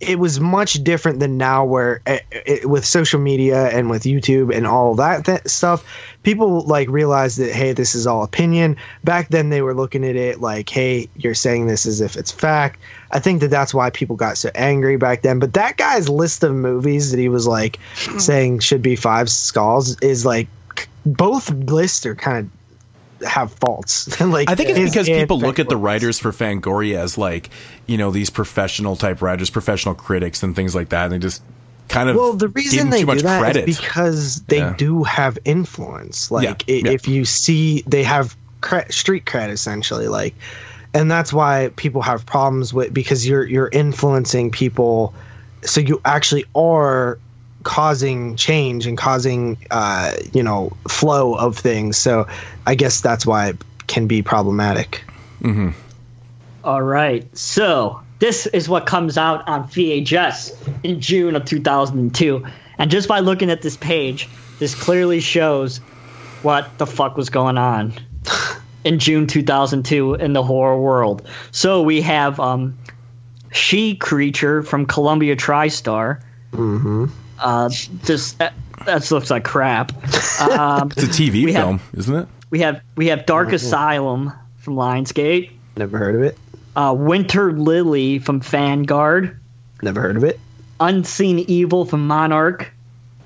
it was much different than now where it, it, with social media and with youtube and all that th- stuff people like realized that hey this is all opinion. Back then they were looking at it like hey you're saying this as if it's fact. I think that that's why people got so angry back then. But that guy's list of movies that he was like hmm. saying should be five skulls is like both lists are kind of have faults like I think it's because people look at the writers for Fangoria as like, you know, these professional type writers, professional critics, and things like that, and they just kind of well the reason they too much do that credit. is because they Yeah. do have influence like Yeah, yeah. if you see they have cre- street cred essentially like and that's why people have problems with because you're you're influencing people so you actually are causing change and causing uh you know flow of things so i guess that's why it can be problematic All right. So this is what comes out on VHS in June of 2002. And just by looking at this page, this clearly shows what the fuck was going on in June 2002 in the horror world. So we have um, She Creature from Columbia TriStar. Mm-hmm. Uh, this that, that looks like crap. Um, it's a TV we have- film, isn't it? we have we have Dark Asylum from Lionsgate. never heard of it uh, Winter Lily from Vanguard, never heard of it Unseen Evil from Monarch,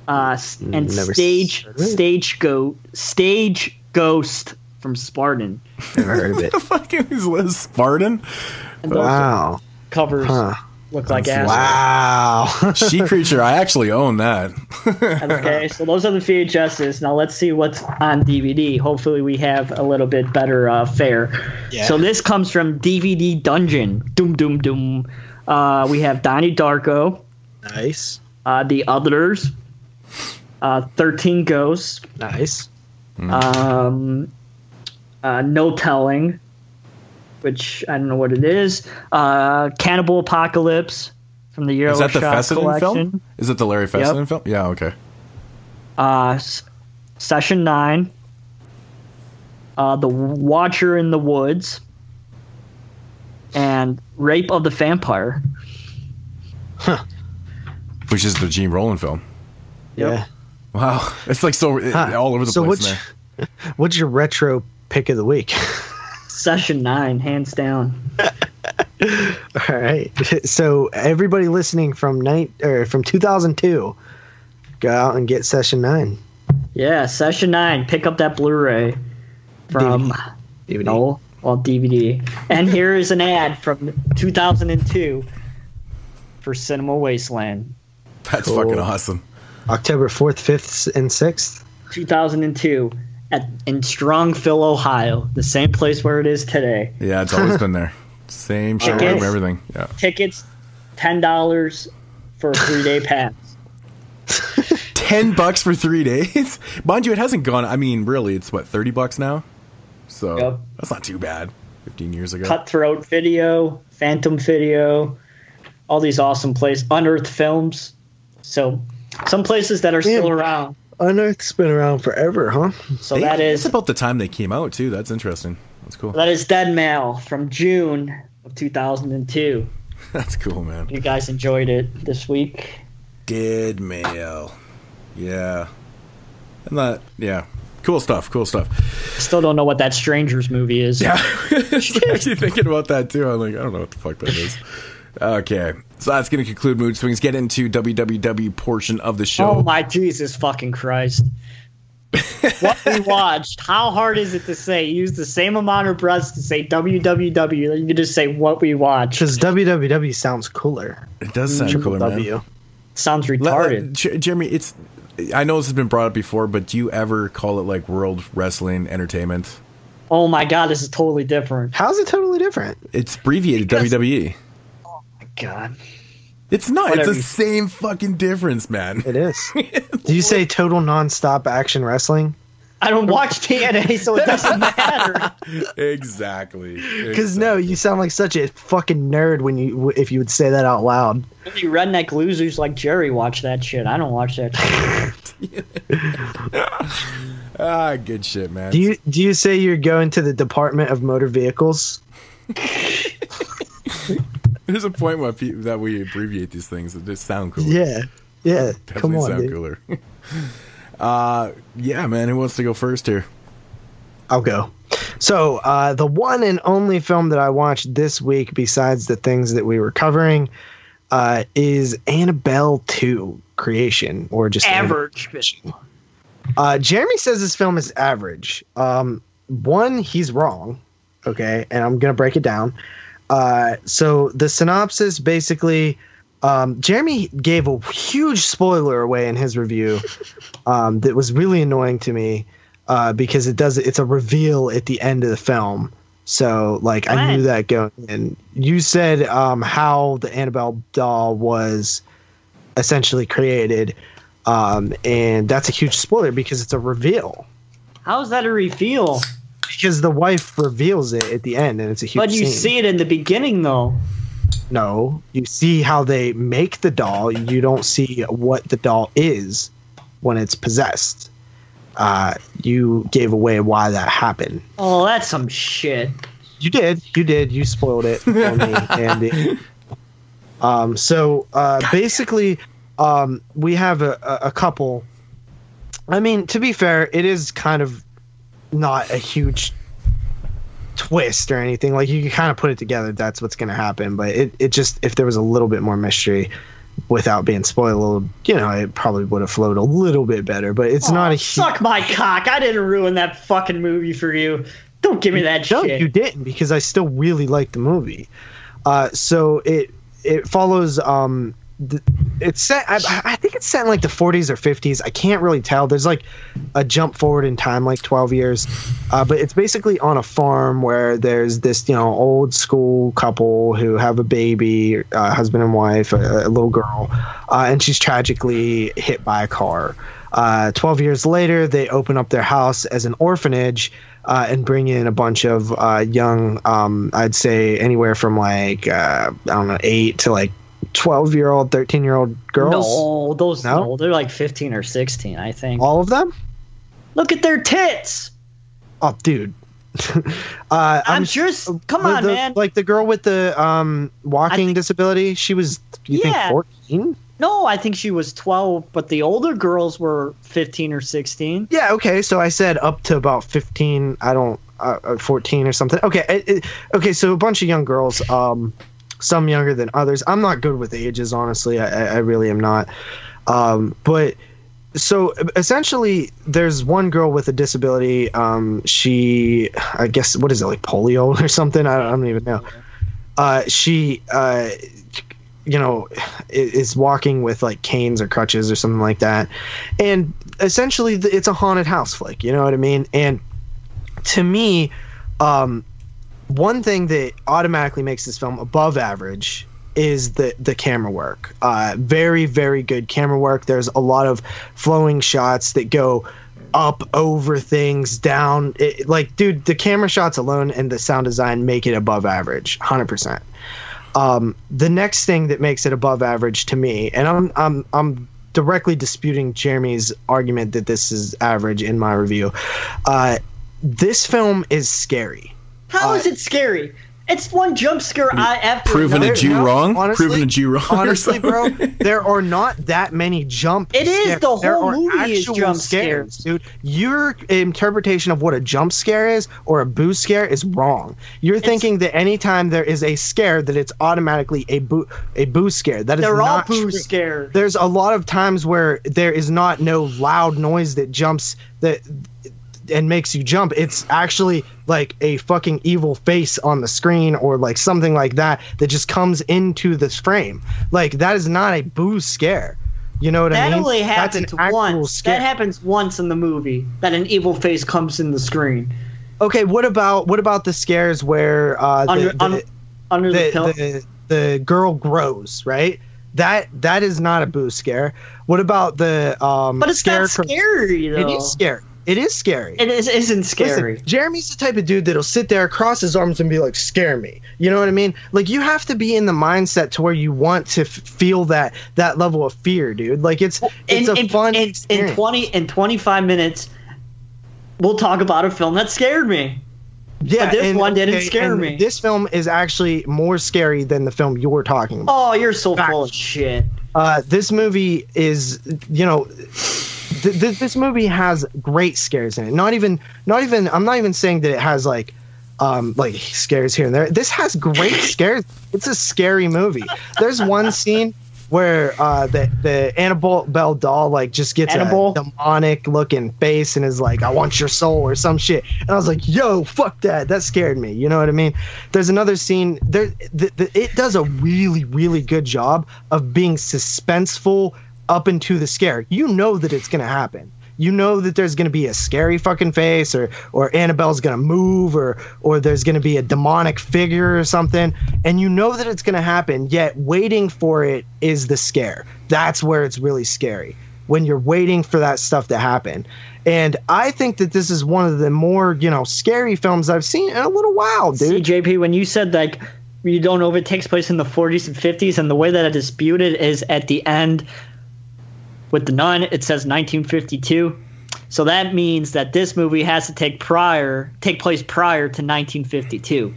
Uh, and Never stage heard of it. stage go stage ghost from Spartan. Never heard of it. what the fuck is Liz Spartan. And Wow. covers Huh. Look like ass. Wow. She creature. I actually own that. Okay, so those are the VHSs. Now let's see what's on DVD. Hopefully, we have a little bit better uh, fare. Yeah. So this comes from DVD Dungeon. Doom, doom, doom. Uh, we have Donnie Darko, nice. uh, The Others, uh, 13 Ghosts, Nice. um, uh, No Telling, which I don't know what it is, uh, Cannibal Apocalypse from the Euro Is that the Fessenden collection. film? Is it the Larry Fessenden film? Yeah. Okay. uh, S- Session 9, uh, The Watcher in the Woods, and Rape of the Vampire. Huh. Which is the Jean Rollin film. Yeah. Wow, it's like so Huh. all over the so place. which, what's your retro pick of the week? Session 9, hands down. All right. So everybody listening from night or from 2002, go out and get session nine. Yeah, Session 9, pick up that Blu ray from. DVD. No, well, DVD. And here is an ad from 2002 for Cinema Wasteland. That's Cool. fucking awesome. October 4th, 5th, and 6th. 2002 at in Strongsville, Ohio, the same place where it is today. Yeah, it's always been there. Same shit, Tickets. everything. Yeah. Tickets, ten dollars for a three day pass. Ten bucks for three days. Mind you, it hasn't gone. I mean, really, it's what thirty bucks now. So Yep. that's not too bad. Fifteen years ago. Cutthroat Video, Phantom Video, all these awesome places. Unearthed Films. So some places that are still Yeah. around. Unearth's been around forever, huh? So They- That's is about the time they came out too. That's interesting. That's cool. that is Dead Mail from June of 2002. That's cool, man. You guys enjoyed it this week. Dead mail. Yeah. And that. Yeah. Cool stuff. Cool stuff. Still don't know what that Strangers movie is. Yeah. I was actually thinking about that too. I'm like, I don't know what the fuck that is. Okay. So that's going to conclude Mood Swings. Get into WWW portion of the show. Oh my Jesus fucking Christ. what we watched. How hard is it to say? Use the same amount of breaths to say www. then You can just say what we watched. Because WWW sounds cooler. It does sound Triple cooler, man. W. Sounds Let- retarded. uh, J- Jeremy, it's. I know this has been brought up before, but do you ever call it like World Wrestling Entertainment? oh my god, this is totally different. How's it totally different? It's abbreviated WWE. God. It's not. Whatever. It's the same fucking difference, man. It is. Do you say total nonstop action wrestling? I don't watch TNA, so it doesn't matter. exactly. Because no, you sound like such a fucking nerd when you if you would say that out loud. Only redneck losers like Jerry watch that shit. I don't watch that shit. Ah, good shit, man. Do you do you say you're going to the Department of Motor Vehicles? There's a point where pe- that we abbreviate these things that just sound cooler. Yeah, yeah. Definitely Come on, sound dude. cooler. uh, yeah, man. Who wants to go first here? I'll go. So, uh, the one and only film that I watched this week, besides the things that we were covering, uh, is Annabelle 2 Creation, or just Average. Uh, Jeremy says this film is average. Um, one, he's wrong. Okay, and I'm gonna break it down. Uh, so the synopsis basically, um, Jeremy gave a huge spoiler away in his review. um, that was really annoying to me uh, because it does it's a reveal at the end of the film. So like I knew that going in. You said um, how the Annabelle doll was essentially created. Um, and that's a huge spoiler because it's a reveal. How's that a reveal? Because the wife reveals it at the end, and it's a huge. But you scene. see it in the beginning, though. no, you see how they make the doll. You don't see what the doll is when it's possessed. Uh, you gave away why that happened. Oh, that's some shit. You did. You did. You spoiled it for me, Andy. Um, so uh, basically, um, we have a, a, a couple. I mean, to be fair, it is kind of not a huge twist or anything. Like you can kind of put it together. That's what's going to happen. But it, it just if there was a little bit more mystery, without being spoiled, you know, it probably would have flowed a little bit better. But it's not a. Oh, Suck my cock. I didn't ruin that fucking movie for you. Don't give me that no, shit. you didn't because I still really like the movie. Uh, so it it follows. Um, it's set. I, I think it's set in like the 40s or 50s. I can't really tell. There's like a jump forward in time, like 12 years. Uh, but it's basically on a farm where there's this you know old school couple who have a baby, uh, husband and wife, a, a little girl, uh, and she's tragically hit by a car. Uh, 12 years later, they open up their house as an orphanage uh, and bring in a bunch of uh, young, um, I'd say anywhere from like, uh, I don't know, 8 to like 12 year old, 13 year old girls. No, those No? no? they're like 15 or 16, I think. All of them? Look at their tits. Oh, dude. uh, I'm, sure. come on, the- man. Like the girl with the um, walking disability, she was, you Yeah. think, 14? No, I think she was 12, but the older girls were 15 or 16. Yeah, okay. So I said up to about 15. I don't, uh, uh, 14 or something. Okay. It, it- okay. So a bunch of young girls, um, some younger than others. I'm not good with ages, honestly. I, I really am not. Um, but so essentially, there's one girl with a disability. Um, she, I guess, what is it, like polio or something? I don't, I don't even know. Uh, she, uh, you know, is walking with like canes or crutches or something like that. And essentially, it's a haunted house flick. You know what I mean? And to me, um, one thing that automatically makes this film above average is the the camera work. Uh, very very good camera work. There's a lot of flowing shots that go up over things down. It, like dude, the camera shots alone and the sound design make it above average, hundred percent. Um, the next thing that makes it above average to me, and I'm I'm I'm directly disputing Jeremy's argument that this is average in my review. Uh, this film is scary. How is it scary? It's one jump scare mm. I after Proving a another. Jew no, wrong? honestly- Proving a Jew wrong? Honestly, bro, there are not that many jump. It is, scares. the There whole are movie is jump scares, dude. Your interpretation of what a jump scare is or a boo scare is wrong. You're thinking that anytime there is a scare, that it's automatically a boo a boo scare. That is They're all not boo true. scared. There's a lot of times where there is not no loud noise that jumps that and makes you jump. It's actually like a fucking evil face on the screen or like something like that that just comes into this frame. Like that is not a boo scare. You know what I mean? That only That's an happens once. scare. That happens once in the movie. That an evil face comes in the screen. okay, what about what about the scares where uh the, Under, the, un- under the, the, pill. the, the girl grows, right? That that is not a boo scare. What about the um but it's scare not scary though. It is scary. It is scary. It is, isn't scary. Listen, Jeremy's the type of dude that'll sit there, cross his arms, and be like, "Scare me." You know what I mean? Like you have to be in the mindset to where you want to f- feel that that level of fear, dude. Like it's it's in, a in, fun in, in 20 in 25 minutes we'll talk about a film that scared me yeah, but this and- one didn't okay, scare me. This film is actually more scary than the film you're talking about. oh you're so full of shit Uh, this movie is, you know, th- th- this movie has great scares in it. Not even, not even. I'm not even saying that it has like, um, like scares here and there. This has great scares. It's a scary movie. There's one scene where uh, the the Annabelle Bell doll like just gets Annabelle? a demonic looking face and is like, "I want your soul" or some shit. And I was like, "Yo, fuck that!" That scared me. You know what I mean? There's another scene. There, the, the, it does a really, really good job of being suspenseful up into the scare. You know that it's gonna happen. You know that there's gonna be a scary fucking face, or or Annabelle's gonna move, or or there's gonna be a demonic figure or something, and you know that it's gonna happen. Yet waiting for it is the scare. That's where it's really scary when you're waiting for that stuff to happen. And I think that this is one of the more you know scary films I've seen in a little while, dude. CJP, when you said like you don't know if it takes place in the 40s and 50s, and the way that I dispute is at the end with the nun, it says 1952. So that means that this movie has to take prior, take place prior to 1952.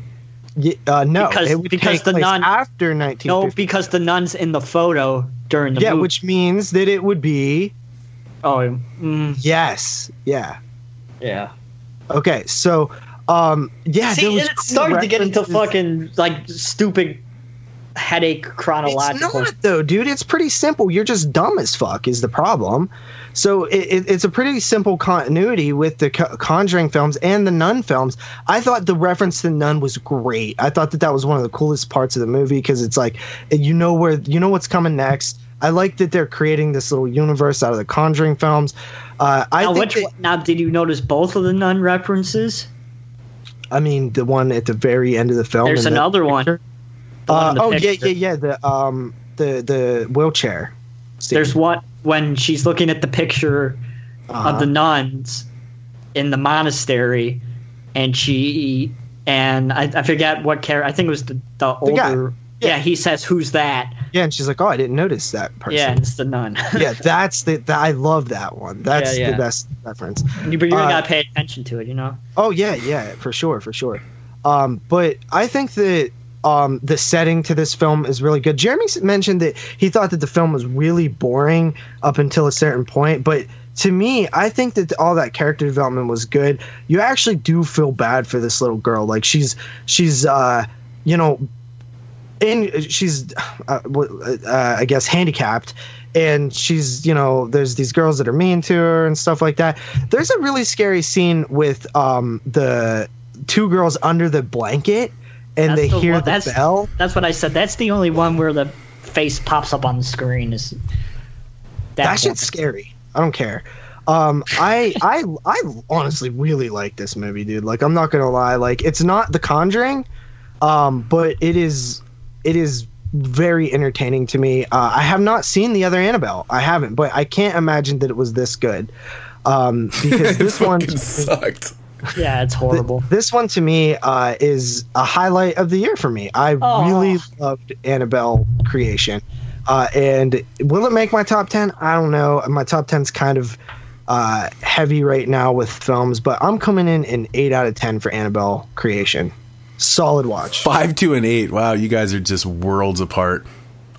Ye- uh, no, Because- it because the nun- after 1950. No, because the nun's in the photo during the yeah, movie. which means that it would be oh, mm, yes, yeah. yeah. Okay, so um, yeah, See, cool starting to get into fucking like stupid headache It's chronological. not though, dude. It's pretty simple. You're just dumb as fuck is the problem. So it, it, it's a pretty simple continuity with the Co- Conjuring films and the Nun films. I thought the reference to Nun was great. I thought that that was one of the coolest parts of the movie because it's like you know where you know what's coming next. I like that they're creating this little universe out of the Conjuring films. Uh, I now, think which that- now, did you notice both of the nun references? I mean the one at the very end of the film. There's another picture. One Uh, oh yeah, yeah, yeah. The um the the wheelchair. There's one when she's looking at the picture Uh-huh. of the nuns in the monastery, and she and I, I forget what character. I think it was the the older. Yeah. he says, "Who's that?" Yeah, and she's like, "Oh, I didn't notice that person." Yeah, it's the nun. yeah, that's the, the I love that one. That's Yeah, yeah. the best reference. You- but you Uh, gotta pay attention to it, you know. Oh yeah, yeah, for sure, for sure. Um, but I think that um, the setting to this film is really good. Jeremy mentioned that he thought that the film was really boring up until a certain point, but to me, I think that all that character development was good. You actually do feel bad for this little girl. Like she's she's uh, you know and she's uh, uh, i guess handicapped and she's you know there's these girls that are mean to her and stuff like that there's a really scary scene with um the two girls under the blanket and That's they the hear one- the that's, bell? That's what I said. That's the only one where the face pops up on the screen. Is that, one. shit's scary. I don't care. Um i i i honestly really like this movie dude. Like i'm not gonna lie. Like it's not the conjuring um but it is it is very entertaining to me. Uh, i have not seen the other annabelle. I haven't but i can't imagine that it was this good. Um because this one sucked Yeah, it's horrible. this one to me uh, is a highlight of the year for me. I Oh. really loved Annabelle creation, uh, and will it make my top ten? I don't know. My top 10's kind of uh, heavy right now with films, but I'm coming in an eight out of ten for Annabelle creation. Solid watch. Five, two, and eight. Wow, you guys are just worlds apart.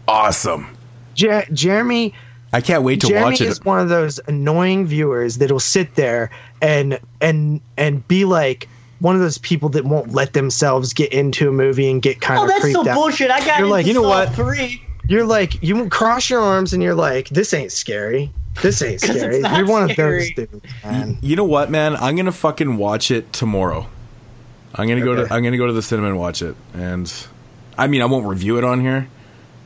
Awesome. Jer- Jeremy. I can't wait to Jeremy watch it. is one of those annoying viewers that'll sit there and and and be like one of those people that won't let themselves get into a movie and get kind Oh, of that's creeped so out. bullshit. I got You're into like, you know what? Three. You're like, you cross your arms and you're like, this ain't scary. This ain't 'Cause it's scary. You're one of those dudes, man. You know what, man? I'm gonna fucking watch it tomorrow. I'm gonna go to I'm gonna go to the cinema and watch it. And I mean, I won't review it on here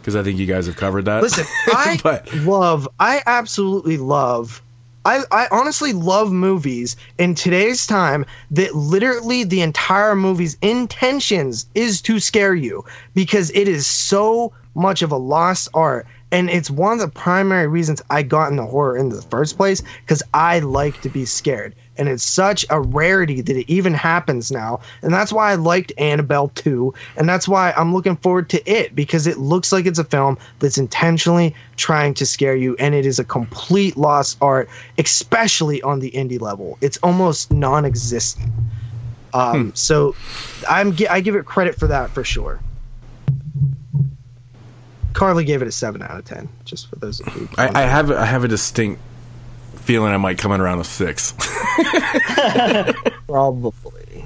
because I think you guys have covered that. Listen, I But- love, I absolutely love, I, I honestly love movies in today's time that literally the entire movie's intentions is to scare you because it is so much of a lost art. And it's one of the primary reasons I got into horror in the first place because I like to be scared. And it's such a rarity that it even happens now. And that's why I liked Annabelle 2. And that's why I'm looking forward to it because it looks like it's a film that's intentionally trying to scare you. And it is a complete lost art, especially on the indie level. It's almost non existent. Um, So I'm, I give it credit for that for sure. Carly gave it a 7 out of 10, just for those of you. I, I have I have a distinct feeling I might come in around a six. Probably.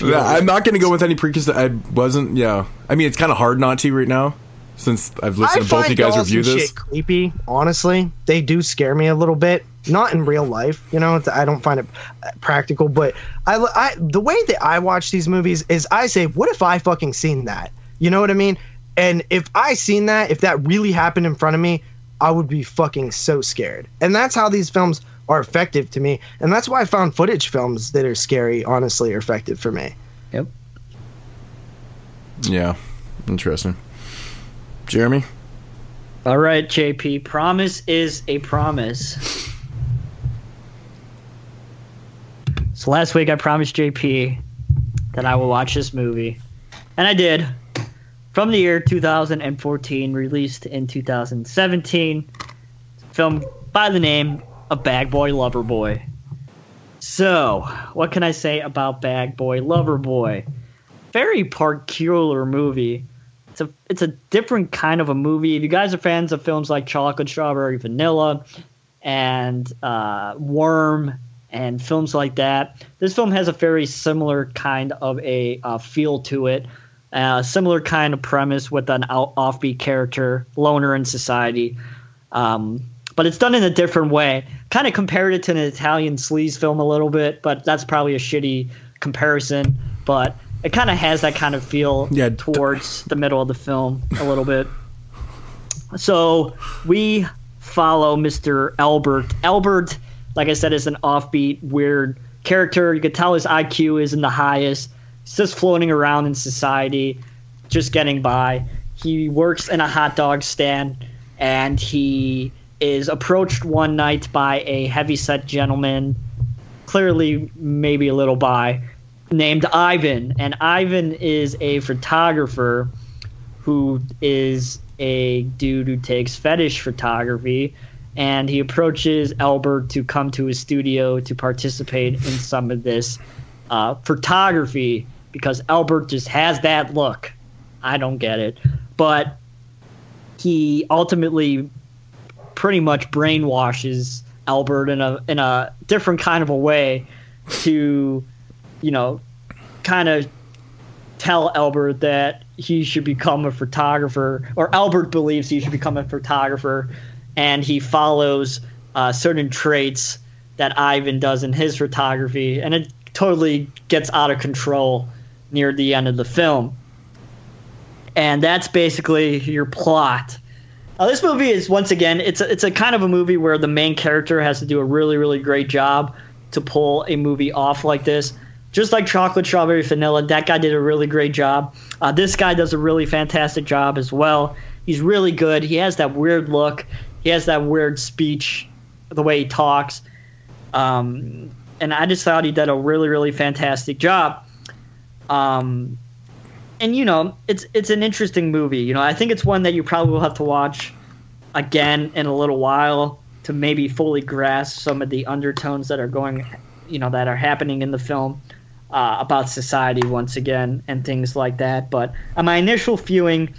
Yeah, I'm not going to go with any preconceived. I wasn't. Yeah, I mean, it's kind of hard not to right now since I've listened to both you guys review this. Shit creepy, honestly. They do scare me a little bit. Not in real life, you know. It's, I don't find it uh, practical, but I, I, the way that I watch these movies is I say, "What if I fucking seen that?" You know what I mean? And if I seen that, if that really happened in front of me, I would be fucking so scared. And that's how these films are effective to me. And that's why I found footage films that are scary, honestly, are effective for me. Yep. Yeah, interesting. Jeremy, All right, JP. Promise is a promise. So last week I promised JP that I will watch this movie, and I did. From the year 2014, released in 2017, film by the name of Bag Boy Lover Boy. So, what can I say about Bag Boy Lover Boy? Very peculiar movie it's a it's a different kind of a movie. If you guys are fans of films like Chocolate Strawberry Vanilla and uh, Worm and films like that, this film has a very similar kind of a uh, feel to it. Uh, similar kind of premise with an out- offbeat character, loner in society. Um, but it's done in a different way. Kind of compared it to an Italian sleaze film a little bit, but that's probably a shitty comparison. But it kind of has that kind of feel Yeah, towards the middle of the film a little bit. So we follow Mr. Albert. Albert, like I said, is an offbeat, weird character. You could tell his IQ isn't the highest. He's just floating around in society, just getting by. He works in a hot dog stand, and he is approached one night by a heavyset gentleman, clearly maybe a little bi, named Ivan. And Ivan is a photographer who is a dude who takes fetish photography and he approaches Albert to come to his studio to participate in some of this uh, photography because Albert just has that look. I don't get it. But he ultimately pretty much brainwashes Albert in a in a different kind of a way to, you know, kind of tell Albert that he should become a photographer, or Albert believes he should become a photographer, and he follows uh, certain traits that Ivan does in his photography, and it totally gets out of control near the end of the film. And that's basically your plot. Uh, this movie is once again it's a, it's a kind of a movie where the main character has to do a really really great job to pull a movie off like this. Just like Chocolate Strawberry Vanilla, that guy did a really great job. Uh, this guy does a really fantastic job as well. He's really good. He has that weird look. He has that weird speech, the way he talks. Um, and I just thought he did a really really fantastic job. Um, and you know, it's it's an interesting movie. You know, I think it's one that you probably will have to watch again in a little while to maybe fully grasp some of the undertones that are going, you know, that are happening in the film uh, about society once again and things like that. But on my initial viewing,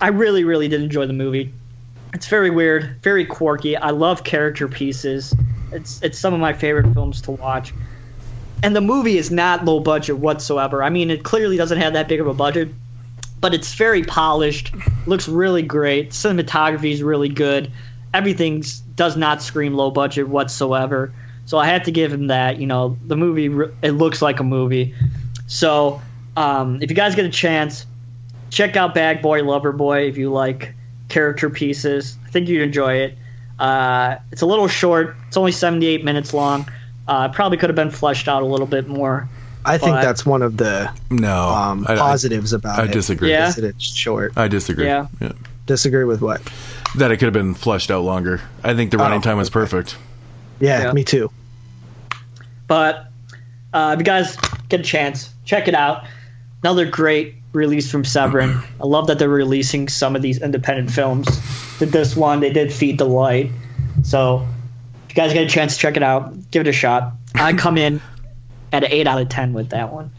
I really really did enjoy the movie. It's very weird, very quirky. I love character pieces. It's it's some of my favorite films to watch and the movie is not low budget whatsoever. I mean, it clearly doesn't have that big of a budget, but it's very polished, looks really great. Cinematography is really good. Everything does not scream low budget whatsoever. So I had to give him that. You know, the movie it looks like a movie. So um, if you guys get a chance, check out Bag Boy Lover Boy if you like character pieces. I think you'd enjoy it. Uh, it's a little short. It's only 78 minutes long. Uh, probably could have been fleshed out a little bit more. I think But- that's one of the No, um, I- I- positives about I it. I disagree. Yeah. that it's short. I disagree. Yeah. Disagree with what? That it could have been fleshed out longer. I think the running Oh, time was perfect. Yeah, Yeah. me too. But uh, if you guys get a chance, check it out. Another great release from Severin. I love that they're releasing some of these independent films. Did this one, they did Feed the Light. So if you guys get a chance, to check it out. Give it a shot. I come in at an 8 out of 10 with that one.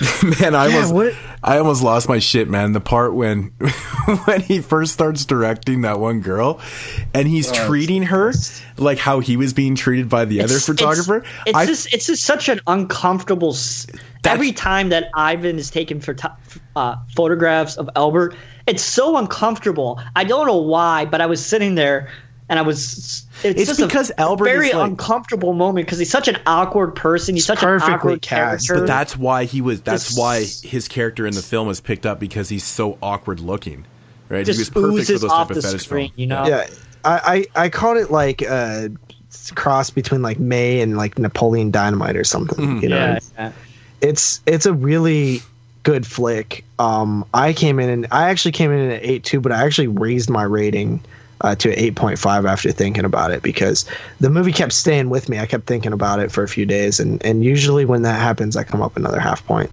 Man, I almost, what- I almost lost my shit, man. The part when, when he first starts directing that one girl, and he's treating her like how he was being treated by the other photographer. It's, it's I, just it's just such an uncomfortable. Every time that Ivan is taking photo- uh, photographs of Albert, it's so uncomfortable. I don't know why, but I was sitting there and I was. It's, It's just a because Albert very is like- uncomfortable moment because he's such an awkward person. He's such an perfectly awkward cast, character. but that's why he was. That's Just- why his character in the film was picked up because he's so awkward looking. Right, just he was perfect for those off type of the fetish screen. film. You know. Yeah, I, I I called it like a cross between like May and like Napoleon Dynamite or something. You know, Yeah, yeah. it's it's a really good flick. Um, I came in and I actually came in at eight two, but I actually raised my rating uh, to eight point five after thinking about it because the movie kept staying with me. I kept thinking about it for a few days, and and usually when that happens, I come up another half point.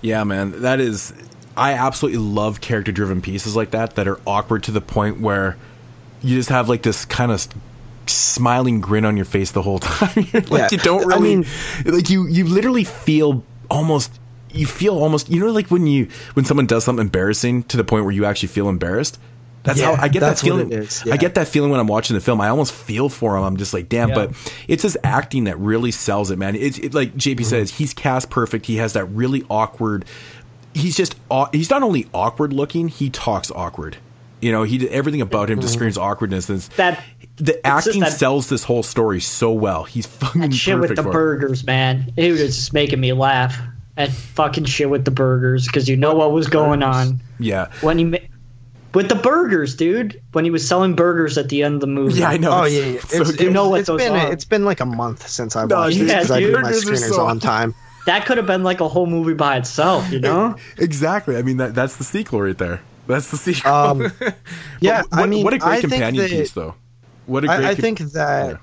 Yeah, man, that is. I absolutely love character-driven pieces like that that are awkward to the point where you just have like this kind of smiling grin on your face the whole time. Like Yeah. you don't really I mean- like you. You literally feel almost. You feel almost. You know, like when you when someone does something embarrassing to the point where you actually feel embarrassed. That's Yeah, how I get that feeling. it is, I get that feeling when I'm watching the film. I almost feel for him. I'm just like, damn. Yeah. But it's his acting that really sells it, man. It's it, like JP Mm-hmm. says, he's cast perfect. He has that really awkward. He's just aw- he's not only awkward looking, he talks awkward. You know, he did everything about him just Mm-hmm. screams awkwardness. And That the acting that- sells this whole story so well. He's fucking that shit perfect with the for it. burgers, man. It was just making me laugh. That fucking shit with the burgers because you know what was going on Yeah, when he ma- with the burgers, dude. When he was selling burgers at the end of the movie. yeah, I know. Oh It's yeah, yeah. so It's, good. You know what it's those been are. it's been like a month since I No, watched yeah, it because I do dude. my screeners so- on time. That could have been like a whole movie by itself, you know? exactly. I mean, that that's the sequel right there. That's the sequel. Um, Yeah, What, I mean, what a great I companion that- piece, though. What a great. I, I com- think that Yeah.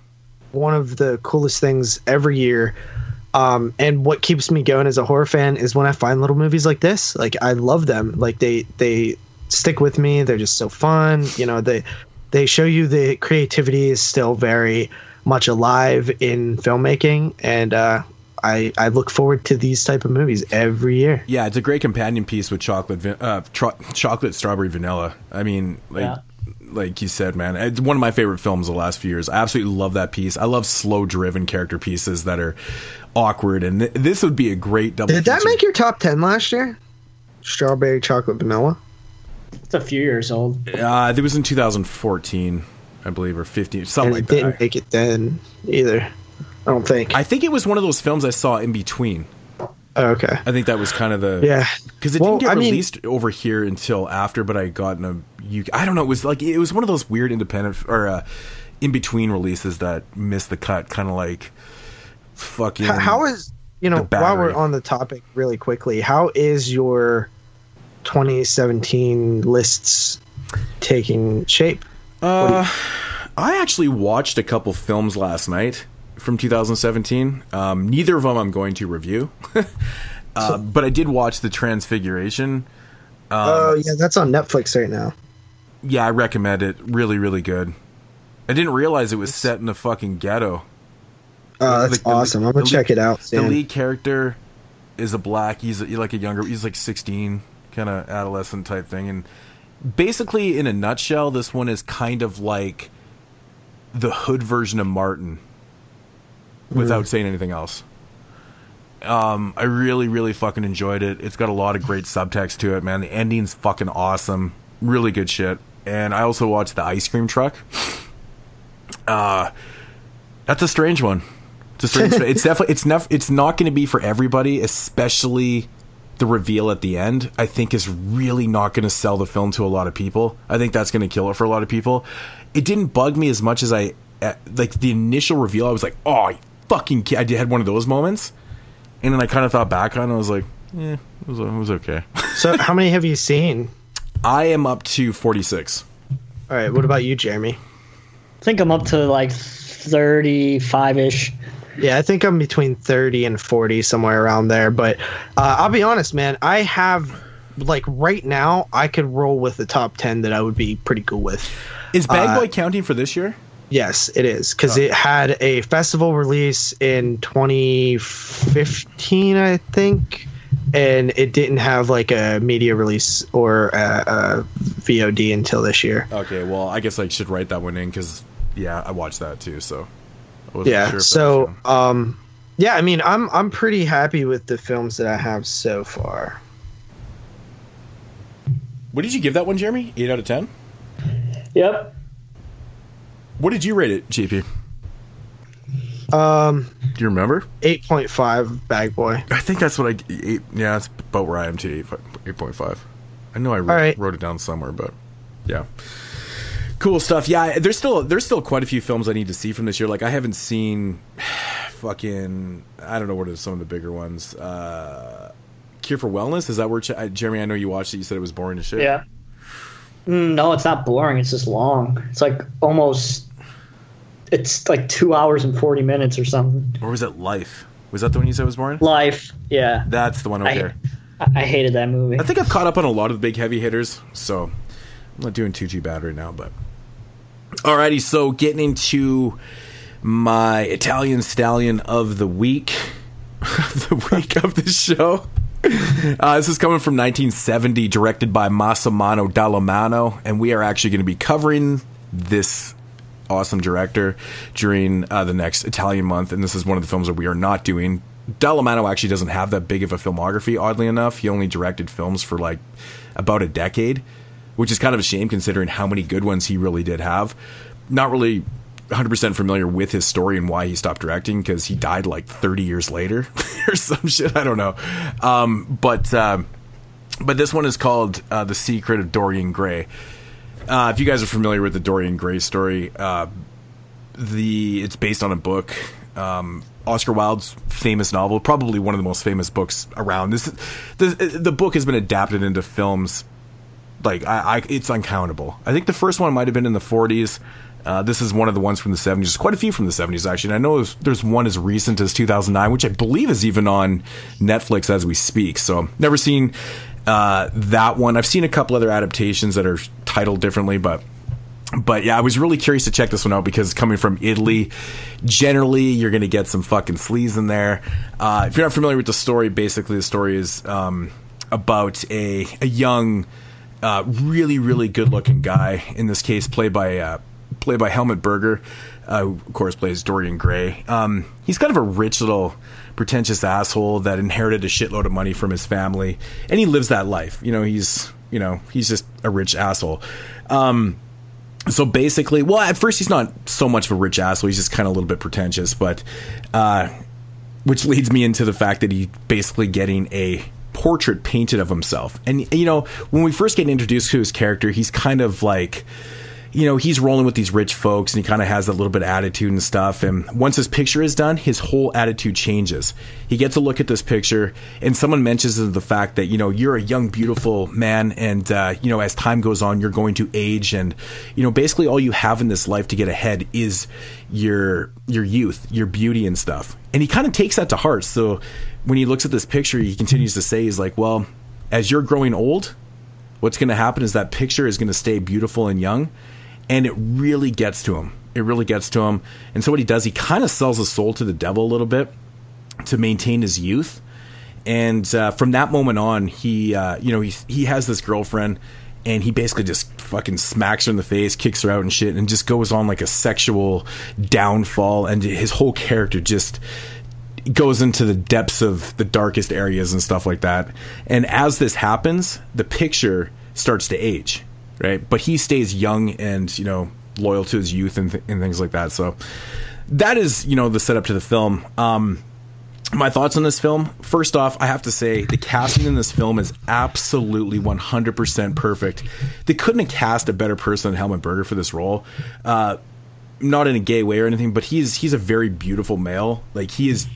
one of the coolest things every year, um, and what keeps me going as a horror fan is when I find little movies like this. Like I love them. Like they they stick with me. They're just so fun. You know they they show you the creativity is still very much alive in filmmaking, and uh, I I look forward to these type of movies every year. Yeah, it's a great companion piece with chocolate, uh, tro- chocolate, strawberry, vanilla. I mean, like, Yeah. Like you said, man, it's one of my favorite films of the last few years. I absolutely love that piece. I love slow-driven character pieces that are awkward, and th- this would be a great double. Did that make your top ten last year? Strawberry chocolate vanilla. It's a few years old. Uh, it was in 2014, I believe, or 15, something and like it didn't make it then either. I don't think. I think it was one of those films I saw in between. Oh, okay. I think that was kind of the Yeah. because it Well, didn't get I mean- released over here until after, but I got in a UK. I don't know. It was like it was one of those weird independent or uh, in between releases that missed the cut, kind of like fucking. How- how is you know while we're on the topic really quickly? How is your 2017 lists taking shape? Uh, I actually watched a couple films last night from 2017. Um, neither of them I'm going to review, uh, but I did watch the Transfiguration. Oh yeah, that's on Netflix right now. Yeah, I recommend it. Really, really good. I didn't realize it was set in the fucking ghetto. Oh, that's the- awesome. I'm gonna check lead- it out. The lead character is a black. He's a, like a younger. He's like 16, kind of adolescent type thing. And basically, in a nutshell, this one is kind of like the hood version of Martin, without saying anything else. Um, I really, really fucking enjoyed it. It's got a lot of great subtext to it, man. The ending's fucking awesome. Really good shit. And I also watched the ice cream truck. Uh, that's a strange one. It's a strange. it's definitely. It's not. It's not going to be for everybody, especially the reveal at the end. I think is really not going to sell the film to a lot of people. I think that's going to kill it for a lot of people. It didn't bug me as much as I uh, like the initial reveal. I was like, oh, fucking. Kid. I did had one of those moments, and then I kind of thought back on. it. I was like, yeah, it was, it was okay. so, how many have you seen? I am up to forty six. All right. What about you, Jeremy? I think I'm up to like 35 ish. Yeah, I think I'm between 30 and 40, somewhere around there. But uh, I'll be honest, man. I have like right now, I could roll with the top 10 that I would be pretty cool with. Is Bag Uh, Boy counting for this year? Yes, it is because it had a festival release in 2015, I think, and it didn't have like a media release or a, a VOD until this year. Okay, well, I guess I should write that one in because yeah, I watched that too. So I wasn't Yeah. sure so, um, yeah, I mean, I'm I'm pretty happy with the films that I have so far. what did you give that one, Jeremy? Eight out of ten. Yep. What did you rate it, GP? Um, Do you remember? 8.5 Bag Boy. I think that's what I eight. Yeah, that's about where I am too. Eight eight point five. I know I wrote, right. wrote it down somewhere, but yeah. Cool stuff. Yeah, there's still there's still quite a few films I need to see from this year. Like I haven't seen fucking I don't know what are some of the bigger ones. Uh Cure for Wellness is that where Ch- uh, Jeremy? I know you watched it. You said it was boring as shit. Yeah. Mm, no, it's not boring. It's just long. It's like almost. It's like two hours and 40 minutes or something. Or was it Life? Was that the one you said was boring? Life. Yeah. That's the one over I I hated that movie. I think I've caught up on a lot of the big heavy hitters, so I'm not doing too too bad right now. But alrighty, so getting into my Italian stallion of the week, of the week of the show. Uh, this is coming from 1970, directed by Massimo Dallamano, and we are actually going to be covering this awesome director during uh, the next Italian month. And this is one of the films that we are not doing. Dallamano actually doesn't have that big of a filmography, oddly enough. He only directed films for like about a decade, which is kind of a shame considering how many good ones he really did have. Not really 100% familiar with his story and why he stopped directing because he died like 30 years later or some shit. I don't know. Um, but um, but this one is called uh, The Secret of Dorian Gray. Uh, if you guys are familiar with the Dorian Gray story, uh, the it's based on a book. Um, Oscar Wilde's famous novel, probably one of the most famous books around. This the the book has been adapted into films like I, I it's uncountable. I think the first one might have been in the 40s. Uh, this is one of the ones from the 70s. There's quite a few from the 70s, actually. And I know there's, there's one as recent as 2009, which I believe is even on Netflix as we speak. So, never seen uh, that one. I've seen a couple other adaptations that are titled differently, but but yeah, I was really curious to check this one out because coming from Italy, generally you're going to get some fucking sleaze in there. Uh, if you're not familiar with the story, basically the story is um, about a a young, uh, really really good looking guy. In this case, played by uh, played by Helmut Berger, uh, who of course plays Dorian Gray. Um, he's kind of a rich little pretentious asshole that inherited a shitload of money from his family, and he lives that life. You know, he's you know he's just a rich asshole. Um, so basically, well, at first he's not so much of a rich asshole. He's just kind of a little bit pretentious, but uh, which leads me into the fact that he's basically getting a portrait painted of himself. And you know, when we first get introduced to his character, he's kind of like you know, he's rolling with these rich folks and he kind of has a little bit of attitude and stuff. And once his picture is done, his whole attitude changes. He gets a look at this picture and someone mentions the fact that, you know, you're a young, beautiful man. And, uh, you know, as time goes on, you're going to age. And, you know, basically all you have in this life to get ahead is your, your youth, your beauty and stuff. And he kind of takes that to heart. So when he looks at this picture, he continues to say, he's like, well, as you're growing old, what's going to happen is that picture is going to stay beautiful and young and it really gets to him. It really gets to him. And so what he does, he kind of sells his soul to the devil a little bit to maintain his youth. And uh, from that moment on, he uh, you know he he has this girlfriend, and he basically just fucking smacks her in the face, kicks her out and shit, and just goes on like a sexual downfall, and his whole character just goes into the depths of the darkest areas and stuff like that. And as this happens, the picture starts to age right? But he stays young and you know loyal to his youth and, th- and things like that. So that is you know the setup to the film. Um, my thoughts on this film. First off, I have to say the casting in this film is absolutely 100% perfect. They couldn't have cast a better person than Helmut Berger for this role. Uh, not in a gay way or anything, but he's he's a very beautiful male. Like he is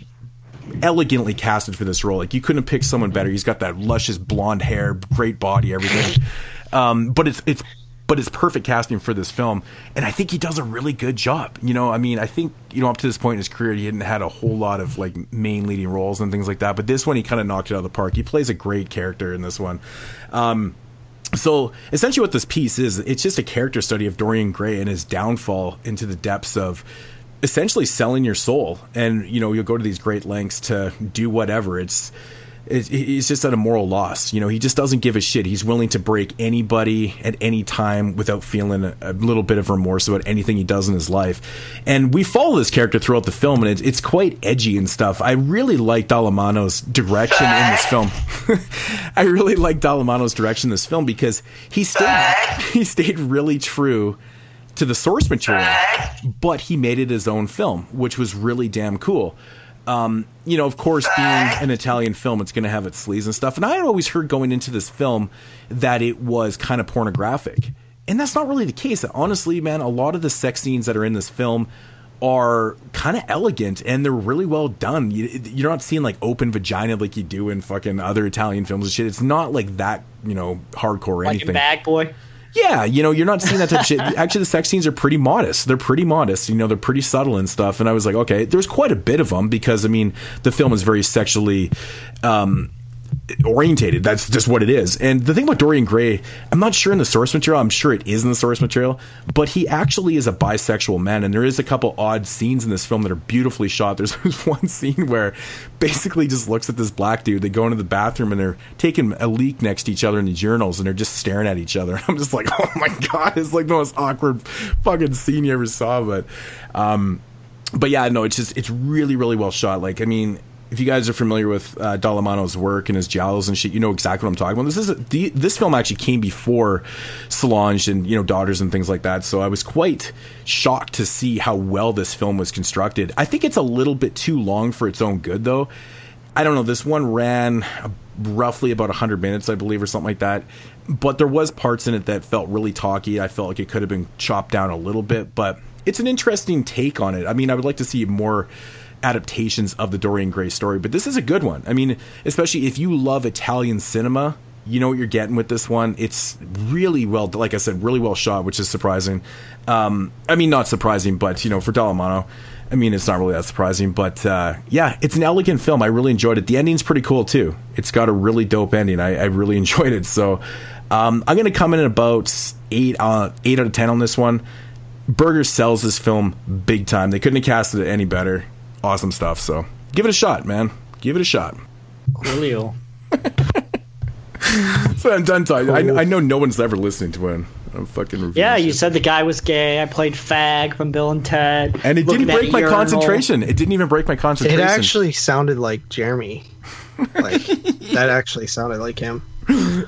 elegantly casted for this role. Like you couldn't picked someone better. He's got that luscious blonde hair, great body, everything. Um, but it's it's but it's perfect casting for this film, and I think he does a really good job. You know, I mean, I think you know up to this point in his career, he hadn't had a whole lot of like main leading roles and things like that. But this one, he kind of knocked it out of the park. He plays a great character in this one. Um, so essentially, what this piece is, it's just a character study of Dorian Gray and his downfall into the depths of essentially selling your soul. And you know, you'll go to these great lengths to do whatever. It's he's just at a moral loss. You know, he just doesn't give a shit. He's willing to break anybody at any time without feeling a, a, little bit of remorse about anything he does in his life. And we follow this character throughout the film, and it, it's quite edgy and stuff. I really like Dallamano's direction in this film. I really like Dallamano's direction in this film because he stayed he stayed really true to the source material, but he made it his own film, which was really damn cool. Um, you know, of course, being an Italian film, it's going to have its sleaze and stuff. And I had always heard going into this film that it was kind of pornographic. And that's not really the case. Honestly, man, a lot of the sex scenes that are in this film are kind of elegant and they're really well done. You, are not seeing like open vagina like you do in fucking other Italian films and shit. It's not like that, you know, hardcore or like anything. Bag Boy. Yeah, you know, you're not seeing that type of shit. Actually, the sex scenes are pretty modest. They're pretty modest. You know, they're pretty subtle and stuff. And I was like, okay, there's quite a bit of them because I mean, the film is very sexually, um, orientated. That's just what it is. And the thing about Dorian Gray, I'm not sure in the source material. I'm sure it is in the source material, but he actually is a bisexual man. And there is a couple odd scenes in this film that are beautifully shot. There's one scene where basically just looks at this black dude. They go into the bathroom and they're taking a leak next to each other in the journals and they're just staring at each other. I'm just like, oh my god, it's like the most awkward fucking scene you ever saw. But, um, but yeah, no, it's just it's really really well shot. Like I mean, if you guys are familiar with uh, Dallamano's work and his giallos and shit, you know exactly what I'm talking about. This is a, the, this film actually came before Solange and you know Daughters and things like that. So I was quite shocked to see how well this film was constructed. I think it's a little bit too long for its own good, though. I don't know. This one ran roughly about 100 minutes, I believe, or something like that. But there was parts in it that felt really talky. I felt like it could have been chopped down a little bit, but it's an interesting take on it. I mean, I would like to see more adaptations of the Dorian Gray story, but this is a good one. I mean, especially if you love Italian cinema, you know what you're getting with this one. It's really well, like I said, really well shot, which is surprising. Um, I mean, not surprising, but you know, for Dallamano, I mean, it's not really that surprising. But uh, yeah, it's an elegant film. I really enjoyed it. The ending's pretty cool too. It's got a really dope ending. I, I really enjoyed it. So um, I'm going to come in at about eight, uh, eight out of ten on this one. Berger sells this film big time. They couldn't have casted it any better awesome stuff. So give it a shot, man. Give it a shot. Coolio. so I'm done talking. Cool. I, I, know no one's ever listening to it. I'm fucking. Yeah, you said the guy was gay. I played fag from Bill and Ted. And it didn't break my urinal. concentration. It didn't even break my concentration. It actually sounded like Jeremy. Like that actually sounded like him.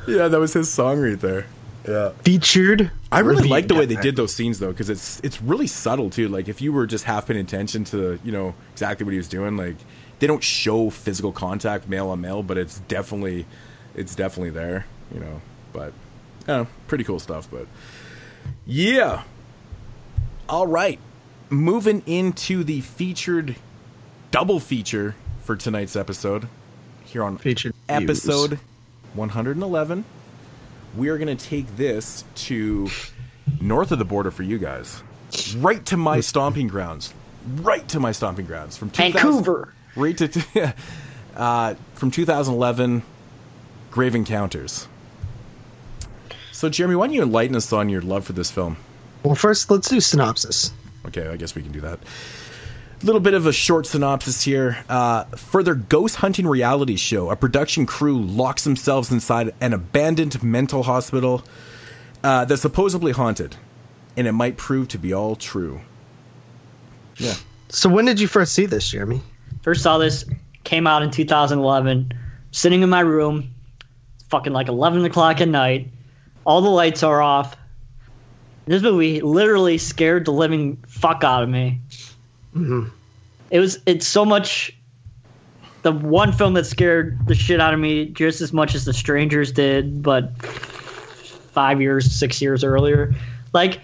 Yeah, that was his song right there. Yeah. Featured. I really like the way they did those scenes though, because it's it's really subtle too. Like if you were just half paying attention to you know exactly what he was doing, like they don't show physical contact male on male, but it's definitely it's definitely there. You know, but yeah, pretty cool stuff. But yeah. All right, moving into the featured double feature for tonight's episode here on featured episode views. 111 we are going to take this to north of the border for you guys, right to my stomping grounds, right to my stomping grounds from Vancouver, right to uh, from 2011, Grave Encounters. So, Jeremy, why don't you enlighten us on your love for this film? Well, first, let's do synopsis. Okay, I guess we can do that little bit of a short synopsis here. Uh, further ghost hunting reality show. A production crew locks themselves inside an abandoned mental hospital uh, that's supposedly haunted, and it might prove to be all true. Yeah. So when did you first see this, Jeremy? First saw this came out in 2011. Sitting in my room, fucking like 11 o'clock at night. All the lights are off. This movie literally scared the living fuck out of me. Mm-hmm. It was it's so much the one film that scared the shit out of me just as much as The Strangers did, but five years, six years earlier. Like,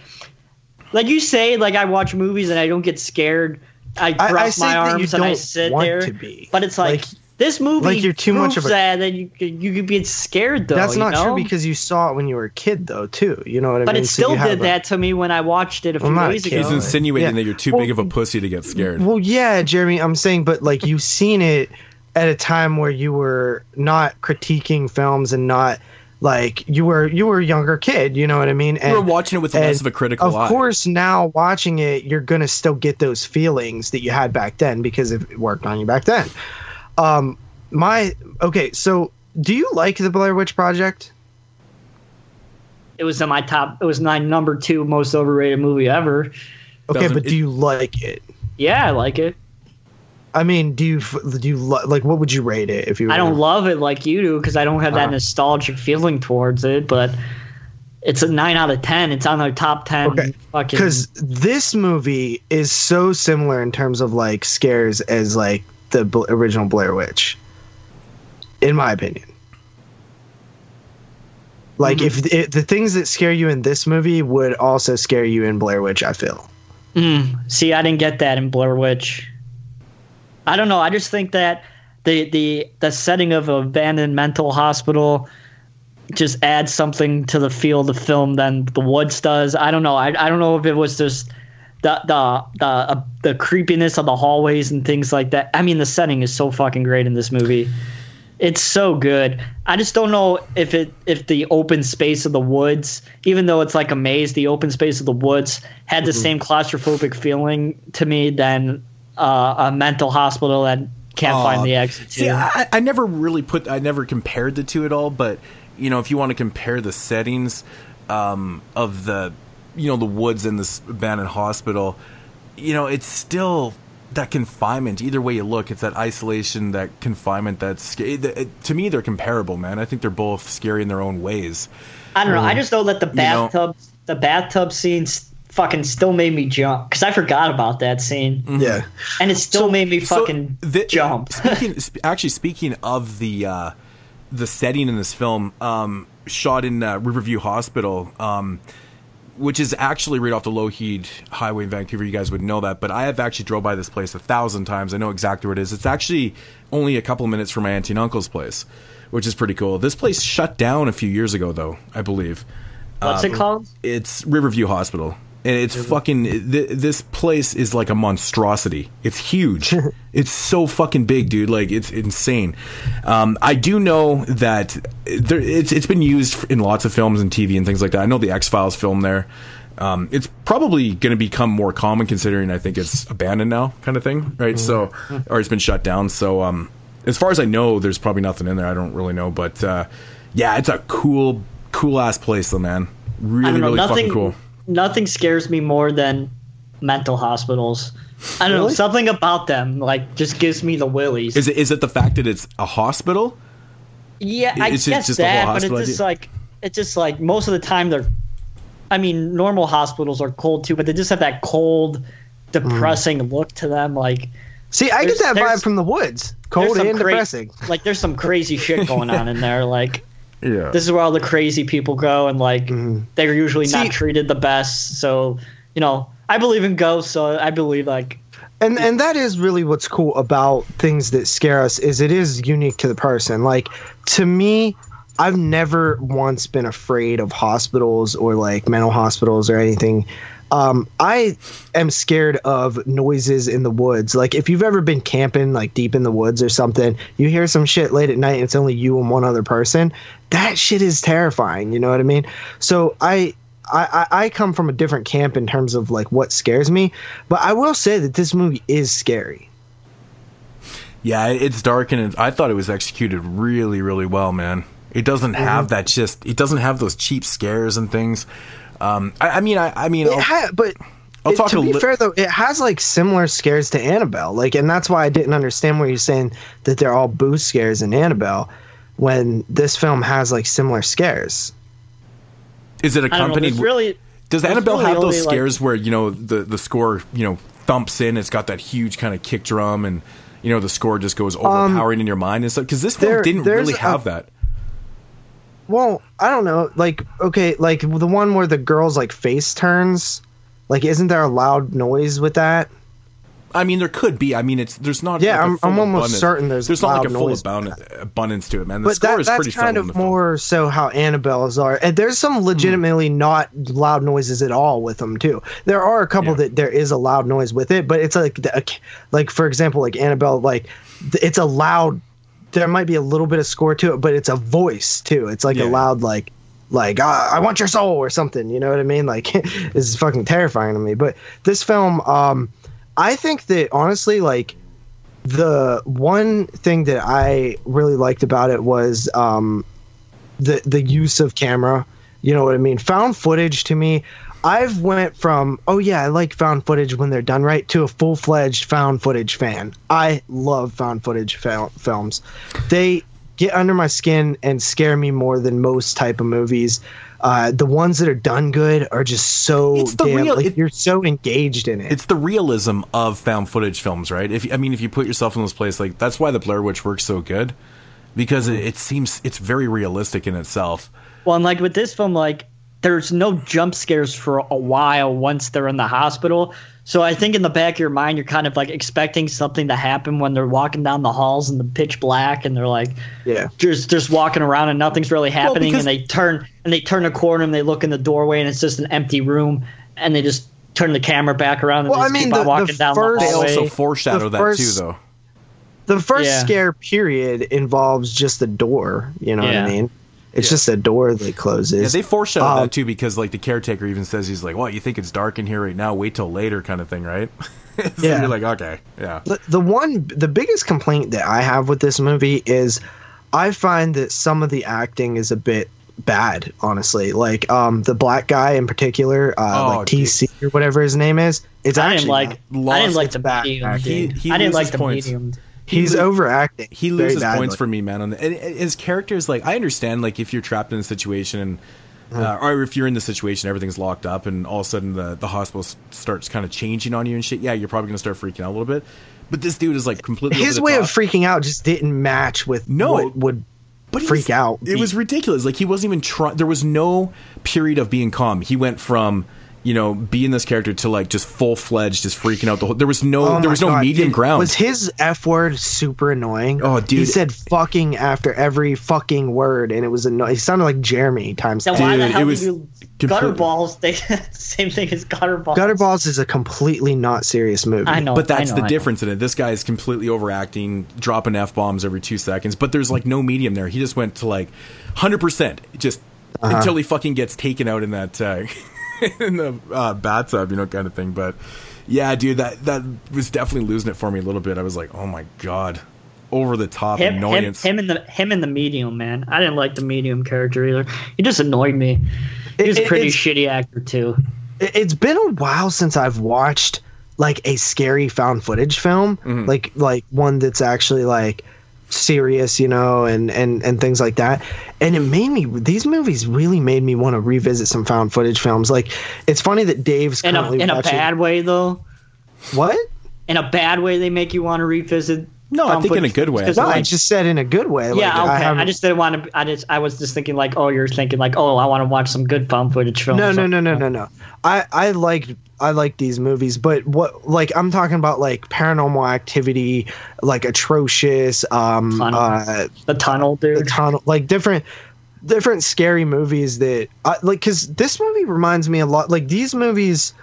like you say, like I watch movies and I don't get scared. I cross I, I my arms and I sit there. But it's like, like this movie like you're too much of a that, that you you could be scared though. That's not know? true because you saw it when you were a kid though too. You know what I but mean? But it still so did a, that to me when I watched it a few days ago. He's insinuating yeah. that you're too well, big of a pussy to get scared. Well, yeah, Jeremy, I'm saying, but like you've seen it at a time where you were not critiquing films and not like you were you were a younger kid you know what i mean and, you were watching it with less of a critical of eye. course now watching it you're gonna still get those feelings that you had back then because it worked on you back then um my okay, so do you like the Blair Witch Project? It was in my top. It was my number two most overrated movie ever. Okay, Doesn't, but do you like it? Yeah, I like it. I mean, do you do you like what would you rate it if you? Were, I don't love it like you do because I don't have that uh, nostalgic feeling towards it, but it's a nine out of ten. It's on the top ten. Okay. Because this movie is so similar in terms of like scares as like the original Blair Witch in my opinion. Like mm-hmm. if it, the things that scare you in this movie would also scare you in Blair Witch, I feel. Mm. See, I didn't get that in Blair Witch. I don't know. I just think that the the the setting of an abandoned mental hospital just adds something to the feel of the film than the Woods does. I don't know. I I don't know if it was just the the the uh, the creepiness of the hallways and things like that. I mean, the setting is so fucking great in this movie. It's so good. I just don't know if it if the open space of the woods, even though it's like a maze, the open space of the woods had the Mhm. same claustrophobic feeling to me than uh, a mental hospital that can't Aw. find the exit. See, I, I never really put, I never compared the two at all. But you know, if you want to compare the settings um, of the, you know, the woods and this abandoned hospital, you know, it's still that confinement. Either way you look, it's that isolation, that confinement. That's it, it, to me, they're comparable, man. I think they're both scary in their own ways. I don't know. I just know that the You know- bathtub the bathtub scenes fucking still made me jump because I forgot about that scene. Yeah, and it still made me fucking jump. Speaking, actually, speaking of the uh, the setting in this film, um, shot in uh, Riverview Hospital, um, which is actually right off the Lougheed Highway in Vancouver. You guys would know that, but I have actually drove by this place a thousand times. I know exactly where it is. It's actually only a couple minutes from my auntie and uncle's place, which is pretty cool. This place shut down a few years ago, though. I believe. What's it um, called? It's Riverview Hospital. And it's fucking. Th- this place is like a monstrosity. It's huge. it's so fucking big, dude. Like it's insane. Um, I do know that there, it's it's been used in lots of films and TV and things like that. I know the X Files film there. Um, it's probably going to become more common considering I think it's abandoned now, kind of thing, right? So, or it's been shut down. So, um, as far as I know, there's probably nothing in there. I don't really know, but uh, yeah, it's a cool, cool ass place, though, man. I Really, don't know. really nothing fucking cool. Nothing scares me more than mental hospitals. I don't know. Something about them like just gives me the willies. Is it is it the fact that it's a hospital? Yeah, I It's just- guess just the whole that, but it's just idea? like it's just like most of the time they're. I mean, normal hospitals are cold too, but they just have that cold, depressing mm. look to them. Like, See, I get that vibe from the woods. Cold and cra- depressing. Like, there's some crazy shit going on in there. Like, Yeah. this is where all the crazy people go, and like they're usually Mm-hmm. See- not treated the best. So, you know, I believe in ghosts, so I believe like and and that is really what's cool about things that scare us is it is unique to the person like to me i've never once been afraid of hospitals or like mental hospitals or anything um, I am scared of noises in the woods. Like if you've ever been camping like deep in the woods or something, you hear some shit late at night and it's only you and one other person. That shit is terrifying. You know what I mean? So I I, I come from a different camp in terms of like what scares me, but I will say that this movie is scary. Yeah, it's dark and it, I thought it was executed really, really well, man. It doesn't have Mhm. that just. It doesn't have those cheap scares and things. Um, I, I mean, I, I mean, I'll- ha- but I'll it- talk to a be li- fair though, it has like similar scares to Annabelle. Like, and that's why I didn't understand where you're saying that they're all boo scares in Annabelle, when this film has like similar scares. is it I don't know. accompanied? Really Does Annabelle really have those only, like- scares where you know the the score you know thumps in? It's got that huge kind of kick drum, and you know the score just goes overpowering in your mind and stuff. Because this film Um, there- didn't there's really a- have that. Well, I don't know. Like, okay, like the one where the girl's like face turns. Like, isn't there a loud noise with that? I mean, there could be. I mean, it's there's not. Yeah, like I'm- I'm almost abundance. certain there's there's not like a full abundance, abundance to it, man. The but score that, is that's pretty kind of more so how Annabelle's are. And there's some hmm. legitimately not loud noises at all with them too. There are a couple that there is a loud noise with it, but it's like the, like for example, like Annabelle, like it's a loud. There might be a little bit of score to it, but it's a voice too. It's like a loud like like ah, I want your soul or something. You know what I mean? Like it's fucking terrifying to me. But this film, um, I think that honestly, like the one thing that I really liked about it was um, the the use of camera. You know what I mean? Found footage to me. I've went from oh yeah I like found footage when they're done right to a full fledged found footage fan. I love found footage fil- films. They get under my skin and scare me more than most type of movies. Uh, the ones that are done good are just so It's the damn real- like it- you're so engaged in it. It's the realism of found footage films, right? If I mean, if you put yourself in this place, like that's why the Blair Witch works so good because it, it seems it's very realistic in itself. Well, and like with this film, like there's no jump scares for a while once they're in the hospital. So I think in the back of your mind, you're kind of like expecting something to happen when they're walking down the halls in the pitch black, and they're like, yeah, just just walking around and nothing's really happening, because- and they turn and they turn a corner and they look in the doorway and it's just an empty room, and they just turn the camera back around and Well, they I just mean, keep the- on walking the down first- the They also foreshadow the that first- too, though. the first Yeah. scare period involves just the door. You know what I mean? It's just a door that closes. Yeah, they foreshadow Um, that too because like the caretaker even says he's like, "Well, you think it's dark in here right now? Wait till later," kind of thing, right? so Yeah. you're like, okay, yeah. The, the one, the biggest complaint that I have with this movie is I find that some of the acting is a bit bad, honestly. Like um, the black guy in particular, uh, Oh, like TC or whatever his name is. It's I didn't actually like. not- I didn't like the bad acting. dude. He- he I didn't like the points. medium. He's lo- overacting. He loses points for me, man. On the, and his character is like, I understand, like if you're trapped in a situation and. Uh-huh. Uh, or if you're in the situation, everything's locked up, and all of a sudden the, the hospital starts kind of changing on you and shit. Yeah, you're probably gonna start freaking out a little bit. But this dude is like completely His way top. of freaking out just didn't match with No. what would but freak out. It was ridiculous. Like he wasn't even trying. There was no period of being calm. He went from you know being this character to like just full fledged, just freaking out the whole. There was no. Oh there was no God, medium dude, ground. Was his f word super annoying? Oh, dude, he said "fucking" after every fucking word, and it was annoying. He sounded like Jeremy times. Then 10. why the hell it did was you gutter balls? They same thing as gutter balls. Gutter Balls is a completely not serious movie. I know, but that's know, the I know. difference in it. This guy is completely overacting, dropping f bombs every two seconds. But there's like no medium there. He just went to like hundred percent, just Uh-huh. until he fucking gets taken out in that uh, in the uh, bathtub, you know, kind of thing. But yeah, dude, that that was definitely losing it for me a little bit. I was like, oh my god, over the top Him, him, annoyance. him in the him in the medium man. I didn't like the medium character either. He just annoyed me. He was It- a pretty shitty actor too. It- It's been a while since I've watched like a scary found footage film, Mm-hmm. like like one that's actually like serious, you know, and and and things like that. And it made me these movies really made me want to revisit some found footage films. Like it's funny that Dave's In a currently in a bad way though. what? In a bad way, they make you want to revisit. No, I think in a good way. because, No, I just said in a good way. like, yeah, okay. I, haven't- just didn't want to. I just I was just thinking like, oh, you're thinking like, oh, I want to watch some good found footage films. No, no, no, no, no, no. I I like I like these movies, but what like I'm talking about like Paranormal Activity, like atrocious, um, Tunnel. uh, The tunnel, the dude. tunnel, like different different scary movies that I, like because this movie reminds me a lot like these movies.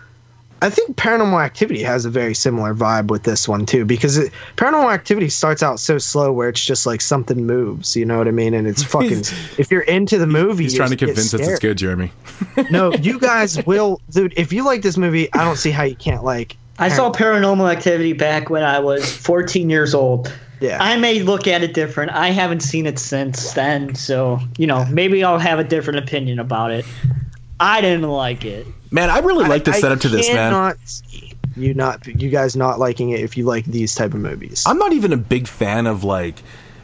I think Paranormal Activity has a very similar vibe with this one too, because it, Paranormal Activity starts out so slow where it's just like something moves, you know what I mean? And it's fucking. if you're into the movie, He's trying to convince us it's good, Jeremy. No, you guys will, dude. If you like this movie, I don't see how you can't like. I saw Paranormal Activity back when I was 14 years old. Yeah. I may look at it different. I haven't seen it since then, so you know maybe I'll have a different opinion about it. I didn't like it. Man, I really like the I- setup to this, man. You not you guys not liking it if you like these type of movies. I'm not even a big fan of like,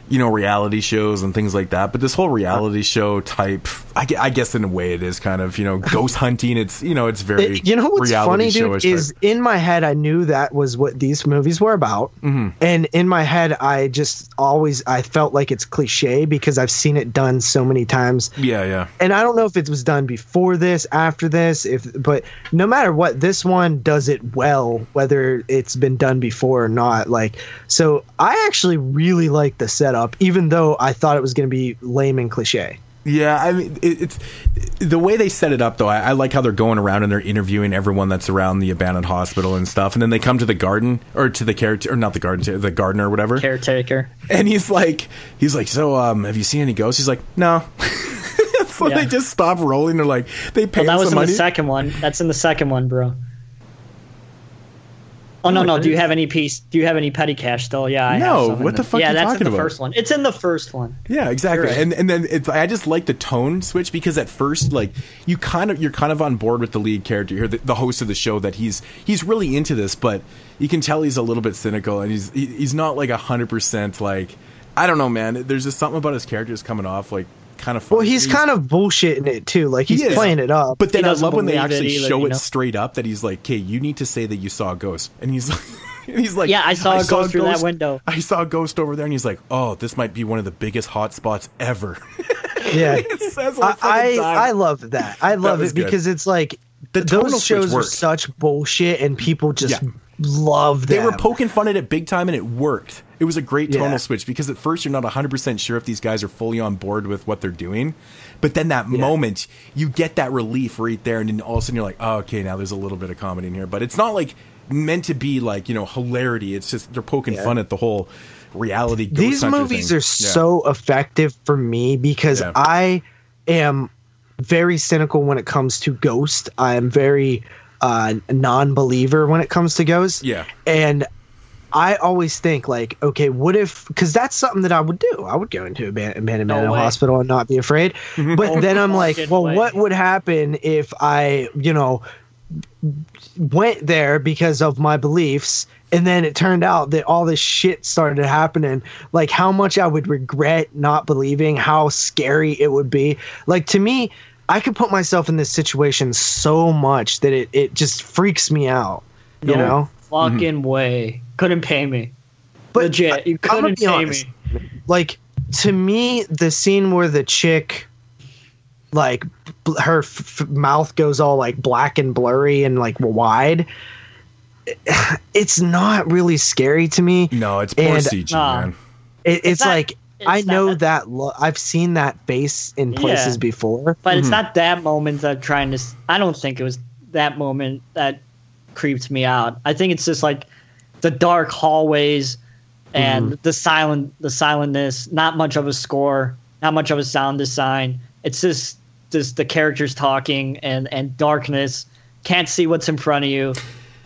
you know, reality shows and things like that. But this whole reality show type, I, I guess in a way it is kind of, you know, ghost hunting. It's, you know, it's very. It- you know what's funny, dude, is type. in my head I knew that was what these movies were about, Mm-hmm. and in my head I just always I felt like it's cliche because I've seen it done so many times. Yeah, yeah. and I don't know if it was done before this, after this, if but no matter what, this one does it well, whether it's been done before or not. Like, so I actually really like the setup, even though I thought it was going to be lame and cliche. Yeah, I mean, it, it's the way they set it up, though. I, I like how they're going around and they're interviewing everyone that's around the abandoned hospital and stuff, and then they come to the garden or to the character or not the garden, the gardener or whatever, Caretaker. and he's like, he's like, so, um, have you seen any ghosts? He's like, no. so Yeah. they just stop rolling. They're like, they pay Well, that was in the second one. That's in the second one, bro. Oh no, oh, no. Do you have any piece? Do you have any petty cash still? Yeah, I No, what the fuck Yeah, you that's in the about? first one. It's in the first one. Yeah, exactly. Right. And and then it's I just like the tone switch because at first like you kind of you're kind of on board with the lead character here, the, the host of the show that he's he's really into this, but you can tell he's a little bit cynical and he's he, he's not like a hundred percent like I don't know, man. There's just something about his character is coming off like kind of. Well, he's kind of bullshitting it too. Like he's He playing it up. But then I love when they believe it actually either, show you it straight up that he's like, "Okay, you need to say that you saw a ghost," and he's like, and he's like, Yeah, I saw a ghost through that window." I saw a ghost over there," and he's like, "Oh, this might be one of the biggest hot spots ever." yeah. it says I, I. I love that. I love was it good. because it's like The those shows are such bullshit, and people just Yeah. love them. They were poking fun at it big time, and it worked. It was a great tonal Yeah. switch because at first you're not 100% sure if these guys are fully on board with what they're doing. But then that moment, you get that relief right there, and then all of a sudden you're like, oh, okay, now there's a little bit of comedy in here. But it's not like meant to be like, you know, hilarity. It's just they're poking Yeah. fun at the whole reality. Ghost these movies thing. are Yeah. so effective for me because Yeah. I am very cynical when it comes to Ghost. I am very uh, non-believer when it comes to ghosts. Yeah. and I always think like, okay, what if? Because that's something that I would do. I would go into a ban- abandoned No mental way. hospital and not be afraid. But then I'm like, well, way. what would happen if I, you know, went there because of my beliefs and then it turned out that all this shit started happening like how much i would regret not believing how scary it would be like to me i could put myself in this situation so much that it, it just freaks me out you know Fucking mm-hmm. way. Couldn't pay me. but Legit. You I- couldn't pay honest. me. like to me the scene where the chick like bl- her f- f- mouth goes all like black and blurry and like wide it's not really scary to me No, it's poor And- CG, Nah. man. It, it's not- like it's I know that- that lo- I've seen that face in places Yeah. before. But Mm-hmm. it's not that moment that I'm trying to. I don't think it was that moment that creeps me out. I think it's just like the dark hallways and Mm-hmm. the silent, the silentness. Not much of a score. Not much of a sound design. It's just just the characters talking and and darkness. Can't see what's in front of you.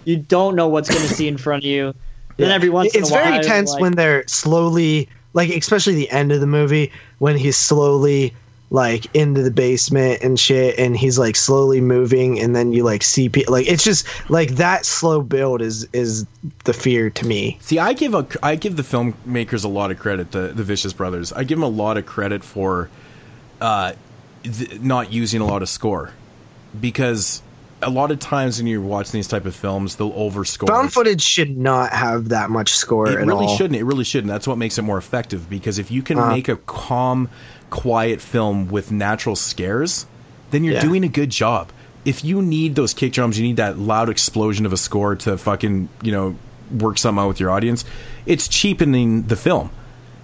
You don't know what's going to see in front of you. Then every once it's in a while, very tense like- when they're slowly like especially the end of the movie when he's slowly like into the basement and shit and he's like slowly moving and then you like see people like it's just like that slow build is is the fear to me See, I give a I give the filmmakers a lot of credit. The the Vicious Brothers. I give them a lot of credit for uh, th- not using a lot of score because a lot of times when you're watching these type of films, they'll overscore. found footage should not have that much score It really all. shouldn't. It really shouldn't. That's what makes it more effective. Because if you can Uh. make a calm, quiet film with natural scares, then you're Yeah. doing a good job. If you need those kick drums, you need that loud explosion of a score to fucking you know work something out with your audience. It's cheapening the film,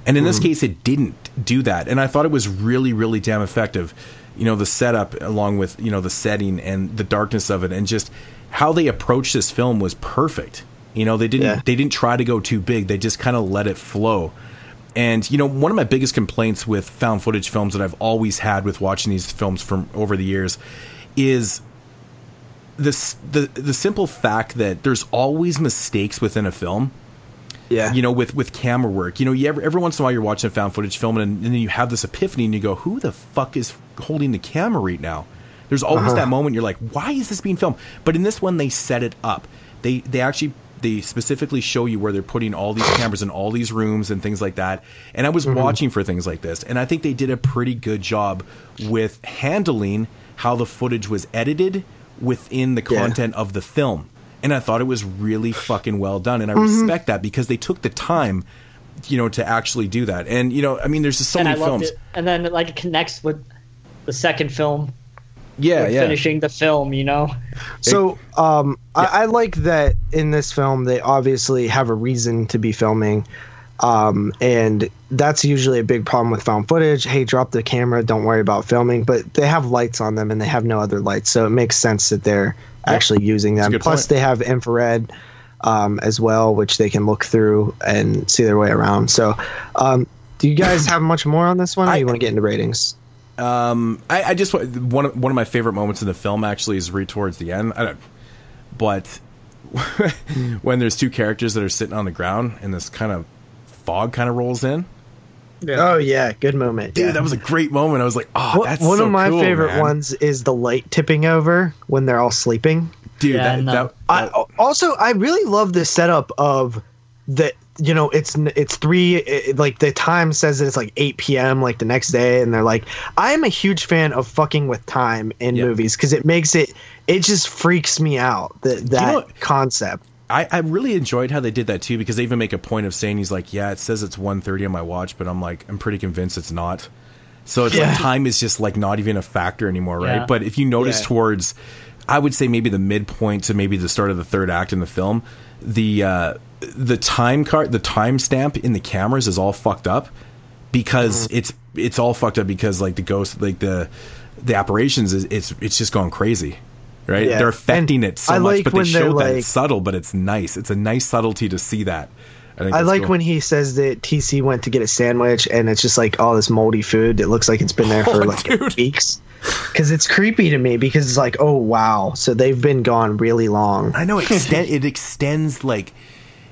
and in this Mm-hmm. case, it didn't do that. And I thought it was really, really damn effective. You know, the setup along with you know the setting and the darkness of it, and just how they approached this film was perfect. You know, they didn't Yeah. they didn't try to go too big. They just kind of let it flow. And you know, one of my biggest complaints with found footage films that I've always had with watching these films from over the years is this the the simple fact that there's always mistakes within a film yeah you know, with with camera work. You know, you ever, every once in a while you're watching a found footage film and, and then you have this epiphany and you go, "Who the fuck is holding the camera right now?" There's always uh-huh. that moment you're like, "Why is this being filmed?" But in this one, they set it up. They they actually they specifically show you where they're putting all these cameras in all these rooms and things like that. And I was watching for things like this, and I think they did a pretty good job with handling how the footage was edited within the Yeah. content of the film. And I thought it was really fucking well done, and I Mm-hmm. respect that because they took the time, you know, to actually do that. And you know, I mean, there's just so and I many loved films. it. And then like it connects with the second film, Yeah, with yeah. finishing the film. You know. So, um, I, I like that in this film they obviously have a reason to be filming, um, and that's usually a big problem with found footage. Hey, drop the camera, don't worry about filming. But they have lights on them and they have no other lights, so it makes sense that they're actually using a them. good Plus, point. they have infrared um, as well, which they can look through and see their way around. So, um, do you guys have much more on this one, or I- you want to get into ratings? Um, I, I just wa- one of, one of my favorite moments in the film actually is right towards the end. I don't, but when there's two characters that are sitting on the ground and this kind of fog kind of rolls in, Oh yeah, good moment, dude, yeah. that was a great moment. I was like, oh, One- that's one so of my cool, favorite man. ones is the light tipping over when they're all sleeping. dude. Yeah, that, no. that, I also I really love the setup of the you know it's it's three it, like the time says that it's like 8 p.m. like the next day and they're like I am a huge fan of fucking with time in Yeah. movies because it makes it it just freaks me out that that what- concept. I, I really enjoyed how they did that too because they even make a point of saying he's like, yeah, it says it's 1.30 on my watch, but I'm like, I'm pretty convinced it's not. So it's Yeah. like time is just like not even a factor anymore, right? Yeah. But if you notice Yeah. towards, I would say maybe the midpoint to maybe the start of the third act in the film, the uh, the time card, the time stamp in the cameras is all fucked up because Mm-hmm. it's it's all fucked up because like the ghost, like the the apparitions is it's it's just going crazy. Right, Yeah. they're affecting And it so I much, like but they showed that like- it's subtle, but it's nice. It's a nice subtlety to see that. I I like cool. when he says that TC went to get a sandwich and it's just like all this moldy food that looks like it's been there for Oh, like dude. weeks. Because it's creepy to me because it's like, oh wow, so they've been gone really long. I know it, extend, it extends like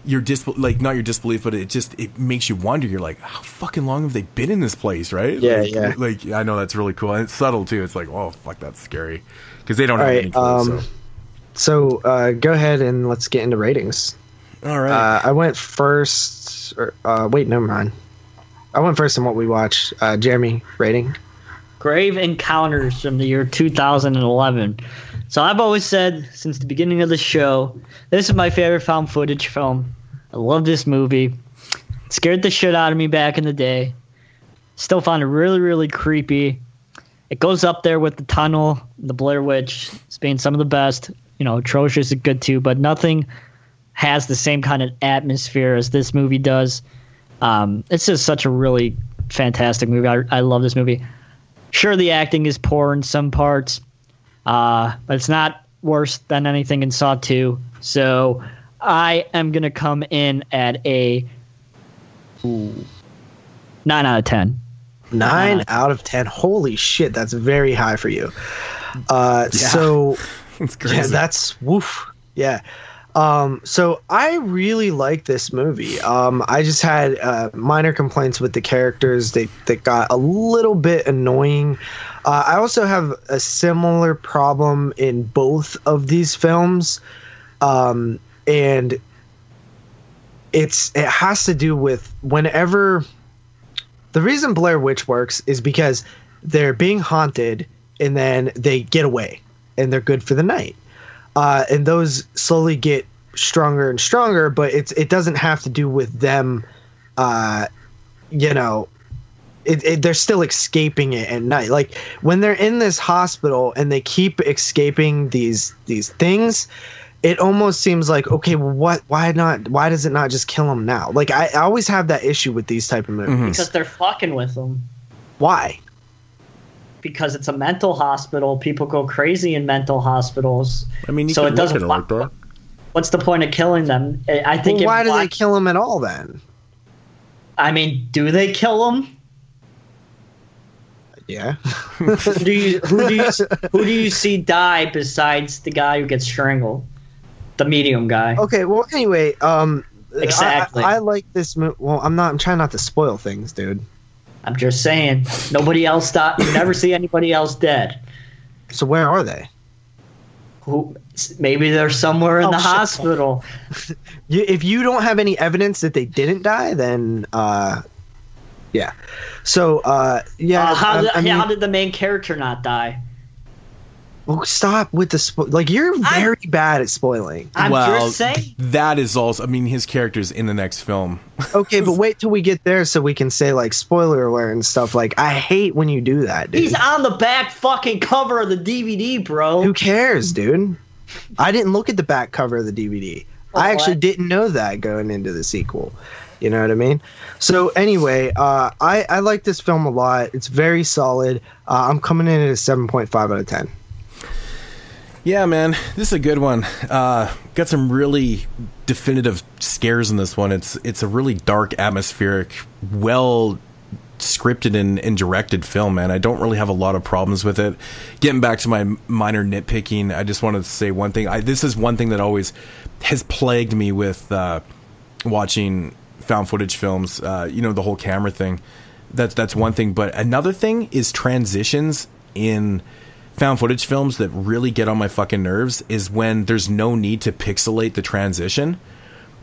your dis like not your disbelief, but it just it makes you wonder. You're like, how fucking long have they been in this place, right? Yeah, like, yeah. Like I know that's really cool and it's subtle too. It's like, oh fuck, that's scary because they don't All have right, any clue. um, so. So uh, go ahead and let's get into ratings. All right, Uh, I went first. Or, uh, wait, never mind. I went first in what we watched. Uh, Jeremy, rating. Grave Encounters from the year 2011. So I've always said since the beginning of the show, this is my favorite found footage film. I love this movie. It scared the shit out of me back in the day. Still found it really, really creepy. It goes up there with the tunnel, the Blair Witch, It's been some of the best. You know, atrocious is good too, but nothing has the same kind of atmosphere as this movie does. Um, it's just such a really fantastic movie. I, I love this movie. Sure, the acting is poor in some parts, uh, but it's not worse than anything in Saw 2. So I am going to come in at a ooh, 9 out of 10. Nine out of ten. Holy shit, that's very high for you. Uh, So it's yeah, that's woof. Yeah. Um, so I really like this movie. Um, I just had uh, minor complaints with the characters. They they got a little bit annoying. Uh, I also have a similar problem in both of these films, um, and it's it has to do with whenever the reason Blair Witch works is because they're being haunted and then they get away and they're good for the night. Uh, and those slowly get stronger and stronger, but it's it doesn't have to do with them. Uh, you know, it, it, they're still escaping it at night. Like when they're in this hospital and they keep escaping these these things, it almost seems like okay, well, what? Why not? Why does it not just kill them now? Like I, I always have that issue with these type of movies. Mm-hmm. Because they're fucking with them. Why? Because it's a mental hospital. People go crazy in mental hospitals. I mean, you so could it doesn't. look at it like that. What's the point of killing them? I I think. Well, why do they kill him at all then? I mean, do they kill them? Yeah. who do you who do you who do you see die besides the guy who gets strangled? The medium guy. Okay. Well, anyway, um, Exactly. I, I like this movie. Well, I'm not. I'm trying not to spoil things, dude. I'm just saying. Nobody else died. You never see anybody else dead. So where are they? Who? Maybe they're somewhere in Oh, the shit. hospital. If you don't have any evidence that they didn't die, then uh, yeah. So uh, yeah. Uh, how, I- did, I mean, how did the main character not die? Well, stop with the spo- like. You're very bad at spoiling. I'm well, just saying. that is also. I mean, his character's in the next film. Okay, but wait till we get there so we can say like spoiler alert and stuff. Like I hate when you do that, dude. He's on the back fucking cover of the DVD, bro. Who cares, dude? I didn't look at the back cover of the DVD. I Oh, actually what? didn't know that going into the sequel. You know what I mean? So anyway, uh, I I like this film a lot. It's very solid. Uh, I'm coming in at a seven point five out of ten. Yeah, man, this is a good one. Uh, got some really definitive scares in this one. It's it's a really dark, atmospheric, well scripted and, and directed film, man. I don't really have a lot of problems with it. Getting back to my minor nitpicking, I just wanted to say one thing. I, this is one thing that always has plagued me with uh, watching found footage films. Uh, you know, the whole camera thing. That's that's one thing. But another thing is transitions in found footage films that really get on my fucking nerves is when there's no need to pixelate the transition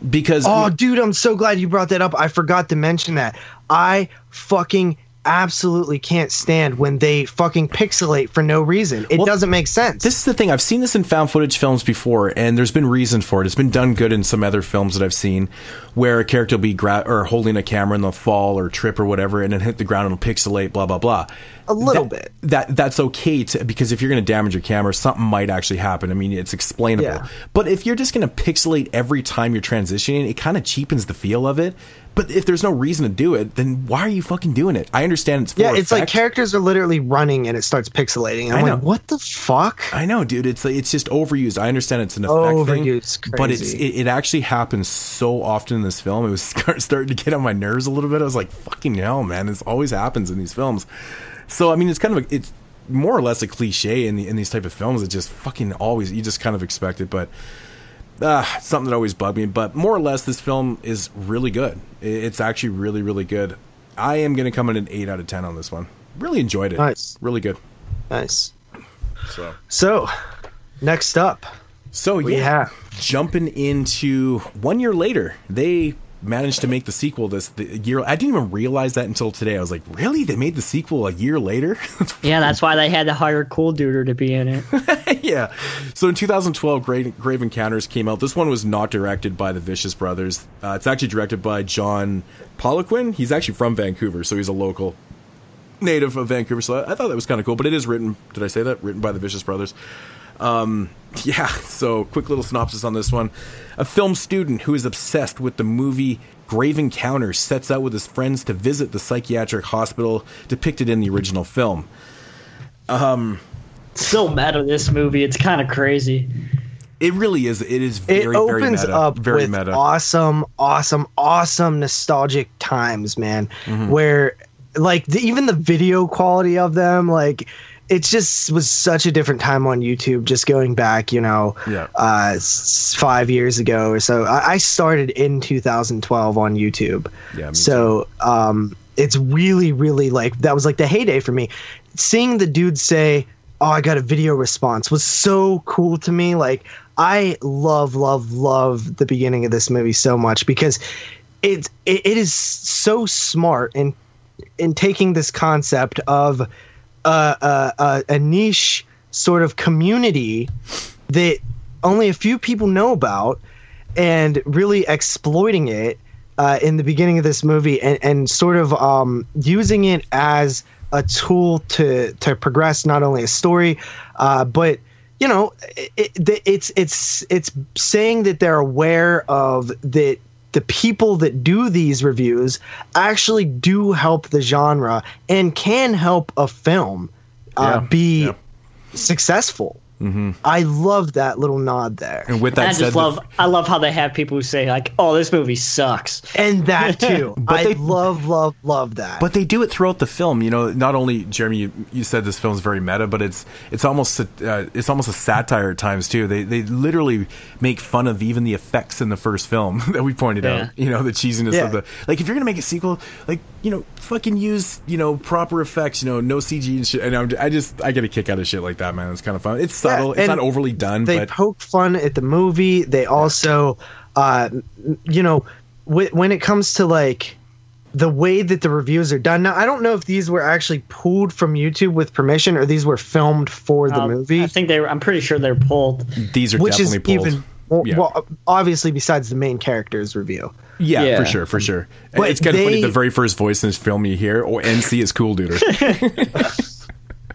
because Oh, dude, I'm so glad you brought that up. I forgot to mention that. I fucking absolutely can't stand when they fucking pixelate for no reason. It Well, doesn't make sense. This is the thing. I've seen this in found footage films before, and there's been reason for it. It's been done good in some other films that I've seen, where a character will be gra- or holding a camera and they'll fall or trip or whatever, and then hit the ground and it'll pixelate, blah blah blah. A little That- bit. That that's okay to, because if you're going to damage your camera, something might actually happen. I mean, it's explainable. Yeah. But if you're just going to pixelate every time you're transitioning, it kind of cheapens the feel of it. But if there's no reason to do it, then why are you fucking doing it? I understand it's for Yeah, it's like characters are literally running and it starts pixelating. I'm like, what the fuck? I know, dude. It's like, it's just overused. I understand it's an effect thing, Overused, but it's it, it actually happens so often in this film. It was start, starting to get on my nerves a little bit. I was like, fucking hell, man! This always happens in these films. So I mean, it's kind of a, it's more or less a cliche in the in these type of films. It just fucking always you just kind of expect it, but. Uh, something that always bugged me, but more or less, this film is really good. It's actually really, really good. I am going to come in an eight out of ten on this one. Really enjoyed it. Nice. really good. Nice. So, So, next up, So We yeah, have- jumping into one year later, they managed to make the sequel this the year. I didn't even realize that until today. I was like, really? They made the sequel a year later? Yeah, that's why they had to hire Cool Duder to be in it. yeah. So in 2012, Grave, Grave Encounters came out. This one was not directed by the Vicious Brothers. Uh, it's actually directed by John Poliquin. He's actually from Vancouver, so he's a local native of Vancouver. So I, I thought that was kind of cool. But it is written. Did I say that? Written by the Vicious Brothers. Um, yeah. So quick little synopsis on this one: A film student who is obsessed with the movie. Grave Encounters sets out with his friends to visit the psychiatric hospital depicted in the original film. Um, so meta this movie, it's kind of crazy. It really is. It is it very, very opens meta. up very with meta. awesome, awesome, awesome nostalgic times, man. Mm-hmm. Where like the, even the video quality of them, like it just was such a different time on YouTube. Just going back, you know, Yeah. uh, s- five years ago or so. I, I started in 2012 on YouTube. Yeah, so um, it's really, really like that was like the heyday for me. Seeing the dude say, "Oh, I got a video response," was so cool to me. Like I love, love, love the beginning of this movie so much because it it, it is so smart in in taking this concept of uh, uh, a niche sort of community that only a few people know about and really exploiting it uh, in the beginning of this movie and, and sort of um, using it as a tool to to progress not only a story uh, but you know it, it, it's it's it's saying that they're aware of that the people that do these reviews actually do help the genre and can help a film uh, Yeah, be yeah. successful. Mm-hmm. I love that little nod there. And with And I that said, just the- love, I love how they have people who say like, "Oh, this movie sucks." and that too. but I they- love, love, love that. but they do it throughout the film. You know, not only Jeremy, you, you said this film is very meta, but it's it's almost a, uh, it's almost a satire at times too. They they literally make fun of even the effects in the first film that we pointed Yeah. out. You know, the cheesiness Yeah. of the like. If you're gonna make a sequel, like you know, fucking use you know proper effects. You know, no CG and shit. And I'm, I just I get a kick out of shit like that, man. It's kind of fun. It's subtle. it's not overly done, they but poke fun at the movie. They also, uh, you know, wh- when it comes to like the way that the reviews are done. Now, I don't know if these were actually pulled from YouTube with permission or these were filmed for the Um, movie, I think they. were I'm pretty sure they're pulled. these are which is definitely pulled. even well, Yeah. well, obviously besides the main character's review. Yeah, Yeah. for sure, for sure. But it's kind of funny. The very first voice in this film you hear, or NC is cool, dude.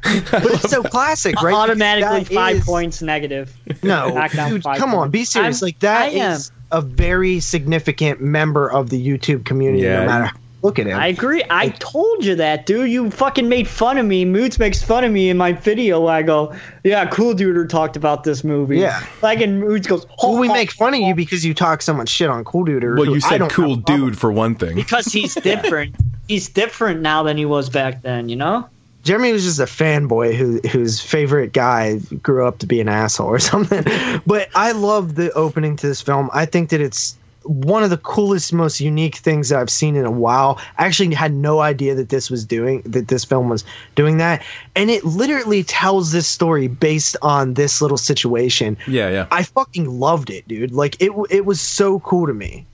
But it's so classic, right? Automatically that five is- points negative. No, dude, five come on, points. be serious. I'm- like that I am. a very significant member of the YouTube community. Yeah, no matter how look at him. I agree. I told you that, dude. You fucking made fun of me. Moods makes fun of me in my video. I go, yeah, Cool Duder talked about this movie. Yeah. Like, and Moods goes, well, we make fun of you because you talk so much shit on Cool Dude. or well, you said don't cool have a problem dude for one thing. because he's different. he's different now than he was back then. You know. Jeremy was just a fanboy who whose favorite guy grew up to be an asshole or something. but I love the opening to this film. I think that it's one of the coolest, most unique things that I've seen in a while. I actually had no idea that this was doing that. This film was doing that, and it literally tells this story based on this little situation. Yeah, yeah. I fucking loved it, dude. Like it, it was so cool to me.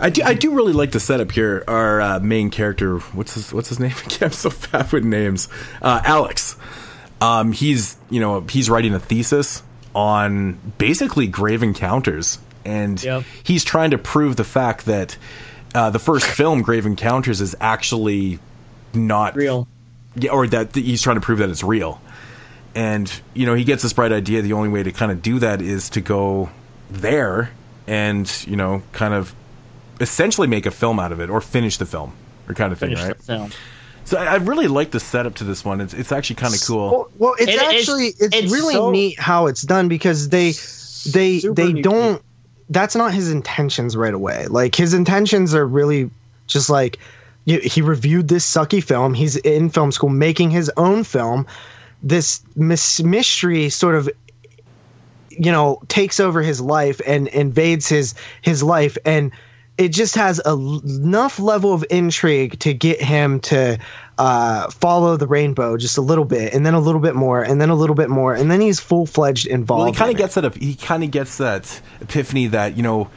I do, I do really like the setup here. Our uh, main character, what's his what's his name again? I'm so bad with names. Uh, Alex. Um, he's you know he's writing a thesis on basically grave encounters, and Yep. he's trying to prove the fact that uh, the first film, Grave Encounters, is actually not Real. yeah, or that he's trying to prove that it's real. And you know, he gets this bright idea. The only way to kind of do that is to go there and you know, kind of essentially make a film out of it or finish the film or kind of thing, Finish right? the film. So I, I really like the setup to this one. It's it's actually kind of cool. Well, well it's It is- actually it's, it's really so- neat how it's done because they they they don't. That's not his intentions right away. Like his intentions are really just like he reviewed this sucky film. He's in film school making his own film. This mis- mystery sort of you know takes over his life and invades his his life and it just has a enough level of intrigue to get him to uh, follow the rainbow just a little bit and then a little bit more and then a little bit more and then he's full-fledged involved Well, he kind in of gets that. He kind of gets that epiphany that you know,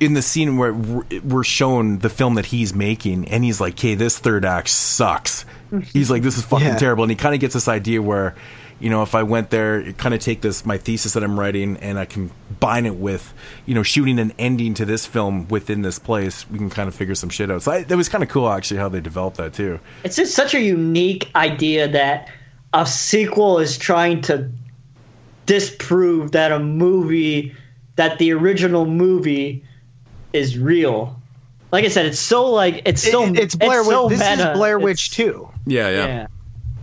in the scene where we're shown the film that he's making, and he's like, "Okay, this third act sucks." He's like, "This is fucking Yeah. terrible," and he kind of gets this idea where, you know, if I went there, kind of take this my thesis that I'm writing, and I combine it with, you know, shooting an ending to this film within this place, we can kind of figure some shit out. So I, that was kind of cool, actually, how they developed that too. It's just such a unique idea that a sequel is trying to disprove that a movie, that the original movie is real. Like I said, it's so like it's so It- it's Blair so Witch. This meta. is Blair It's- Witch too. Yeah, yeah. Yeah.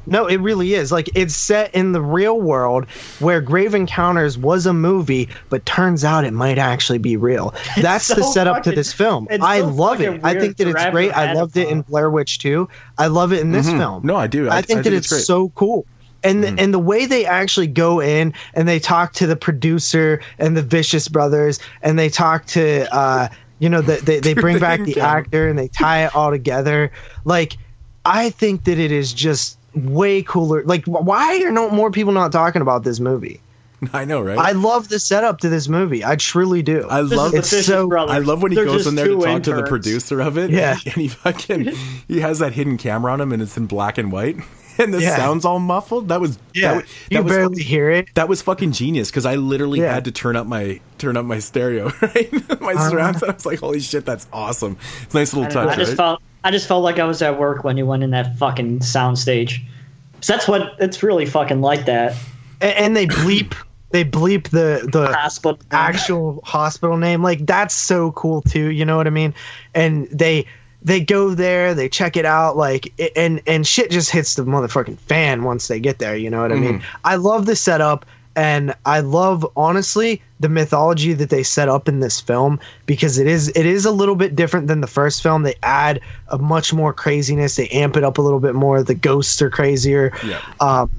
No, it really is. Like it's set in the real world where Grave Encounters was a movie, but turns out it might actually be real. That's the so setup to this film. I so love it. I think that it's great. I loved it in. Blair Witch too. I love it in this film. No, I do. I- I think I that think it's it's so cool. And the, and the way they actually go in and they talk to the producer and the Vicious brothers and they talk to uh you know the, they they bring back the actor and they tie it all together. Like I think that it is just way cooler. Like why are no more people not talking about this movie? I know, right? I love the setup to this movie. I truly do. I love it's so I love when he They're goes in there to two talk to the producer of it. Yeah. and he fucking he has that hidden camera on him, and it's in black and white, and the Yeah. sound's all muffled. That was yeah. That, was- you was barely fucking- hear it. That was fucking genius because I literally Yeah. had to turn up my turn up my stereo, right? my Uh-huh. surround sound. I was like, "Holy shit, that's awesome!" It's a nice little I, don't know, touch, I just right? felt I just felt like I was at work when he went in that fucking soundstage. So that's what it's really fucking like that. and, and they bleep they bleep the the Hospital. actual hospital name like that's so cool too you know what i mean and they they go there they check it out like and and shit just hits the motherfucking fan once they get there you know what i mean? I love the setup and i love honestly the mythology that they set up in this film because it is it is a little bit different than the first film. They add a much more craziness they amp it up a little bit more the ghosts are crazier. Yeah. um,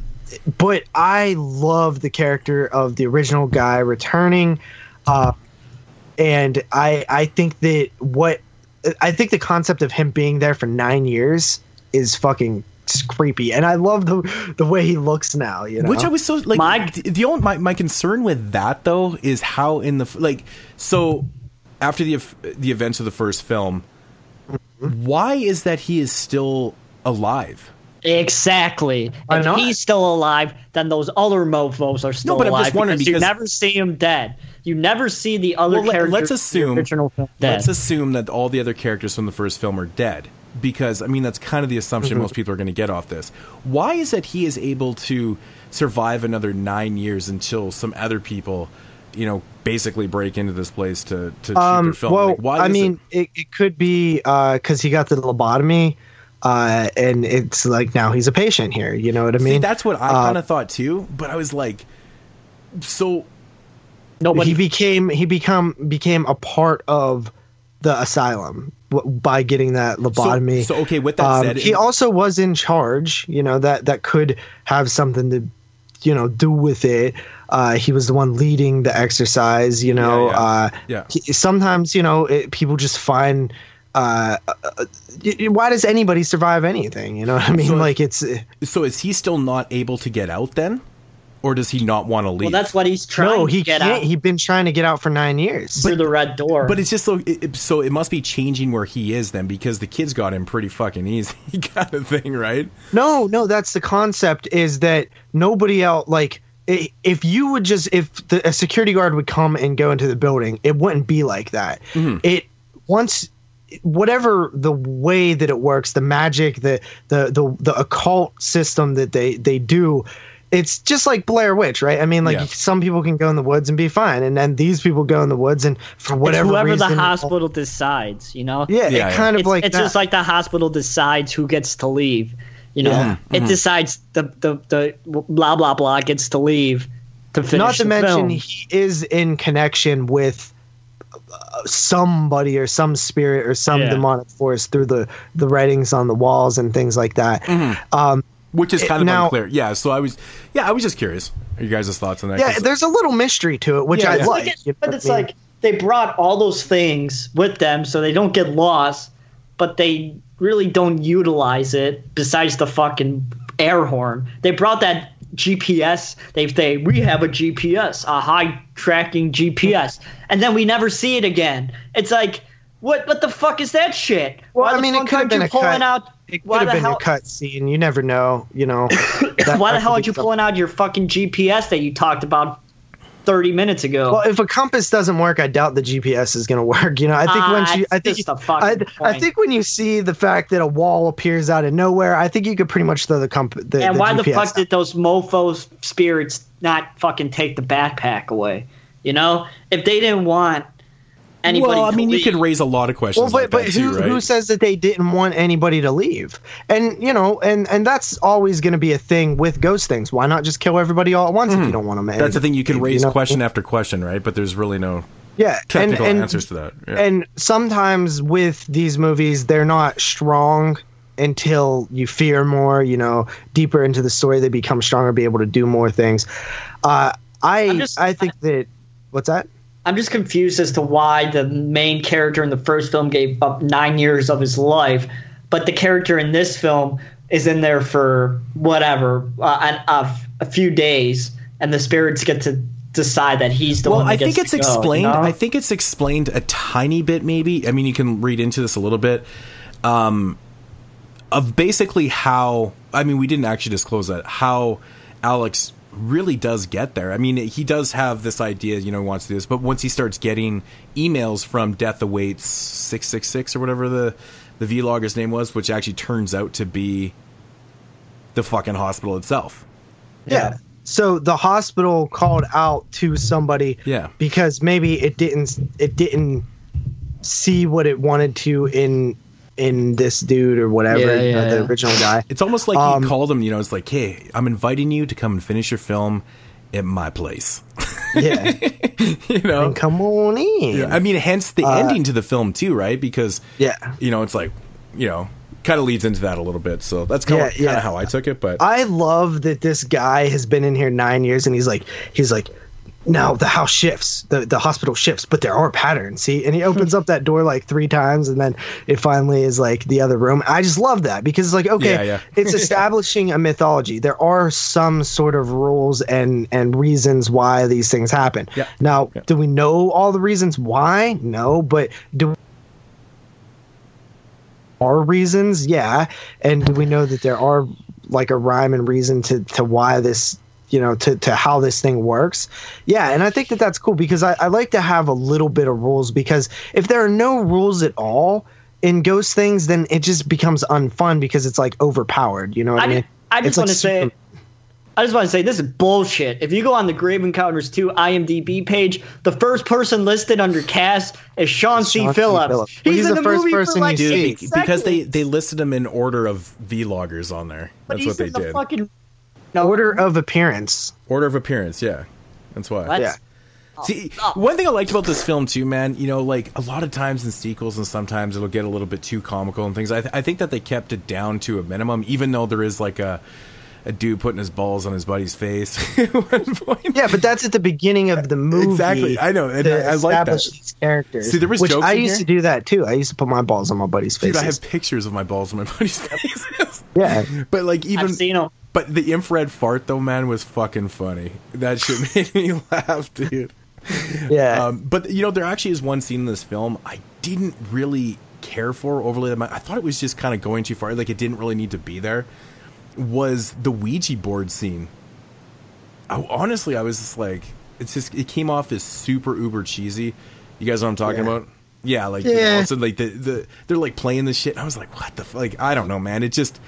but I love the character of the original guy returning, uh, and I I think that what I think the concept of him being there for nine years is fucking creepy, and I love the the way he looks now. You know, Which I was so like My- the, the only my, my concern with that though is how in the like so after the the events of the first film, mm-hmm. why is that he is still alive? Exactly. Why If he's still alive, then those other mofos are still no, but I'm just wondering you because- never see him dead. You never see the other Well, characters. let's in the assume original film dead. let's assume that all the other characters from the first film are dead because I mean that's kind of the assumption Mm-hmm. most people are going to get off this. Why is it he is able to survive another nine years until some other people, you know, basically break into this place to to shoot their um, film? well, Like, why I is mean, it, it could be because he got the lobotomy. Uh, and it's like now he's a patient here. You know what I See, mean? that's what I Uh, kind of thought too, but I was like, so Nobody. he became he become became a part of the asylum by getting that lobotomy. so okay, with that Um, said, he also was in charge. You know that that could have something to, you know, do with it. Uh, he was the one leading the exercise. You know, Yeah, yeah. Uh, Yeah. he- sometimes you know it, people just find. Uh, uh, uh, y- y- why does anybody survive anything? You know what I mean? So- like it's so is he still not able to get out then, or does he not want to leave? well, that's what he's trying no, to he get can't. out He's been trying to get out for nine years. through the red door. But it's just so it, it- so it must be changing where he is then because the kids got him pretty fucking easy kind of thing, right? No, no, that's the concept is that nobody else like if you would just if the, a security guard would come and go into the building, it wouldn't be like that. It once whatever the way that it works, the magic, the the the the occult system that they they do, it's just like Blair Witch, right? I mean, like Yeah. some people can go in the woods and be fine, and then these people go in the woods and for It's whatever whoever reason, the hospital decides, you know. Yeah, Yeah, it yeah. kind of it's, like it's that. just like the hospital decides who gets to leave. You know, Yeah. it Mm-hmm. decides the, the the blah blah blah gets to leave to finish. Not to the mention film. he is in connection with somebody or some spirit or some Yeah. demonic force through the the writings on the walls and things like that. Um, Which is It- kind of now- unclear. Yeah, so I was, yeah, I was just curious. Are you guys' thoughts on that? Yeah, there's a little mystery to it, which Yeah, I yeah. like. But, you know but it's I mean? like they brought all those things with them so they don't get lost, but they really don't utilize it besides the fucking air horn. They brought that GPS. They say we have a GPS, a high tracking GPS, and then we never see it again. It's like what what the fuck is that shit? Well, Why I the mean, it could have been you a pulling cut. out it why could have the been hell a cut scene. You never know. You know. Why the hell aren't you pulling out your fucking GPS that you talked about 30 minutes ago? Well, if a compass doesn't work, I doubt the GPS is going to work. You know, I think Ah, when you, I think, just a fucking I, I think when you see the fact that a wall appears out of nowhere, I think you could pretty much throw the compass. The, and the why the fuck out. did those mofos spirits not fucking take the backpack away? You know, if they didn't want anybody, well, I to mean, you leave- could raise a lot of questions. Well, questions. but, like but that who too, right? who says that they didn't want anybody to leave? And you know, and and that's always going to be a thing with ghost things. Why not just kill everybody all at once if you don't want them? Hmm. That's the thing. You can raise know? question after question, right? But there's really no Yeah, and, technical and answers to that. Yeah. And sometimes with these movies, they're not strong until you fear more. You know, deeper into the story, they become stronger, be able to do more things. Uh, I just- I think that what's that? I'm just confused as to why the main character in the first film gave up nine years of his life, but the character in this film is in there for whatever uh, an, a, a few days, and the spirits get to decide that he's the well, one. That I think it's to go, you explained. know? I think it's explained a tiny bit, maybe. I mean, you can read into this a little bit. Um, of basically how I mean, we didn't actually disclose that how Alex really does get there. I mean, he does have this idea, you know, he wants to do this, but once he starts getting emails from Death Awaits six six six or whatever the the vlogger's name was, which actually turns out to be the fucking hospital itself. Yeah. So the hospital called out to somebody Yeah. because maybe it didn't it didn't see what it wanted to in in this dude or whatever Yeah, yeah, uh, the yeah. original guy. It's almost like Um, he called him, you know, it's like, hey, I'm inviting you to come and finish your film at my place. Yeah. you know? and come on in. Yeah, I mean, hence the Uh, ending to the film, too, right? Because, Yeah. you know, it's like, you know, kind of leads into that a little bit. So that's kind of Yeah, yeah. how I took it. But I love that this guy has been in here nine years and he's like he's like now the house shifts the the hospital shifts but there are patterns see and he hmm. opens up that door like three times and then it finally is like the other room i just love that because it's like okay Yeah, yeah. it's establishing a mythology there are some sort of rules and and reasons why these things happen Yeah. now Yeah. do we know all the reasons why no but do are reasons, yeah. And do we know that there are like a rhyme and reason to to why this you know to to how this thing works yeah and i think that that's cool because I, I like to have a little bit of rules because if there are no rules at all in ghost things then it just becomes unfun because it's like overpowered you know what i, I, mean I It's just like want to say, super- I just want to say this is bullshit. If you go on the Grave Encounters 2 IMDb page, the first person listed under cast is Sean C. Sean C. Phillips. Phillips. He's, He's in the the, first movie person for like you see. because they, they listed him in order of vloggers on there. But That's he's what they in the did. Fucking, no, order of appearance Order of appearance, yeah. That's why. What? yeah oh, See, one thing I liked about this film too, man, you know, like a lot of times in sequels and sometimes it'll get a little bit too comical and things. I, th- I think that they kept it down to a minimum, even though there is like a a dude putting his balls on his buddy's face at one point. yeah but that's at the beginning of the movie Exactly. I know, and to I- I like that. establish these characters See, there was which jokes i in used here. to do that too i used to put my balls on my buddy's face. Dude, I have pictures of my balls on my buddy's face. yeah but like even I've seen him. But the infrared fart though, man, was fucking funny. That shit made me laugh, dude. yeah Um, but you know, there actually is one scene in this film I didn't really care for overly. that much. I thought it was just kind of going too far. Like it didn't really need to be there. Was the Ouija board scene? I, honestly, I was just like, it's just it came off as super uber cheesy. You guys know what I'm talking Yeah. about? Yeah, like you know, all of a sudden, like the, the they're like playing this shit. And I was like, what the fuck? Like I don't know, man. It just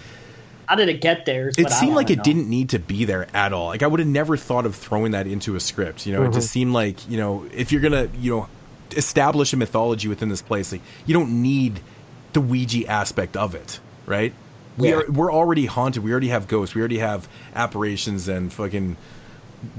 How did it get there? it seemed like it know. didn't need to be there at all. Like I would have never thought of throwing that into a script. You know, it just mhm. seemed like you know if you're gonna you know establish a mythology within this place, like you don't need the Ouija aspect of it, right? We Yeah. are we're already haunted. We already have ghosts. We already have apparitions and fucking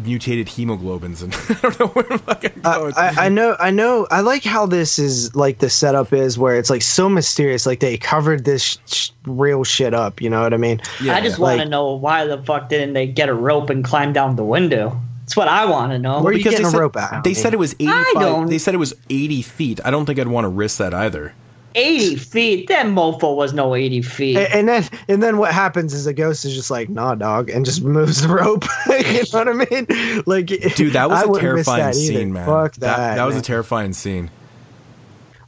mutated hemoglobins and I don't know where fucking go. I, I know, I know. I like how this is like the setup is where it's like so mysterious. Like they covered this sh- real shit up. You know what I mean? yeah, I just Like- want to know why the fuck didn't they get a rope and climb down the window? That's what I want to know. Where are you because getting they a said, rope at? They said it was eighty I don't- They said it was eighty feet. I don't think I'd want to risk that either. 80 feet? That mofo was no 80 feet. A- And then, and then what happens is the ghost is just like, "Nah, dog," and just moves the rope. you know what I mean? Like, Dude, that was I a terrifying that either. scene, man. Fuck that. That, that was a terrifying scene.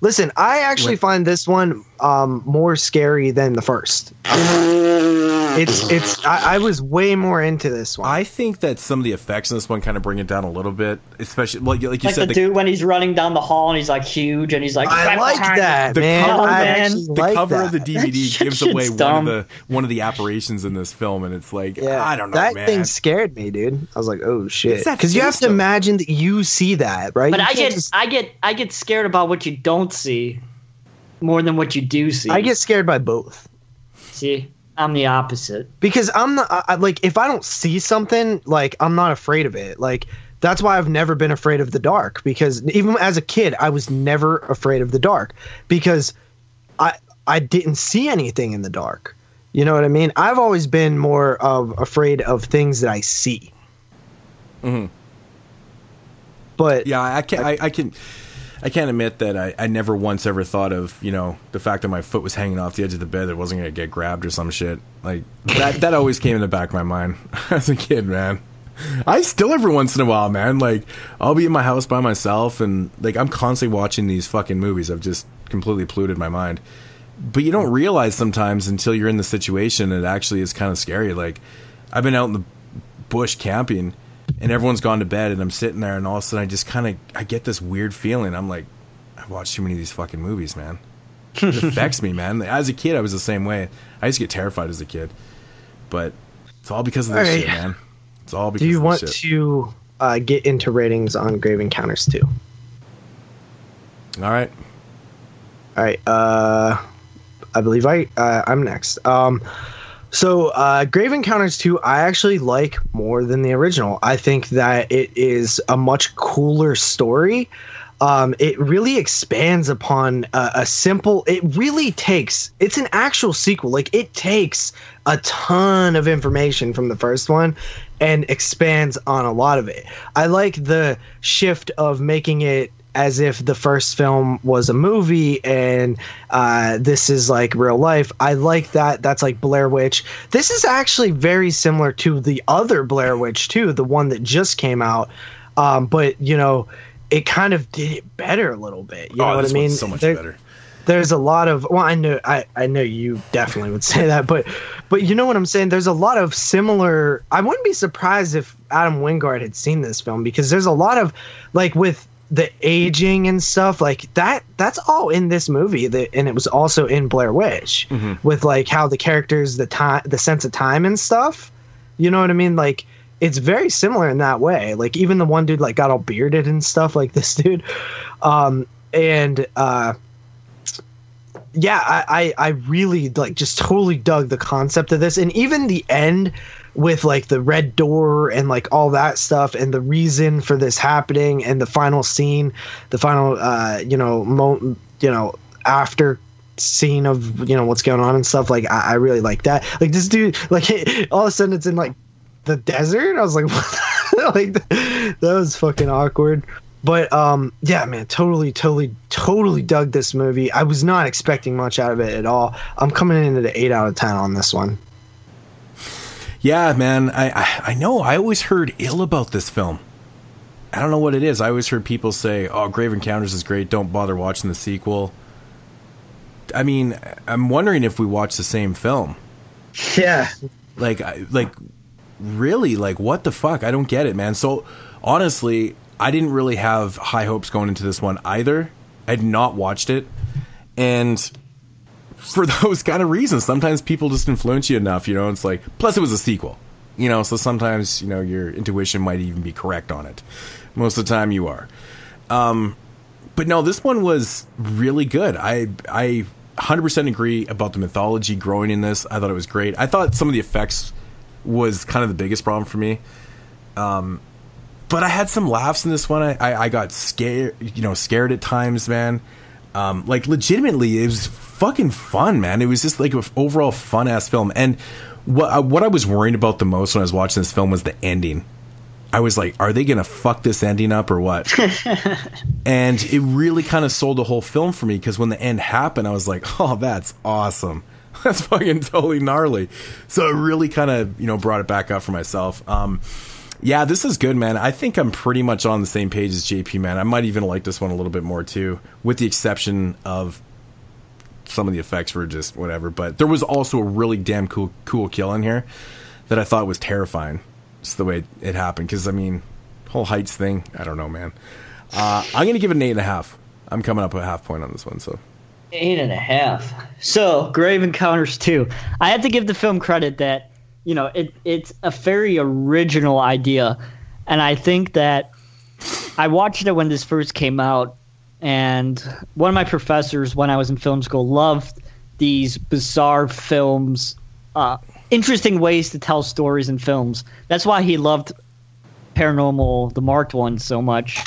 Listen, I actually Wait. find this one um, more scary than the first. it's it's. I, I was way more into this one. I think that some of the effects in this one kind of bring it down a little bit, especially like, like you like said, the, the, dude when he's running down the hall and he's like huge and he's like, I like that, the man. cover, I man. the like cover of the. DVD gives shit's away one of the one of the apparitions in this film, and it's like Yeah, I don't know, that man. thing scared me, dude. I was like, "Oh shit!" Because you have to imagine that you see that, right? But You I get, just- I get, I get scared about what you don't see more than what you do see. I get scared by both see. I'm the opposite. because I'm not I, I- like if I don't see something, like I'm not afraid of it. Like that's why I've never been afraid of the dark because even as a kid, I was never afraid of the dark because I I didn't see anything in the dark. You know what I mean? I've always been more of afraid of things that I see. Mhm. But Yeah, I can I, I can I can't admit that I, I never once ever thought of you know the fact that my foot was hanging off the edge of the bed that wasn't gonna get grabbed or some shit like that that always came in the back of my mind as a kid, man. I still every once in a while, man. Like I'll be in my house by myself and like I'm constantly watching these fucking movies. I've just completely polluted my mind. But you don't realize sometimes until you're in the situation it actually is kind of scary. Like I've been out in the bush camping and everyone's gone to bed and I'm sitting there and all of a sudden I just kind of I get this weird feeling. I'm like I've watched too many of these fucking movies, man. It affects me, man. As a kid, I was the same way. I used to get terrified as a kid, but it's all because of this right. shit, man. It's all because of the thing. do you want shit. to uh, get into ratings on Grave Encounters too? All right. All right. Uh, I believe I uh, I'm next. Um, so uh, Grave Encounters 2, I actually like more than the original. I think that it is a much cooler story. Um, it really expands upon a, a simple. It really takes. It's an actual sequel. Like it takes a ton of information from the first one and expands on a lot of it. I like the shift of making it as if the first film was a movie and uh, this is like real life. I like that. That's like Blair Witch. This is actually very similar to the other Blair Witch too, the one that just came out. Um, but you know, it kind of did it better a little bit. You oh, know what I mean? so much There- better. there's a lot of well i know i i know you definitely would say that but but you know what i'm saying there's a lot of similar i wouldn't be surprised if adam wingard had seen this film because there's a lot of like with the aging and stuff like that that's all in this movie that and it was also in blair witch with like how the characters the time the sense of time and stuff you know what i mean? Like it's very similar in that way. Like even the one dude like got all bearded and stuff like this dude um and uh yeah, I, I I really like just totally dug the concept of this, and even the end with like the red door and like all that stuff, and the reason for this happening, and the final scene, the final uh you know mo- you know after scene of you know what's going on and stuff. Like I, I really like that. Like this dude, like it, all of a sudden it's in like the desert. I was like, like that was fucking awkward. But um, yeah, man, totally, totally, totally dug this movie. I was not expecting much out of it at all. I'm coming in at an eight out of ten on this one. Yeah, man. I, I I know. I always heard ill about this film. I don't know what it is. I always heard people say, "Oh, Grave Encounters is great. Don't bother watching the sequel." I mean, I'm wondering if we watch the same film. Yeah, Like, like, really? Like, what the fuck? I don't get it, man. So, honestly, I didn't really have high hopes going into this one either. I had not watched it, and for those kind of reasons. Sometimes people just influence you enough, you know. It's like, plus it was a sequel, you know. So sometimes you know your intuition might even be correct on it. Most of the time, you are. Um, but no, this one was really good. I I 100% agree about the mythology growing in this. I thought it was great. I thought some of the effects was kind of the biggest problem for me. Um, but I had some laughs in this one. I, I, I got scared, you know, scared at times, man. Um, like legitimately, it was fucking fun, man. It was just like an overall fun ass film. And what I, what I was worried about the most when I was watching this film was the ending. I was like, are they gonna fuck this ending up or what? and it really kind of sold the whole film for me because when the end happened, I was like, oh, that's awesome. That's fucking totally gnarly. So it really kind of you know brought it back up for myself. Um, yeah, this is good, man. I think I'm pretty much on the same page as JP, man. I might even like this one a little bit more too, with the exception of some of the effects were just whatever. But there was also a really damn cool cool kill in here that I thought was terrifying. Just the way it happened, because I mean, whole heights thing. I don't know, man. Uh, I'm gonna give it an eight and a half. I'm coming up a half point on this one, so. Eight and a half. So, Grave Encounters 2. I have to give the film credit that, you know, it, it's a very original idea. And I think that I watched it when this first came out. And one of my professors, when I was in film school, loved these bizarre films, uh, interesting ways to tell stories in films. That's why he loved Paranormal, the marked one, so much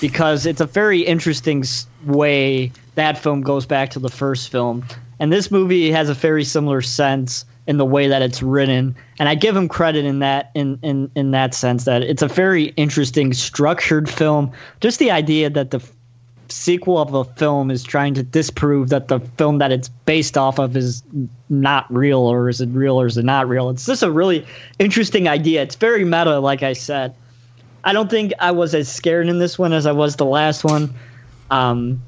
because it's a very interesting way that film goes back to the first film. And this movie has a very similar sense in the way that it's written. And I give him credit in that in, in, in that sense that it's a very interesting structured film. Just the idea that the sequel of a film is trying to disprove that the film that it's based off of is not real or is it real or is it not real. It's just a really interesting idea. It's very meta, like I said. I don't think I was as scared in this one as I was the last one. Um,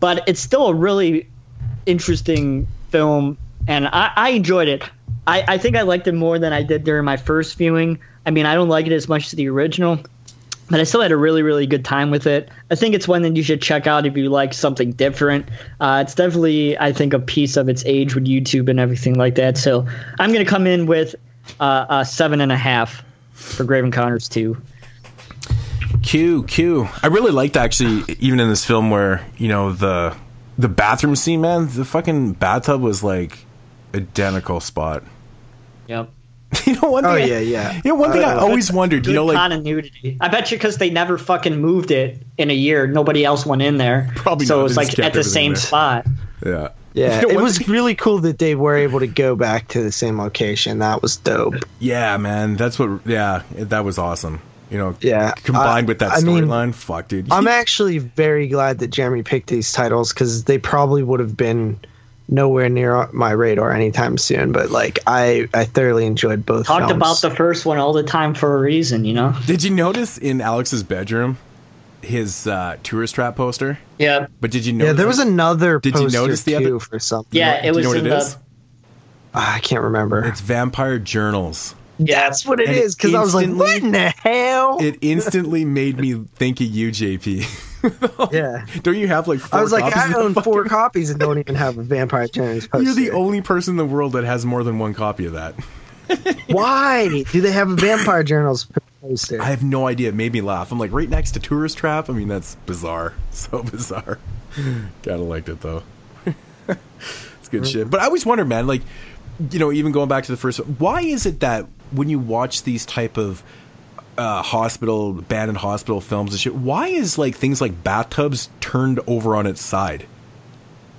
but it's still a really interesting film, and I, I enjoyed it. I, I think I liked it more than I did during my first viewing. I mean, I don't like it as much as the original, but I still had a really, really good time with it. I think it's one that you should check out if you like something different. Uh, it's definitely, I think, a piece of its age with YouTube and everything like that. So I'm going to come in with uh, a seven and a half for Grave Encounters 2. Q Q. I really liked actually, even in this film where you know the the bathroom scene, man. The fucking bathtub was like identical spot. Yep. You know one Oh, thing. I- yeah, yeah. You know one thing I Uh, always wondered. Good You know, like continuity. I bet you because they never fucking moved it in a year. Nobody else went in there. Probably so not. was They like at the same there. spot. yeah, Yeah, You know, it was thing- really cool that they were able to go back to the same location. That was dope. yeah, man. That's what. Yeah, that was awesome. You know, Yeah, combined I- with that I mean, storyline. Fuck, dude. I'm actually very glad that Jeremy picked these titles because they probably would have been nowhere near my radar anytime soon. But like, I I thoroughly enjoyed both. Talked films. about the first one all the time for a reason, you know. Did you notice in Alex's bedroom his uh, tourist trap poster? Yeah. But did you notice? Yeah, there was another. Did you notice the too other- for something? Yeah, Do it you was know what in it the. is? Ah, I can't remember. It's Vampire Journals. Yeah. That's what it And is. Because I was like, what in the hell? It instantly made me think of you, JP. yeah. Don't you have like four I was like, I own fucking- four copies and don't even have a Vampire Journals poster. You're the only person in the world that has more than one copy of that. Why do they have a Vampire Journals poster? I have no idea. It made me laugh. I'm like right next to Tourist Trap. I mean, that's bizarre. So bizarre. Kind of liked it though. it's good shit. But I always wonder, man. Like, you know, even going back to the first, why is it that when you watch these type of uh, hospital, abandoned hospital films and shit, why is like things like bathtubs turned over on its side?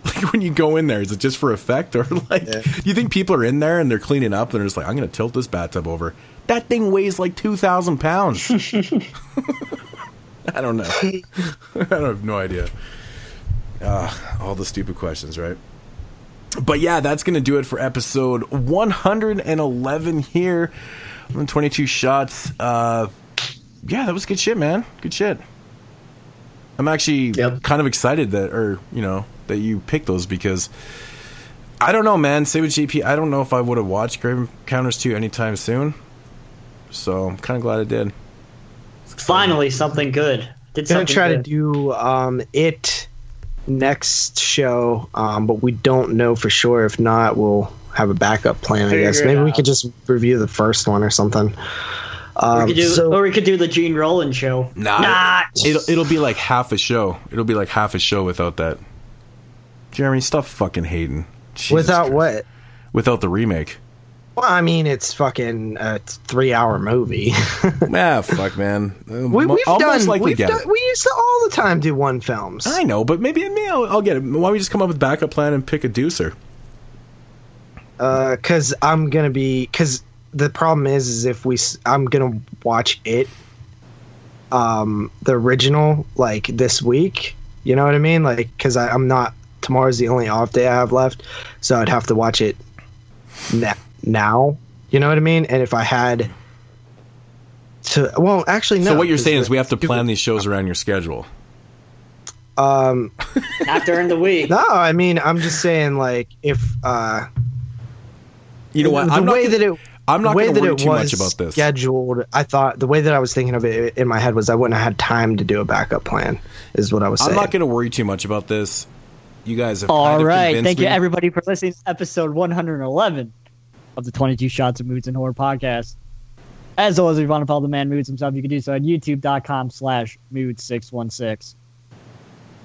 Like when you go in there, is it just for effect, or like do you think people are in there and they're cleaning up and they're just like, I'm gonna tilt this bathtub over? That thing weighs like two thousand pounds. I don't know. I have no idea. Uh, all the stupid questions, right? But yeah, that's gonna do it for episode 111 here 22 shots. Uh, yeah, that was good shit, man. Good shit. I'm actually kind of excited that, or you know, that you picked those because I don't know, man. Say with GP, I don't know if I would have watched Grave Encounters 2 anytime soon. So I'm kind of glad I did. Finally, something good. Did gonna something try good. to do um, it next show, um, but we don't know for sure. If not, we'll have a backup plan. I guess maybe we could just review the first one or something. Or Um, we could do, so or we could do the Jean Rollin show. Nah, Nah. it'll it'll be like half a show. It'll be like half a show without that. Jeremy, stop fucking hating. Jesus without Christ. what? Without the remake. Well, I mean, it's fucking a three-hour movie. ah, fuck, man. Uh, we, mo- we've I'll done. most We've get done. it. We used to all the time do one films. I know, but maybe, maybe I'll, I'll get it. Why don't we just come up with a backup plan and pick a deucer? Because Uh, I'm gonna be because the problem is is if we I'm gonna watch it, um, the original like this week. You know what I mean? Like because I'm not tomorrow's the only off day I have left, so I'd have to watch it na- now. You know what I mean? And if I had to, well, actually, no. so what you're saying is we have to plan these shows around your schedule. Um, Not during the week. no, I mean I'm just saying like if uh, You know what? The I'm not way gonna- that it, I'm not gonna worry it too much about this. Scheduled. I thought the way that I was thinking of it in my head was I wouldn't have had time to do a backup plan. Is what I was saying. I'm not going to worry too much about this. You guys have All kind of right. convinced Thank you, everybody, for listening to episode 111 of the 22 Shots of Moods and Horror podcast. As always, if you want to follow the man Moods himself, you can do so at youtube.com slash mood616. You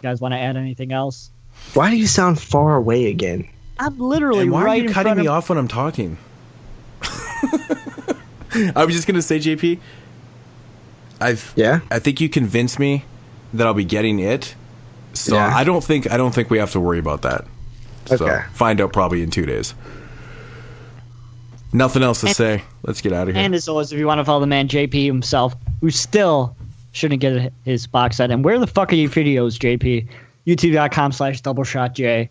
guys want to add anything else? Why do you sound far away again? I'm literally And why right are you in cutting front me of off when I'm talking? I was just going to say, JP. I've Yeah. I think you convinced me that I'll be getting it. So Yeah. I don't think I don't think we have to worry about that. So Okay. find out probably in two days. Nothing else to And- say. Let's get out of here. And as always, if you want to follow the man JP himself, who still shouldn't get his box set. And where the fuck are your videos, JP? YouTube.com slash double shot J.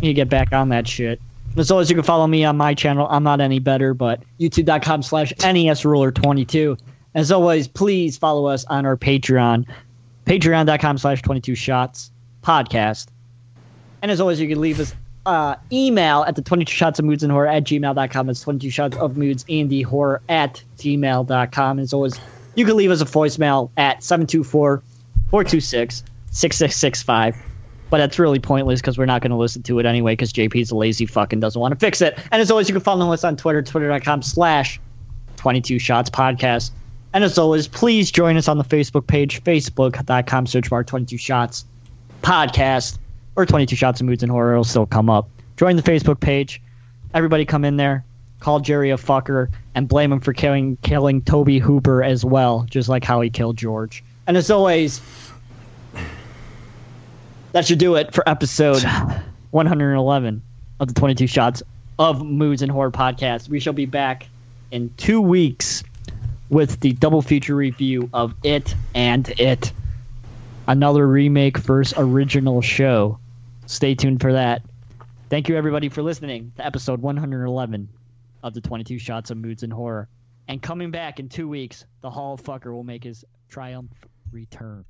You get back on that shit. As always, you can follow me on my channel. I'm not any better, but youtube.com slash NES Ruler 22. As always, please follow us on our Patreon, patreon.com slash 22 shots podcast. And as always, you can leave us uh, email at the 22 shots of moods and horror at gmail.com. It's 22 shots of moods and the horror at gmail.com. As always, you can leave us a voicemail at 724 426 6665. But that's really pointless because we're not going to listen to it anyway because JP's a lazy fuck and doesn't want to fix it. And as always, you can follow us on Twitter, twitter.com slash 22 shots podcast. And as always, please join us on the Facebook page, facebook.com search bar 22 shots podcast or 22 shots of moods and horror will still come up. Join the Facebook page. Everybody come in there. Call Jerry a fucker and blame him for killing killing Tobe Hooper as well, just like how he killed George. And as always, that should do it for episode 111 of the 22 shots of moods and horror podcast. We shall be back in two weeks with the double feature review of It and It another remake versus original show. Stay tuned for that. Thank you, everybody, for listening to episode 111 of the 22 Shots of Moods and Horror. And coming back in two weeks, the Hall of Fucker will make his triumph return.